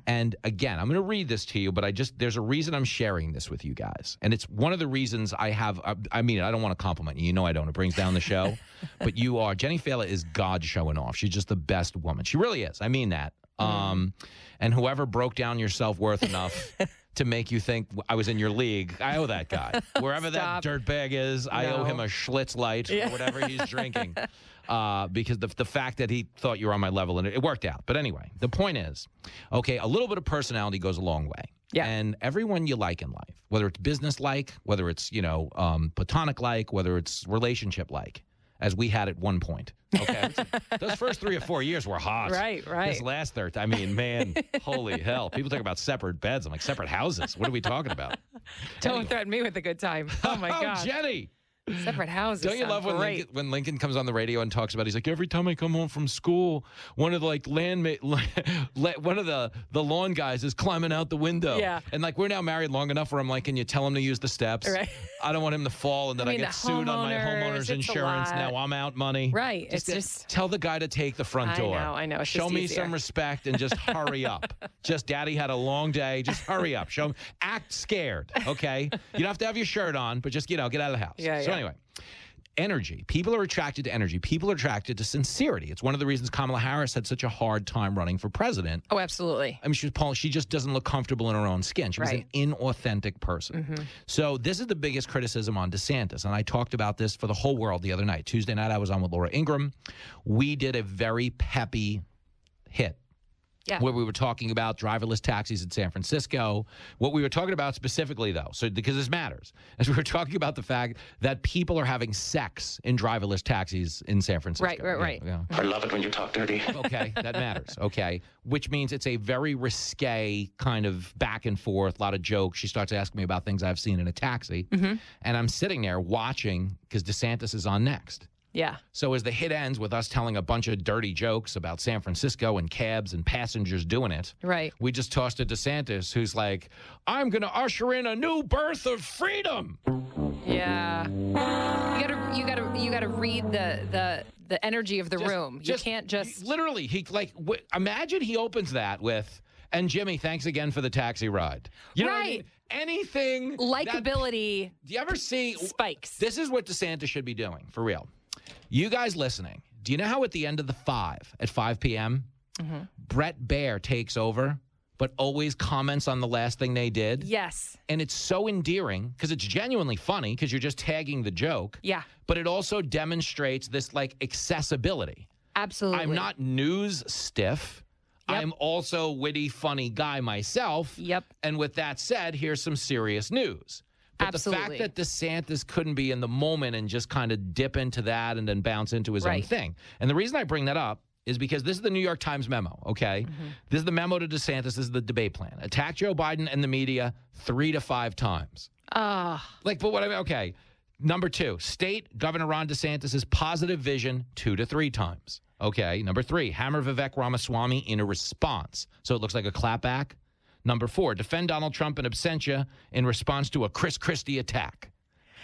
And again, I'm going to read this to you, but I just there's a reason I'm sharing this with you guys, and it's one of the reasons I have. I, I mean, I don't want to compliment you. You know, I don't. It brings down the show, but you are. Jenny Failla is God showing off. She's just the best woman. She really is. I mean that. Um, and whoever broke down your self worth enough. To make you think I was in your league, I owe that guy. Wherever Stop. that dirtbag is, I owe him a Schlitz light Yeah. or whatever he's drinking uh, because the, the fact that he thought you were on my level and it, it worked out. But anyway, the point is, okay, a little bit of personality goes a long way. Yeah. And everyone you like in life, whether it's business like, whether it's, you know, um, platonic like, whether it's relationship like, as we had at one point. Okay. Those first three or four years were hot. Right, right. This last third, I mean, man, holy hell. People talk about separate beds. I'm like, separate houses. What are we talking about? Don't threaten me with a good time. Oh my oh, god. Jenny. Separate houses. Don't you love when. Lincoln, when Lincoln comes on the radio and talks about? He's like, every time I come home from school, one of the like land, one of the the lawn guys is climbing out the window. Yeah. And like we're now married long enough where I'm like, can you tell him to use the steps? Right. I don't want him to fall and then I I, get the sued on my homeowners, homeowner's it's a insurance. Now I'm out money. Right. It's just- tell the guy to take the front door. I know, I know. It's Show just me easier. some respect and just hurry up. Just daddy had a long day. Just hurry up. Show him. Act scared. Okay. You don't have to have your shirt on, but just you know get out of the house. Yeah, so yeah. anyway energy. People are attracted to energy. People are attracted to sincerity. It's one of the reasons Kamala Harris had such a hard time running for president. Oh, absolutely. I mean, she was Paul. She just doesn't look comfortable in her own skin. She was an inauthentic person. Mhm. So this is the biggest criticism on DeSantis, and I talked about this for the whole world the other night. Tuesday night, I was on with Laura Ingraham. We did a very peppy hit Yeah. where we were talking about driverless taxis in San Francisco. What we were talking about specifically, though, so because this matters, as we were talking about the fact that people are having sex in driverless taxis in San Francisco. Right, right, right. Yeah, I love it when you talk dirty. Okay, that matters. Okay, which means it's a very risque kind of back and forth, a lot of jokes. She starts asking me about things I've seen in a taxi, Mm-hmm. and I'm sitting there watching because DeSantis is on next. Yeah. So as the hit ends with us telling a bunch of dirty jokes about San Francisco and cabs and passengers doing it, Right. we just tossed to DeSantis, who's like, "I'm going to usher in a new birth of freedom." Yeah. You gotta you gotta you gotta read the the the energy of the room. You just- can't just Literally, he like w- imagine he opens that with, "And Jimmy, thanks again for the taxi ride." You know what I mean? Right. Anything that- likability. do you ever see spikes? This is what DeSantis should be doing for real. You guys listening? Do you know how at the end of the five at 5 p.m. Mhm. Bret Baier takes over, but always comments on the last thing they did? Yes. And it's so endearing because it's genuinely funny because you're just tagging the joke. Yeah. But it also demonstrates this like accessibility. Absolutely. I'm not news stiff. I'm also witty, funny guy myself. Yep. And with that said, here's some serious news. But Absolutely. the fact that DeSantis couldn't be in the moment and just kind of dip into that and then bounce into his own thing. And the reason I bring that up is because this is the New York Times memo, okay? Mm-hmm. This is the memo to DeSantis. This is the debate plan. Attack Joe Biden and the media three to five times. Ah. Like, but what I mean, okay. Number two, state Governor Ron DeSantis' positive vision two to three times. Okay. Number three, hammer Vivek Ramaswamy in a response. So it looks like a clapback. Number four, defend Donald Trump in absentia in response to a Chris Christie attack.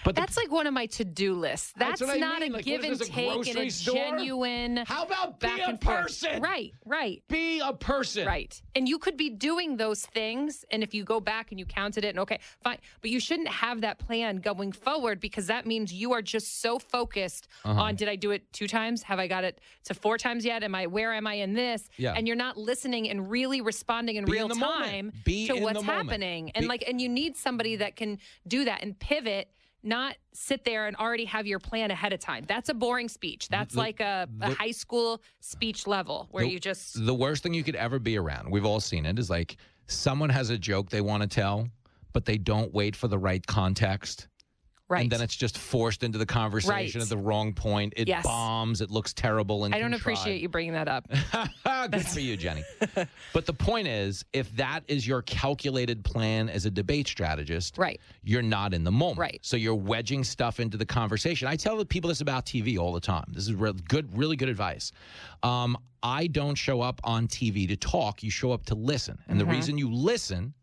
But the- That's like one of my to-do lists. That's That's, what I not mean. a Like, give and is this, a take and a store? genuine. How about be a and forth. person? Right, right. Be a person. Right. And you could be doing those things. And if you go back and you counted it, and okay, fine. But you shouldn't have that plan going forward because that means you are just so focused Uh-huh. on did I do it two times? Have I got it to four times yet? Am I where am I in this? Yeah. And you're not listening and really responding in Be real the moment. time to what's happening. And Be- like and you need somebody that can do that and pivot. Not sit there and already have your plan ahead of time. That's a boring speech. That's The- like a, a the- high school speech level where The- you just The worst thing you could ever be around, we've all seen it, is like someone has a joke they want to tell, but they don't wait for the right context. Right. And then it's just forced into the conversation Right. at the wrong point. It Yes. bombs. It looks terrible. And I don't appreciate you bringing that up. Good for you, Jenny. but the point is, if that is your calculated plan as a debate strategist, right, you're not in the moment. Right. So you're wedging stuff into the conversation. I tell the people this about TV all the time. This is real good, really good advice. Um, I don't show up on TV to talk. You show up to listen, and Mhm. the reason you listen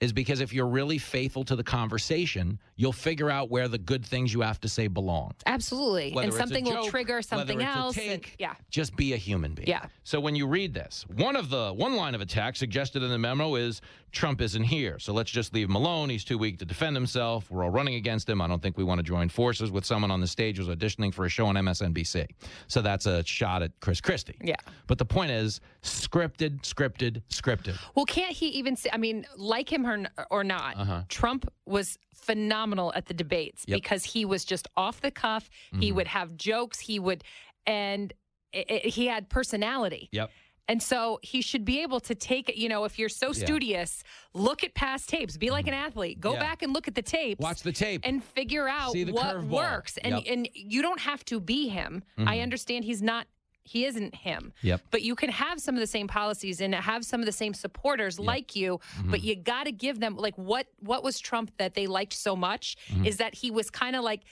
is because if you're really faithful to the conversation, you'll figure out where the good things you have to say belong. Absolutely. Whether and something will trigger something else. and- yeah. Just be a human being. Yeah. So when you read this, one of the one line of attack suggested in the memo is Trump isn't here. So let's just leave him alone. He's too weak to defend himself. We're all running against him. I don't think we want to join forces with someone on the stage who's auditioning for a show on MSNBC. So that's a shot at Chris Christie. Yeah. But the point is scripted, scripted, scripted. Well, can't he even say, I mean, like him or, or not, Uh-huh. Trump was phenomenal at the debates Yep. because he was just off the cuff. He Mhm. would have jokes. He would, and i i he had personality. Yep. And so he should be able to take it, you know, if you're so Yeah. Mm-hmm. studious, look at past tapes, be like an athlete, go Yeah. back and look at the tapes. Watch the tape. And figure out what works. And Yep. and you don't have to be him. I Mhm. understand he's not he isn't him. Yep. But you can have some of the same policies and have some of the same supporters like you, but Mhm. you got to give them like what what was Trump that they liked so much Mhm. is that he was kind of like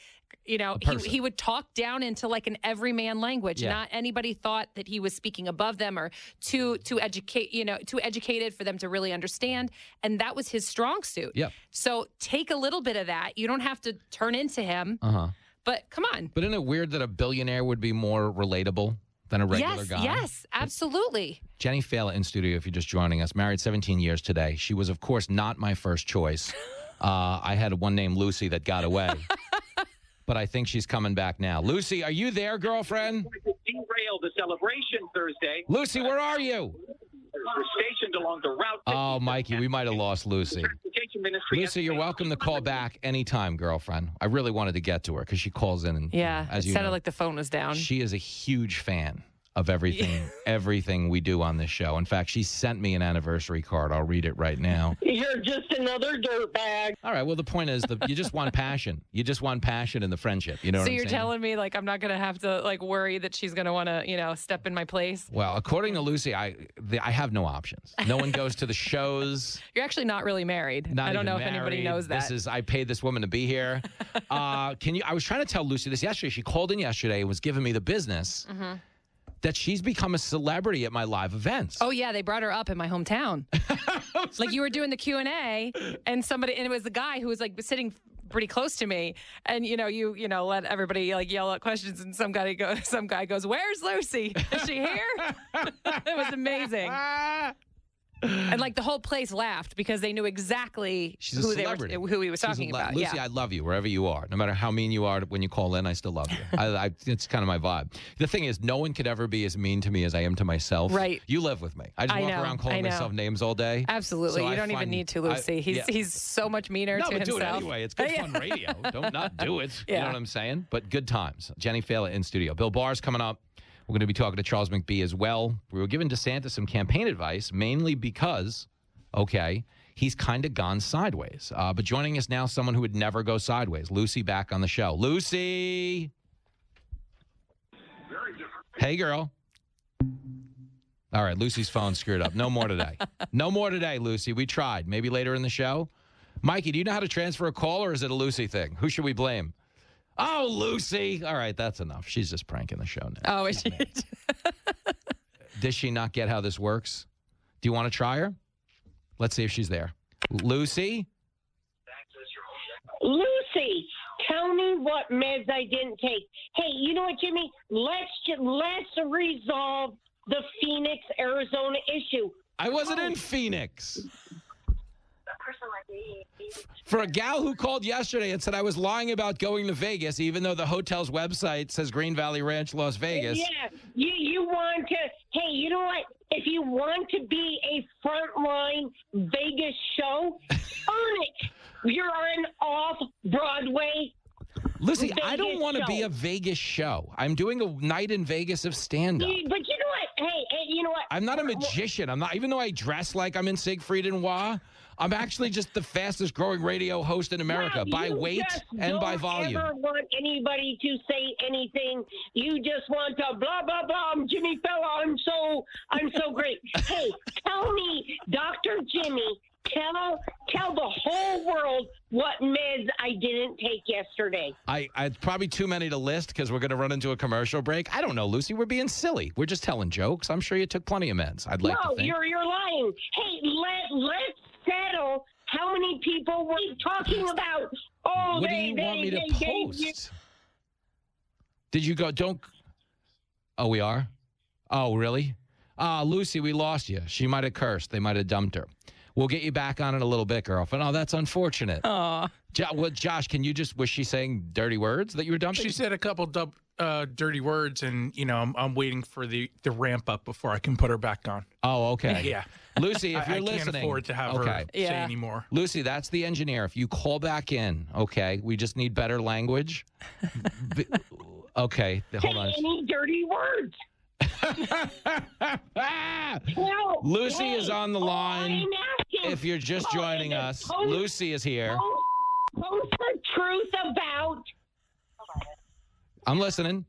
you know, he, he would talk down into like an everyman language. Yeah. Not anybody thought that he was speaking above them or too too educate, you know, too educated for them to really understand. And that was his strong suit. Yep. So take a little bit of that. You don't have to turn into him, Uh huh. but come on. But isn't it weird that a billionaire would be more relatable than a regular yes, guy? yes, absolutely. Jenny Failla in studio, if you're just joining us, married 17 years today. She was, of course, not my first choice. Uh, I had one named Lucy that got away. but I think she's coming back now. Lucy, are you there, girlfriend? derail the celebration Thursday. Lucy, where are you? We're stationed along the route. Oh, Mikey, we might have lost Lucy. Transportation Ministry. Lucy, you're welcome to call back anytime, girlfriend. I really wanted to get to her because she calls in and Yeah. as it you sounded know, like the phone was down. She is a huge fan of everything, everything we do on this show. In fact, she sent me an anniversary card. I'll read it right now. You're just another dirtbag. All right. Well, the point is, the, you just want passion. You just want passion in the friendship. You know so what I'm you're saying? telling me like I'm not gonna have to like worry that she's gonna want to you know step in my place. well, according to Lucy, I the, I have no options. No one goes to the shows. You're actually not really married. Not I don't even know if anybody knows that. This is I paid this woman to be here. uh, can you? I was trying to tell Lucy this yesterday. She called in yesterday and was giving me the business Mhm. That she's become a celebrity at my live events. Oh yeah, they brought her up in my hometown. like you were doing the Q and A, and somebody, and it was the guy who was like sitting pretty close to me, and you know, you you know, let everybody like yell out questions, and some guy go, some guy goes, "Where's Lucy? Is she here?" it was amazing. And like the whole place laughed because they knew exactly She's who they were, who he was She's talking le- about. Lucy, yeah. I love you wherever you are. No matter how mean you are when you call in, I still love you. I, I, it's kind of my vibe. The thing is, no one could ever be as mean to me as I am to myself. Right. You live with me. I just I walk know, around calling myself names all day. Absolutely, So you I don't even need to, Lucy. he's yeah. he's so much meaner No, to but do himself. it anyway. It's good Yeah. fun radio. Don't not do it. You know what I'm saying? But good times. Jenny Failla in studio. Bill Barr's coming up. We're going to be talking to Charles McBee as well. We were giving DeSantis some campaign advice, mainly because, okay, he's kind of gone sideways. Uh, but joining us now, someone who would never go sideways. Lucy back on the show. Lucy. Hey, girl. All right, Lucy's phone screwed up. No more today. no more today, Lucy. We tried. Maybe later in the show. Mikey, do you know how to transfer a call or is it a Lucy thing? Who should we blame? Oh, Lucy. All right, that's enough. She's just pranking the show now. Oh, is she? Does she not get how this works? Do you want to try her? Let's see if she's there. Lucy? Lucy, tell me what meds I didn't take. Hey, you know what, Jimmy? Let's ju- let's resolve the Phoenix, Arizona issue. I wasn't in oh. Phoenix. For a gal who called yesterday and said I was lying about going to Vegas, even though the hotel's website says Green Valley Ranch, Las Vegas. Yeah, you you want to? Hey, you know what? If you want to be a frontline Vegas show, earn it. You're an off Broadway. Lucy, I don't want to be a Vegas show. I'm doing a night in Vegas of stand up. But you know what? Hey, hey, you know what? I'm not a magician. I'm not, even though I dress like I'm in Siegfried and Roy, I'm actually just the fastest growing radio host in America by weight and by don't volume. ever want anybody to say anything. You just want to blah blah blah. I'm Jimmy Failla. I'm so I'm so great. hey, tell me, Doctor Jimmy. Tell tell the whole world what meds I didn't take yesterday. I, I it's probably too many to list because we're going to run into a commercial break. I don't know, Lucy. We're being silly. We're just telling jokes. I'm sure you took plenty of meds. I'd like no, to think. you're you're lying. Hey, let let's settle. How many people were talking about? Oh, what do they, you they, want me to they gave you- post? Did you go? Don't. Oh, we are. Oh, really? Ah, Lucy, we lost you. She might have cursed. They might have dumped her. We'll get you back on it a little bit, girlfriend. Oh, that's unfortunate. Aw. Jo- well, Josh, can you just was she saying dirty words that you were dumping? She said a couple dub, uh, dirty words, and you know I'm, I'm waiting for the, the ramp up before I can put her back on. Oh, okay. Yeah. Lucy, if you're I can't listening, afford to have her okay. say Yeah. anymore. Lucy, that's the engineer. If you call back in, okay, we just need better language. B- okay, hold on. Any dirty words. Well, Lucy hey, is on the line. Oh, if you're just Oh, joining us, post- Lucy is here. Post, post the truth about. I'm listening.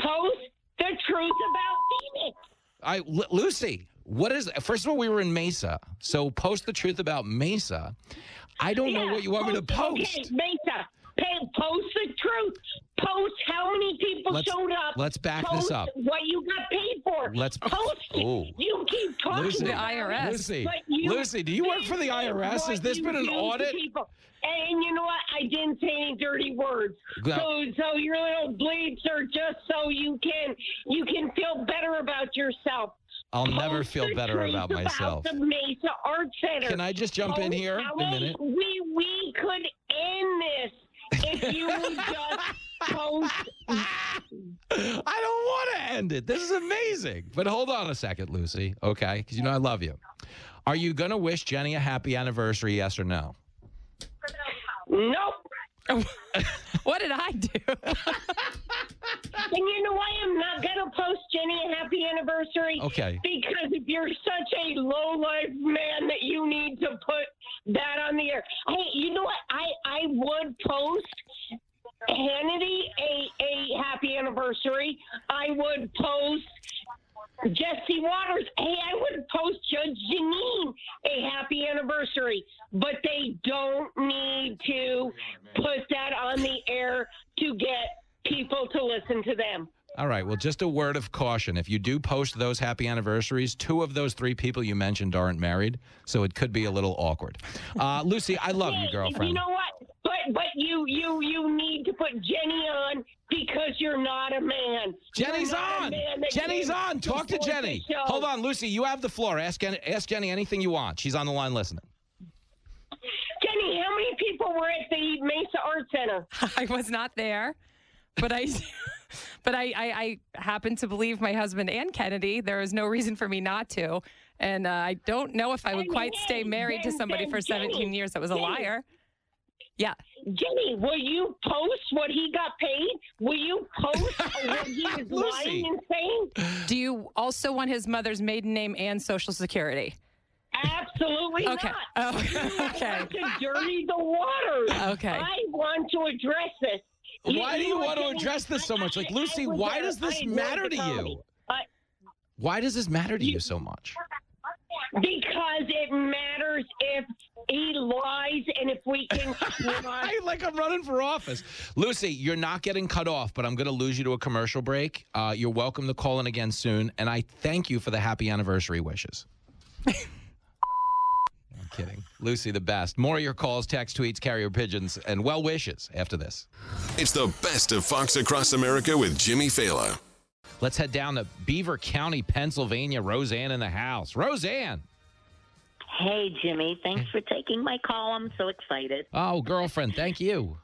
Post the the truth about Phoenix. I L- Lucy, what is? First of all, we were in Mesa, so post the truth about Mesa. I don't know what you want me to post. Okay, Mesa, pay, post the truth. Post how many people Let's- showed up. let's back post this up. What you got paid for. Let's- post. Oh. You keep talking Lucy, about irs Lucy, Lucy, do you work for the IRS? Has this been an audit? And you know what? I didn't say any dirty words. Go- So, so your little bleeps are just so you can you can feel better about yourself. I'll oh, never feel better about myself. the Mesa Art Center. Can I just jump in oh, here a minute? We we could end this if you would just post. I don't want to end it. This is amazing. But hold on a second, Lucy. Okay, because you know I love you. Are you gonna wish Jenny a happy anniversary? Yes or no? Nope. What did I do? And you know why I'm not gonna post Jenny a happy anniversary? Okay. Because if you're such a low life man that you need to put that on the air. Hey, you know what? I I would post Hannity a a happy anniversary. I would post Jesse Watters. Hey, I would post Judge Jeanine a happy anniversary, but they don't need to put that on the air to get people to listen to them. All right. Well, just a word of caution. If you do post those happy anniversaries, two of those three people you mentioned aren't married, so it could be a little awkward. Uh, Lucy, I love you, girlfriend. You know what? But but you you you need to put Jenny on because you're not a man. Jenny's You're not a on. man Jenny's on. Talk to Jenny. Hold on, Lucy. You have the floor. Ask ask Jenny anything you want. She's on the line listening. Jenny, how many people were at the Mesa Art Center? I was not there, but I, but I, I, I happen to believe my husband and Kennedy. There is no reason for me not to, and uh, I don't know if I would quite stay married to somebody for 17 Jenny, years that was a Jenny. liar. Yeah. Jenny, will you post what he got paid? Will you post what he is lying and saying? Do you also want his mother's maiden name and social security? Absolutely Okay. not. Oh, okay. want to dirty the waters. Okay. I want to address this. Why do you know want to address this so much? Like, Lucy, why does this matter to you? Why does this matter to you so much? Because it matters if he lies and if we can. I like I'm running for office. Lucy, you're not getting cut off, but I'm going to lose you to a commercial break. Uh, you're welcome to call in again soon, and I thank you for the happy anniversary wishes. I'm kidding. Lucy, the best. More of your calls, text, tweets, carrier pigeons, and well wishes after this. It's the best of Fox Across America with Jimmy Failla. Let's head down to Beaver County, Pennsylvania. Roseanne in the house. Roseanne. Hey, Jimmy. Thanks for taking my call. I'm so excited. Oh, girlfriend, thank you.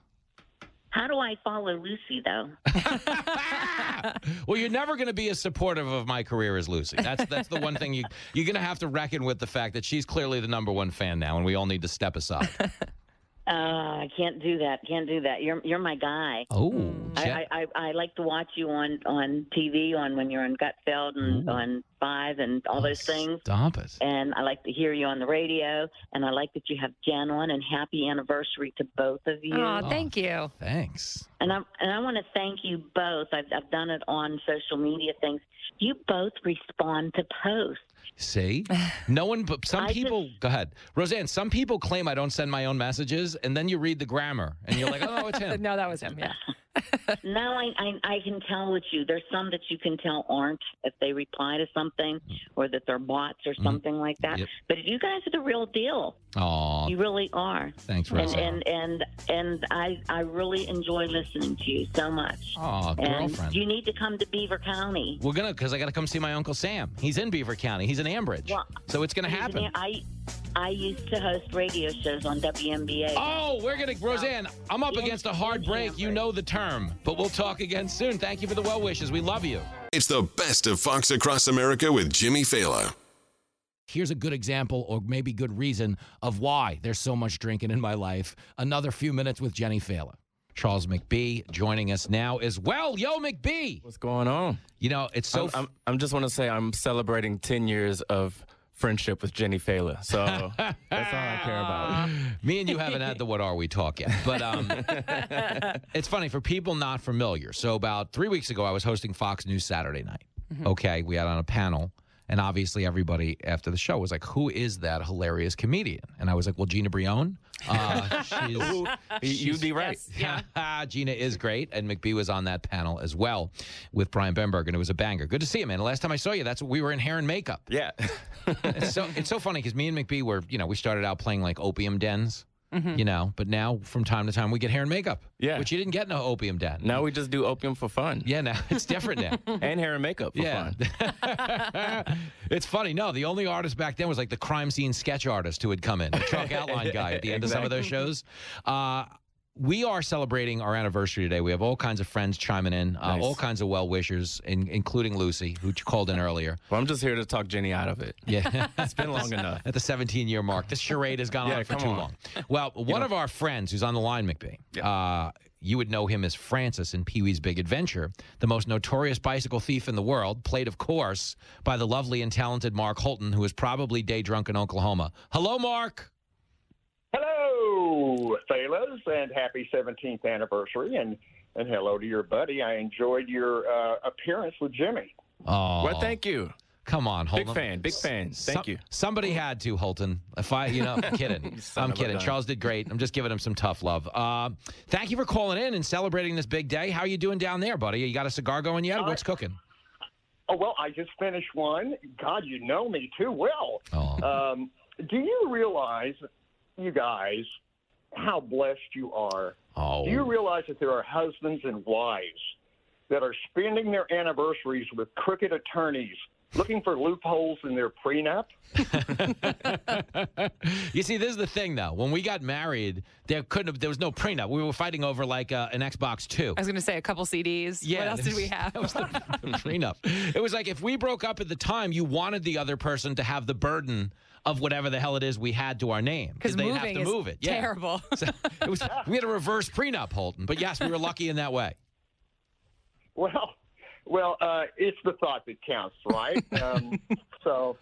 How do I follow Lucy, though? Well, you're never going to be as supportive of my career as Lucy. That's that's the one thing you you're going to have to reckon with the fact that she's clearly the number one fan now, and we all need to step aside. Uh, I can't do that. Can't do that. You're you're my guy. Oh, I, I, I, I like to watch you on, on TV on when you're on Gutfeld and on Five and all those things. Stop it. And I like to hear you on the radio. And I like that you have Jen on. And happy anniversary to both of you. Oh, thank you. Thanks. And I and I want to thank you both. I've I've done it on social media things. You both respond to posts. See, no one. But some I people. go ahead, Roseanne. Some people claim I don't send my own messages, and then you read the grammar, and you're like, oh, it's him. no, that was him. Yeah. No, I, I I can tell with you. There's some that you can tell aren't if they reply to something or that they're bots or mm-hmm. something like that. Yep. But you guys are the real deal. Aw, You really are. thanks, And Roseanne. and and and I I really enjoy listening to you so much. Aw, and girlfriend. you need to come to Beaver County. We're gonna, because I got to come see my uncle Sam. He's in Beaver County. He's in Ambridge, Well, so it's gonna happen. an- I I used to host radio shows on WMBA. Oh, we're gonna, Roseanne. I'm up against a hard break. You know the term, but we'll talk again soon. Thank you for the well wishes. We love you. It's the best of Fox Across America with Jimmy Failla. Here's a good example, or maybe good reason, of why there's so much drinking in my life. Another few minutes with Jenny Failla. Charles McBee joining us now as well. Yo, McBee. What's going on? You know, it's so. I'm, I'm, I'm just want to say I'm celebrating 10 years of friendship with Jenny Failla. So that's all I care about. Me and you haven't had the what are we talk yet, but um, it's funny for people not familiar. So about three weeks ago, I was hosting Fox News Saturday Night. Okay, we had on a panel, and obviously everybody after the show was like, "Who is that hilarious comedian?" And I was like, "Well, Gina Brillon." Uh, she's, You'd be right. yeah. Gina is great, and McBee was on that panel as well with Brian Brenberg, and it was a banger. Good to see you, man. The last time I saw you, that's we were in hair and makeup. Yeah. it's so it's so funny because me and McBee were, you know, we started out playing like opium dens, Mhm. you know, but now from time to time we get hair and makeup. Yeah. which you didn't get in an opium den. Now we just do opium for fun. Yeah, now it's different now. and hair and makeup for Yeah. fun. it's funny. No, the only artist back then was like the crime scene sketch artist who would come in, the chalk outline guy at the end of some of those shows. Uh, we are celebrating our anniversary today. We have all kinds of friends chiming in, uh, Nice. all kinds of well wishers, in, including Lucy, who called in earlier. Well, I'm just here to talk Jenny out of it. Yeah, it's been long enough. At the 17 year mark, this charade has gone Yeah, on for too on. long. Well, one know- of our friends who's on the line, McBee, uh, you would know him as Francis in Pee Wee's Big Adventure, the most notorious bicycle thief in the world, played, of course, by the lovely and talented Mark Holton, who is probably day drunk in Oklahoma. Hello, Mark. Hello, fellas, and happy 17th anniversary, and and hello to your buddy. I enjoyed your uh, appearance with Jimmy. Oh, Well, thank you. Come on, Big fan, big fan. Thank you. Somebody had to, Holton. If I, you know, I'm kidding. I'm kidding. Charles did great. I'm just giving him some tough love. Uh, thank you for calling in and celebrating this big day. How are you doing down there, buddy? You got a cigar going yet? What's cooking? Oh well, I just finished one. God, you know me too well. Oh. Um, do you realize, you guys, how blessed you are? Oh. Do you realize that there are husbands and wives that are spending their anniversaries with crooked attorneys looking for loopholes in their prenup? you see, this is the thing, though. When we got married, there couldn't have. There was no prenup. We were fighting over like uh, an Xbox Two. I was going to say a couple CDs. Yeah, what else did we have? prenup. It was like if we broke up at the time, you wanted the other person to have the burden of whatever the hell it is we had to our name. Because they'd have to move it. Yeah. terrible. So it was we had a reverse prenup, Holton. But yes, we were lucky in that way. Well, well, uh, it's the thought that counts, right? um, so,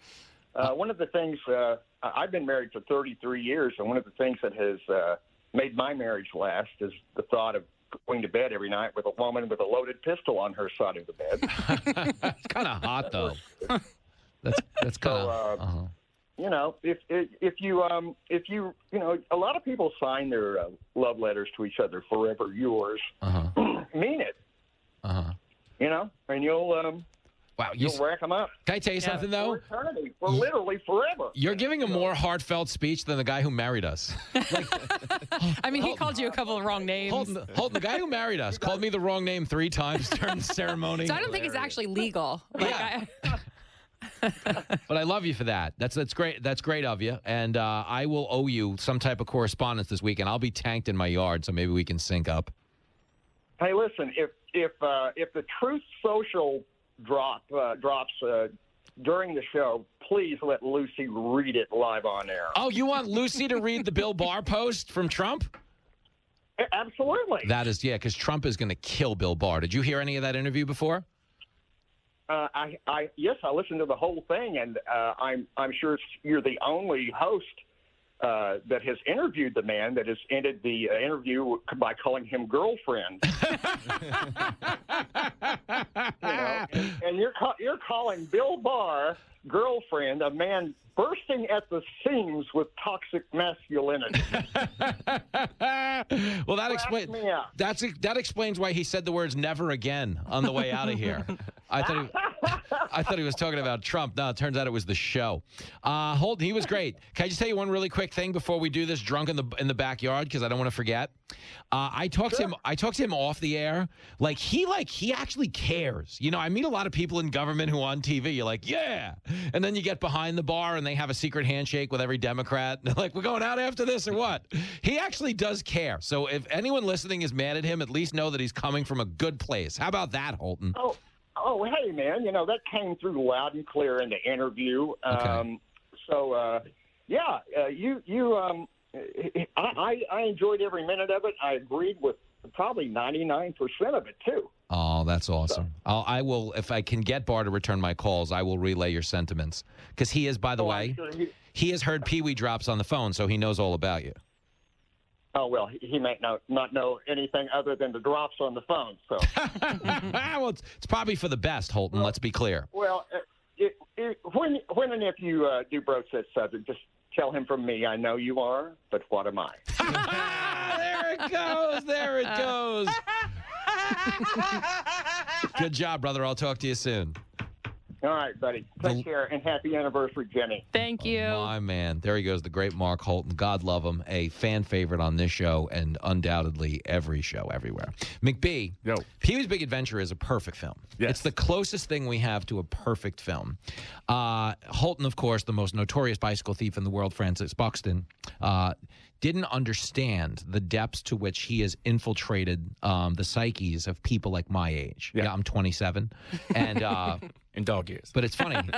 uh, one of the things uh, I- I've been married for 33 years, and one of the things that has uh, made my marriage last is the thought of going to bed every night with a woman with a loaded pistol on her side of the bed. it's kind of hot though. That's that's kind of. uh, uh-huh. You know, if if if you um if you you know, a lot of people sign their uh, love letters to each other forever yours. Uh-huh. mean it, Uh-huh. you know, and you'll um wow, you you'll rack them up. Can I tell you something though? For eternity, for literally forever. You're giving a more heartfelt speech than the guy who married us. I mean, he called you a couple of wrong names. Holton, Holton, the guy who married us, called me the wrong name three times during the ceremony. So I don't think it's actually legal. Like, I, But I love you for that. That's that's great. That's great of you. And uh, I will owe you some type of correspondence this weekend. I'll be tanked in my yard, so maybe we can sync up. Hey, listen, if if uh, if the Truth Social drop uh, drops uh, during the show, please let Lucy read it live on air. Oh, you want Lucy to read the Bill Barr post from Trump? Absolutely. That is, yeah, because Trump is going to kill Bill Barr. Did you hear any of that interview before? Uh, I, I yes, I listened to the whole thing, and uh, I'm I'm sure you're the only host uh, that has interviewed the man that has ended the uh, interview by calling him girlfriend. you know, and, and you're ca- you're calling Bill Barr girlfriend, a man bursting at the seams with toxic masculinity. Well, that explains. me. That's that explains why he said the words "never again" on the way out of here. I thought he, I thought he was talking about Trump. No, it turns out it was the show. Uh, he was great. Can I just tell you one really quick thing before we do this drunk in the in the backyard because I don't want to forget. Uh, I talked to him. I talked to him off the air. Like he like he actually cares. You know, I meet a lot of people in government who on TV. You're like, yeah, and then you get behind the bar and they have a secret handshake with every Democrat. They're like, we're going out after this or what? He actually does care. So if anyone listening is mad at him, at least know that he's coming from a good place. How about that, Holton? Oh, oh, hey, man! You know that came through loud and clear in the interview. Um, so, uh, yeah, uh, you you um, I, I I enjoyed every minute of it. I agreed with probably 99% of it, too. Oh, that's awesome. I'll, I will, if I can get Barr to return my calls, I will relay your sentiments. Because he is, by the Oh, way, sure he- he has heard Pee Wee drops on the phone, so he knows all about you. Oh, well, he, he might not, not know anything other than the drops on the phone. So, well, it's, it's probably for the best, Holton. Let's be clear. well, uh, it, it, when, when and if you uh, do broach that subject, just tell him from me, I know you are, but what am I? there it goes. There it goes. Good job, brother. I'll talk to you soon. All right, buddy. Take care and happy anniversary, Jenny. Thank you. My man. There he goes, the great Mark Holton. God love him. A fan favorite on this show and undoubtedly every show everywhere. McBee, Yo. Pee Wee's Big Adventure is a perfect film. It's the closest thing we have to a perfect film. Uh, Holton, of course, the most notorious bicycle thief in the world, Francis Buxton, uh, didn't understand the depths to which he has infiltrated um, the psyches of people like my age. Yeah, I'm 27. And uh, in dog years. But it's funny.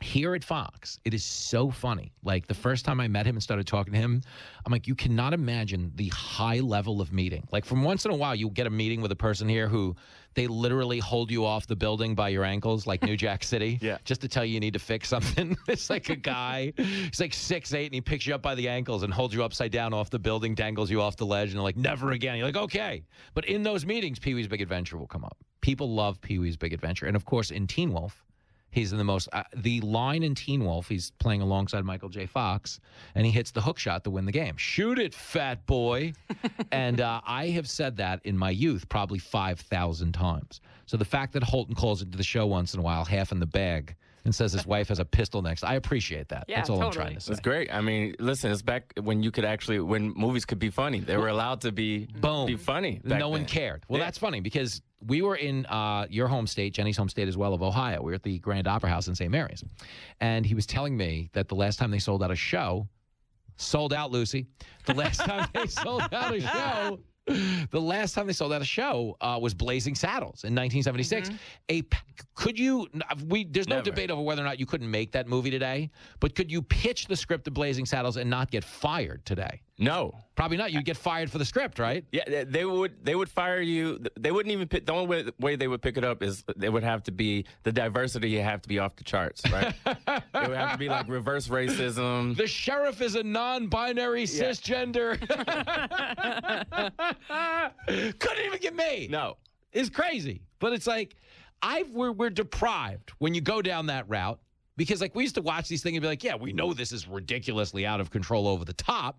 Here at Fox, it is so funny. Like the first time I met him and started talking to him, I'm like, you cannot imagine the high level of meeting. Like from once in a while, you'll get a meeting with a person here who they literally hold you off the building by your ankles, like New Jack City, yeah. just to tell you you need to fix something. it's like a guy, he's like six eight, and he picks you up by the ankles and holds you upside down off the building, dangles you off the ledge, and they're like, never again. You're like, okay. But in those meetings, Pee Wee's Big Adventure will come up. People love Pee Wee's Big Adventure, and of course, in Teen Wolf. He's in the most uh, the line in Teen Wolf. He's playing alongside Michael J. Fox, and he hits the hook shot to win the game. Shoot it, fat boy! and uh, I have said that in my youth probably five thousand times. So the fact that Holton calls into the show once in a while, half in the bag, and says his wife has a pistol next, I appreciate that. That's all I'm trying to say. It's great. I mean, listen, it's back when you could actually when movies could be funny. They were allowed to be Boom. be funny. back no one then. cared. Well, Yeah. that's funny because we were in uh, your home state, Jenny's home state as well of Ohio. We were at the Grand Opera House in St. Mary's, and he was telling me that the last time they sold out a show, sold out, Lucy. The last time they sold out a show. The last time they sold out a show uh, was Blazing Saddles in 1976. A p- could you? We there's no Never. debate over whether or not you couldn't make that movie today, but could you pitch the script of Blazing Saddles and not get fired today? No, probably not. You'd get fired for the script, right? Yeah, they- would they would fire you. They wouldn't even pick. The only way, way they would pick it up is they would have to be the diversity. You have to be off the charts, right? it would have to be like reverse racism. The sheriff is a non-binary cisgender. Couldn't even get me. No, it's crazy. But it's like I've we're we're deprived when you go down that route because like we used to watch these things and be like, yeah, we know this is ridiculously out of control over the top,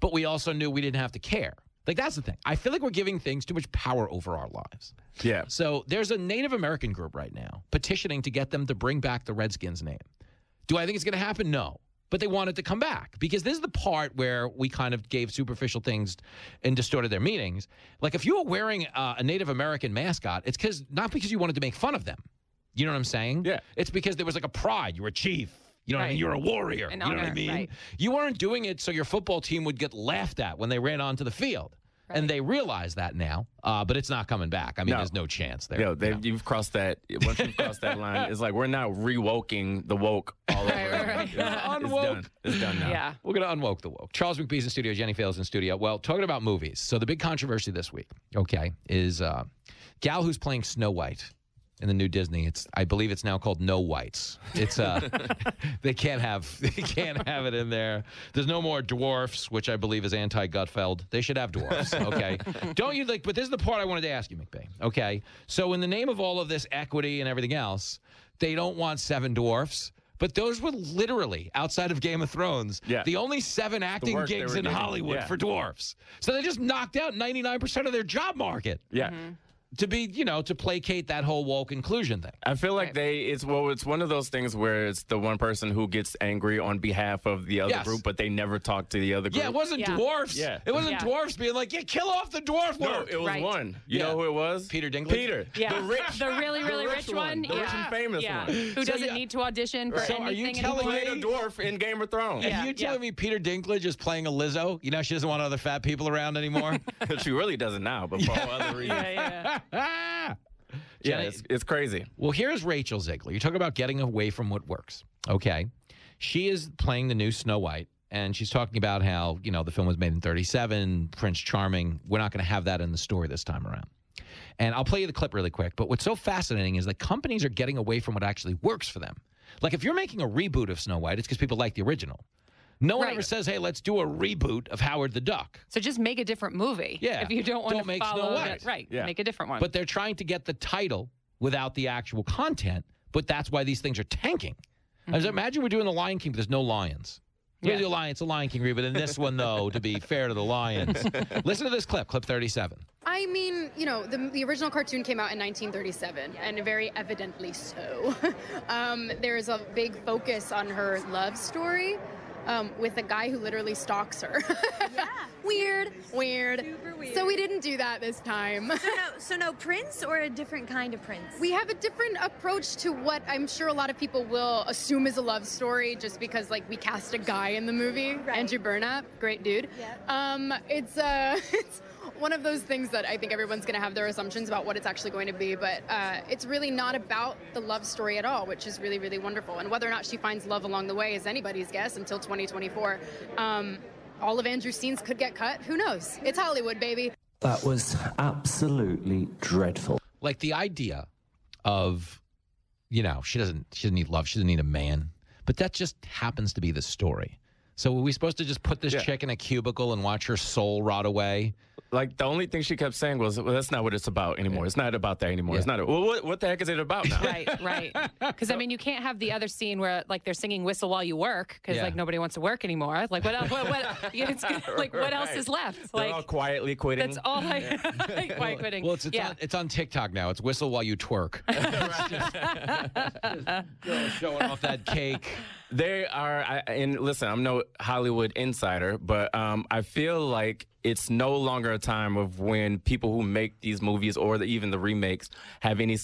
but we also knew we didn't have to care. Like that's the thing. I feel like we're giving things too much power over our lives. Yeah. So there's a Native American group right now petitioning to get them to bring back the Redskins name. Do I think it's going to happen? No. But they want it to come back because this is the part where we kind of gave superficial things and distorted their meanings. Like if you were wearing uh, a Native American mascot, it's because not because you wanted to make fun of them. You know what I'm saying? Yeah. It's because there was like a pride. You were a chief. You know what I mean? You're a warrior. An you know what I mean? right. You weren't doing it so your football team would get laughed at when they ran onto the field. And they realize that now, uh, but it's not coming back. I mean, No. there's no chance there. Yo, they, you've crossed that. Once you've crossed that line, it's like we're now rewoking the woke all over. again. It's, it's done. It's done now. Yeah, We're going to unwoke the woke. Charles McBee's in studio. Jenny Failla's in studio. Well, talking about movies. So the big controversy this week, okay, is uh, gal who's playing Snow White in the new Disney. It's I believe it's now called No Whites. It's uh, they can't have they can't have it in there. There's no more dwarfs, which I believe is anti Gutfeld. They should have dwarfs. Okay, don't you like? But this is the part I wanted to ask you, McBee. Okay, so in the name of all of this equity and everything else, they don't want seven dwarfs. But those were literally outside of Game of Thrones. Yeah. The only seven acting gigs in getting. Hollywood Yeah. for dwarfs. So they just knocked out 99% of their job market. Yeah. To be, you know, to placate that whole woke inclusion thing. I feel like they it's well it's one of those things where it's the one person who gets angry on behalf of the other Yes. group, but they never talk to the other group. Yeah, it wasn't dwarfs. Yeah, It wasn't Yeah. dwarfs being like, yeah, kill off the dwarf No, work. it was one. You Yeah. know who it was? Peter Dinklage. Peter. Yeah. The rich. The really, really the rich, one. The rich and famous yeah. one. Who So, doesn't yeah. need to audition for So are you telling anymore. me- Played a dwarf in Game of Thrones. Yeah. Are you telling me Peter Dinklage is playing a Lizzo? You know, she doesn't want other fat people around anymore. she really doesn't now, but for all other reasons. Yeah, yeah. Yeah, it's, it's crazy. Well, here's Rachel Zegler. You talk about getting away from what works. Okay. She is playing the new Snow White, and she's talking about how you know the film was made in 37, Prince Charming. We're not going to have that in the story this time around. And I'll play you the clip really quick. But what's so fascinating is that companies are getting away from what actually works for them. Like if you're making a reboot of Snow White, it's because people like the original. No one Right. ever says, "Hey, let's do a reboot of Howard the Duck." So just make a different movie. Yeah. If you don't want Don't to make Snow follow White. that, right? Yeah. Make a different one. But they're trying to get the title without the actual content. But that's why these things are tanking. As imagine we're doing the Lion King, but there's no lions. We're Yeah. gonna do a lion. It's a Lion King reboot. In this one, though, to be fair to the lions, listen to this clip, clip 37. I mean, you know, the, the original cartoon came out in 1937, and very evidently so. um, there's a big focus on her love story um, with a guy who literally stalks her. yeah. weird, weird. Super weird. So we didn't do that this time. So no, so no prince or a different kind of prince. We have a different approach to what I'm sure a lot of people will assume is a love story just because like we cast a guy in the movie, Andrew Burnap, great dude. Um, it's uh, it's one of those things that I think everyone's going to have their assumptions about what it's actually going to be, but uh, it's really not about the love story at all, which is really really wonderful. And whether or not she finds love along the way is anybody's guess until 2024. Um, all of Andrew's scenes could get cut. Who knows? It's Hollywood, baby. That was absolutely dreadful. Like the idea of, you know, she doesn't she doesn't need love. She doesn't need a man. But that just happens to be the story. So were we supposed to just put this Yeah. chick in a cubicle and watch her soul rot away? Like the only thing she kept saying was, "Well, that's not what it's about anymore. It's not about that anymore. It's not. Well, what, what the heck is it about now?" right, right. Because I mean, you can't have the other scene where like they're singing "Whistle While You Work" because Yeah. like nobody wants to work anymore. Like what else? What, what, yeah, it's, like what else is left? They're Like all quietly quitting. that's all I like, quiet quitting. Well, it's it's, yeah. on, it's on TikTok now. It's whistle while you twerk. Girl showing off that cake. They are, I, and listen, I'm no Hollywood insider, but um, I feel like it's no longer a time of when people who make these movies or the, even the remakes have any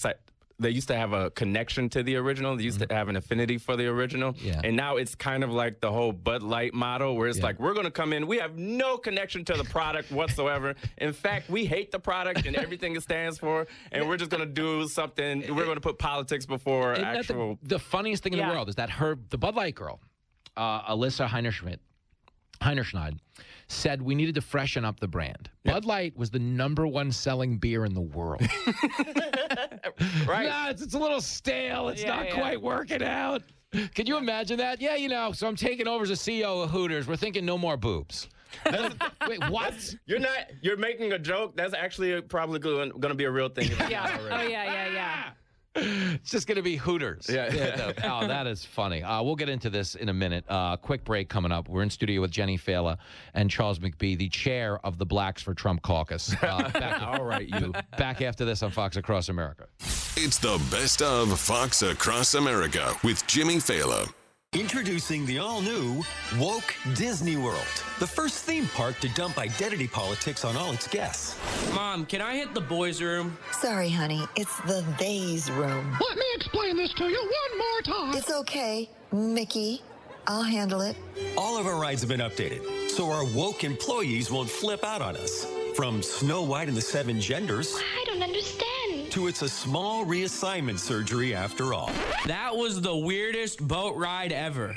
They used to have a connection to the original. They used to have an affinity for the original. Mm-hmm. Yeah. And now it's kind of like the whole Bud Light model where it's like, we're going to come in. We have no connection to the product whatsoever. In fact, we hate the product and everything it stands for. And we're just going to do something. We're going to put politics before Isn't actual. the, the funniest thing in Yeah. the world is that her, the Bud Light girl, uh, Alyssa Heinerschmidt, Heinerschneid, said we needed to freshen up the brand. Bud Light was the number one selling beer in the world. right. Nah, it's, it's a little stale. It's Yeah, not yeah. quite working out. Could you imagine that? Yeah, you know, so I'm taking over as a CEO of Hooters. We're thinking no more boobs. Wait, what? You're not. You're making a joke. That's actually probably going to be a real thing. yeah. Oh yeah, yeah, yeah. Ah! It's just going to be Hooters. Yeah. no. oh, that is funny. Uh, we'll get into this in a minute. Uh, quick break coming up. We're in studio with Jenny Failla and Charles McBee, the chair of the Blacks for Trump caucus. Uh, back, All right, you. back after this on Fox Across America. It's the best of Fox Across America with Jimmy Failla. Introducing the all new Woke Disney World, the first theme park to dump identity politics on all its guests. Mom, can I hit the boys' room? Sorry, honey. It's the they's room. Let me explain this to you one more time. It's okay, Mickey. I'll handle it. All of our rides have been updated, so our woke employees won't flip out on us. From Snow White and the Seven Genders I don't understand. to it's a small reassignment surgery after all. That was the weirdest boat ride ever.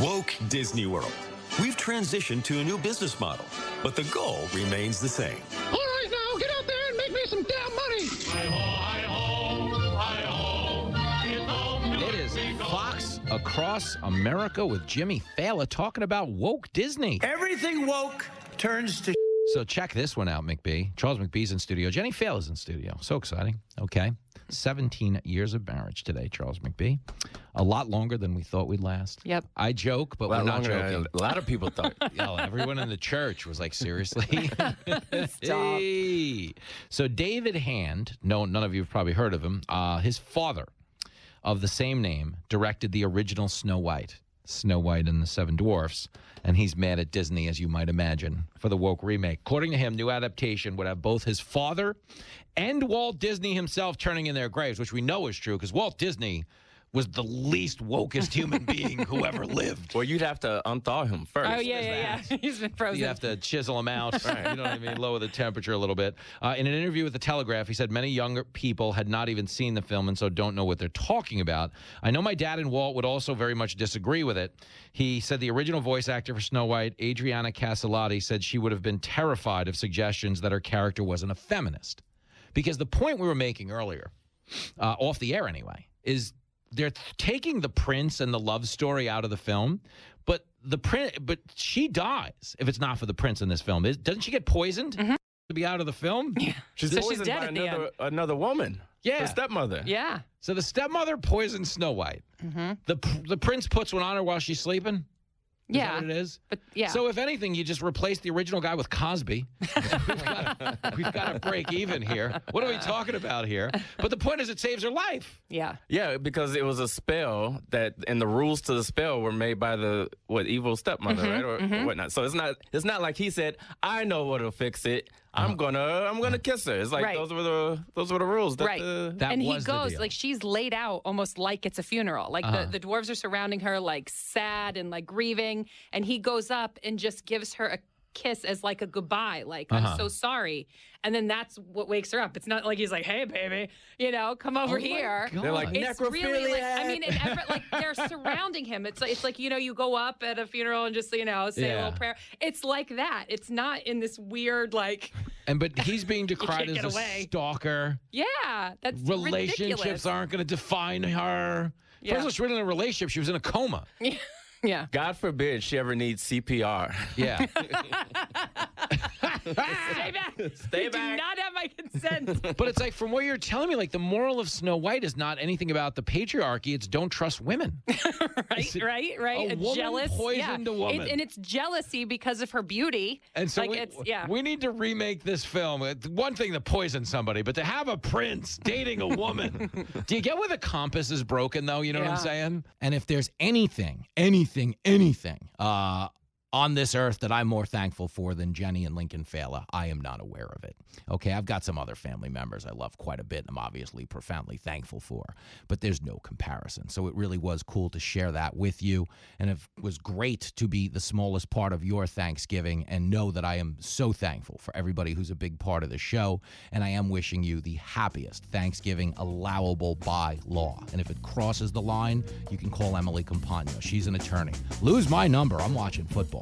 Woke Disney World. We've transitioned to a new business model, but the goal remains the same. All right, now get out there and make me some damn money. It is Fox Across America with Jimmy Failla talking about woke Disney. Everything woke turns to. So check this one out, McBee. Charles McBee's in studio. Jenny Failla is in studio. So exciting. Okay. 17 years of marriage today, Charles McBee. A lot longer than we thought we'd last. Yep. I joke, but A lot we're not longer joking. a lot of people thought. You know, everyone in the church was like, seriously? Hey. So David Hand, no, none of you have probably heard of him. Uh, his father of the same name directed the original Snow White, Snow White and the Seven Dwarfs, and he's mad at Disney, as you might imagine, for the woke remake. According to him, new adaptation would have both his father and Walt Disney himself turning in their graves, which we know is true because Walt Disney was the least wokest human being who ever lived. Well, you'd have to unthaw him first. Oh yeah, yeah, yeah. He's been frozen. You have to chisel him out. Right. You know what I mean? Lower the temperature a little bit. Uh, in an interview with the Telegraph, he said many younger people had not even seen the film and so don't know what they're talking about. I know my dad and Walt would also very much disagree with it. He said the original voice actor for Snow White, Adriana Caselotti, said she would have been terrified of suggestions that her character wasn't a feminist. Because the point we were making earlier, uh, off the air anyway, is they're taking the prince and the love story out of the film, but the prince, but she dies if it's not for the prince in this film. Is, doesn't she get poisoned to be out of the film? Yeah, She's poisoned by another, another woman. Yeah, Her stepmother. Yeah. So the stepmother poisons Snow White. Mm-hmm. The the prince puts one on her while she's sleeping. Is Yeah. that what it is? But yeah. So if anything, you just replace the original guy with Cosby. we've, got, we've got to break even here. What are we talking about here? But the point is, it saves her life. Yeah. Yeah, because it was a spell that, and the rules to the spell were made by the what evil stepmother, Mhm, right, or, or mhm. whatnot. So it's not it's not like he said, "I know what'll fix it. I'm gonna I'm gonna kiss her." It's like Right. those were the those were the rules. That right. the, and he goes like she's laid out almost like it's a funeral. Like Uh-huh. the, the dwarves are surrounding her, like sad and like grieving. And he goes up and just gives her a kiss as like a goodbye, like Uh-huh. I'm so sorry. And then that's what wakes her up. It's not like he's like, "Hey, baby, you know, come over Oh here." God. They're like, it's really like I mean, and like they're surrounding him. It's like it's like you know, you go up at a funeral and just you know say a little prayer. It's like that. It's not in this weird like, And but he's being decried as a away. stalker. yeah, that's Relationships ridiculous. aren't going to define her. Yeah. First she wasn't in a relationship. She was in a coma. Yeah. God forbid she ever needs CPR. Yeah. Stay back. Stay you back. Do not have my consent. but it's like from what you're telling me, like the moral of Snow White is not anything about the patriarchy. It's don't trust women. right, right, right. A woman jealous, poisoned yeah. a woman. It- and it's jealousy because of her beauty. And so like we, it's yeah. we need to remake this film. Uh, one thing to poison somebody, but to have a prince dating a woman. Do you get where the compass is broken, though? You know what I'm saying? And if there's anything, anything, anything uh, on this earth that I'm more thankful for than Jenny and Lincoln Failla, I am not aware of it. Okay, I've got some other family members I love quite a bit, and I'm obviously profoundly thankful for, but there's no comparison. So it really was cool to share that with you, and it was great to be the smallest part of your Thanksgiving and know that I am so thankful for everybody who's a big part of the show, and I am wishing you the happiest Thanksgiving allowable by law. And if it crosses the line, you can call Emily Compagno. She's an attorney. Lose my number. I'm watching football.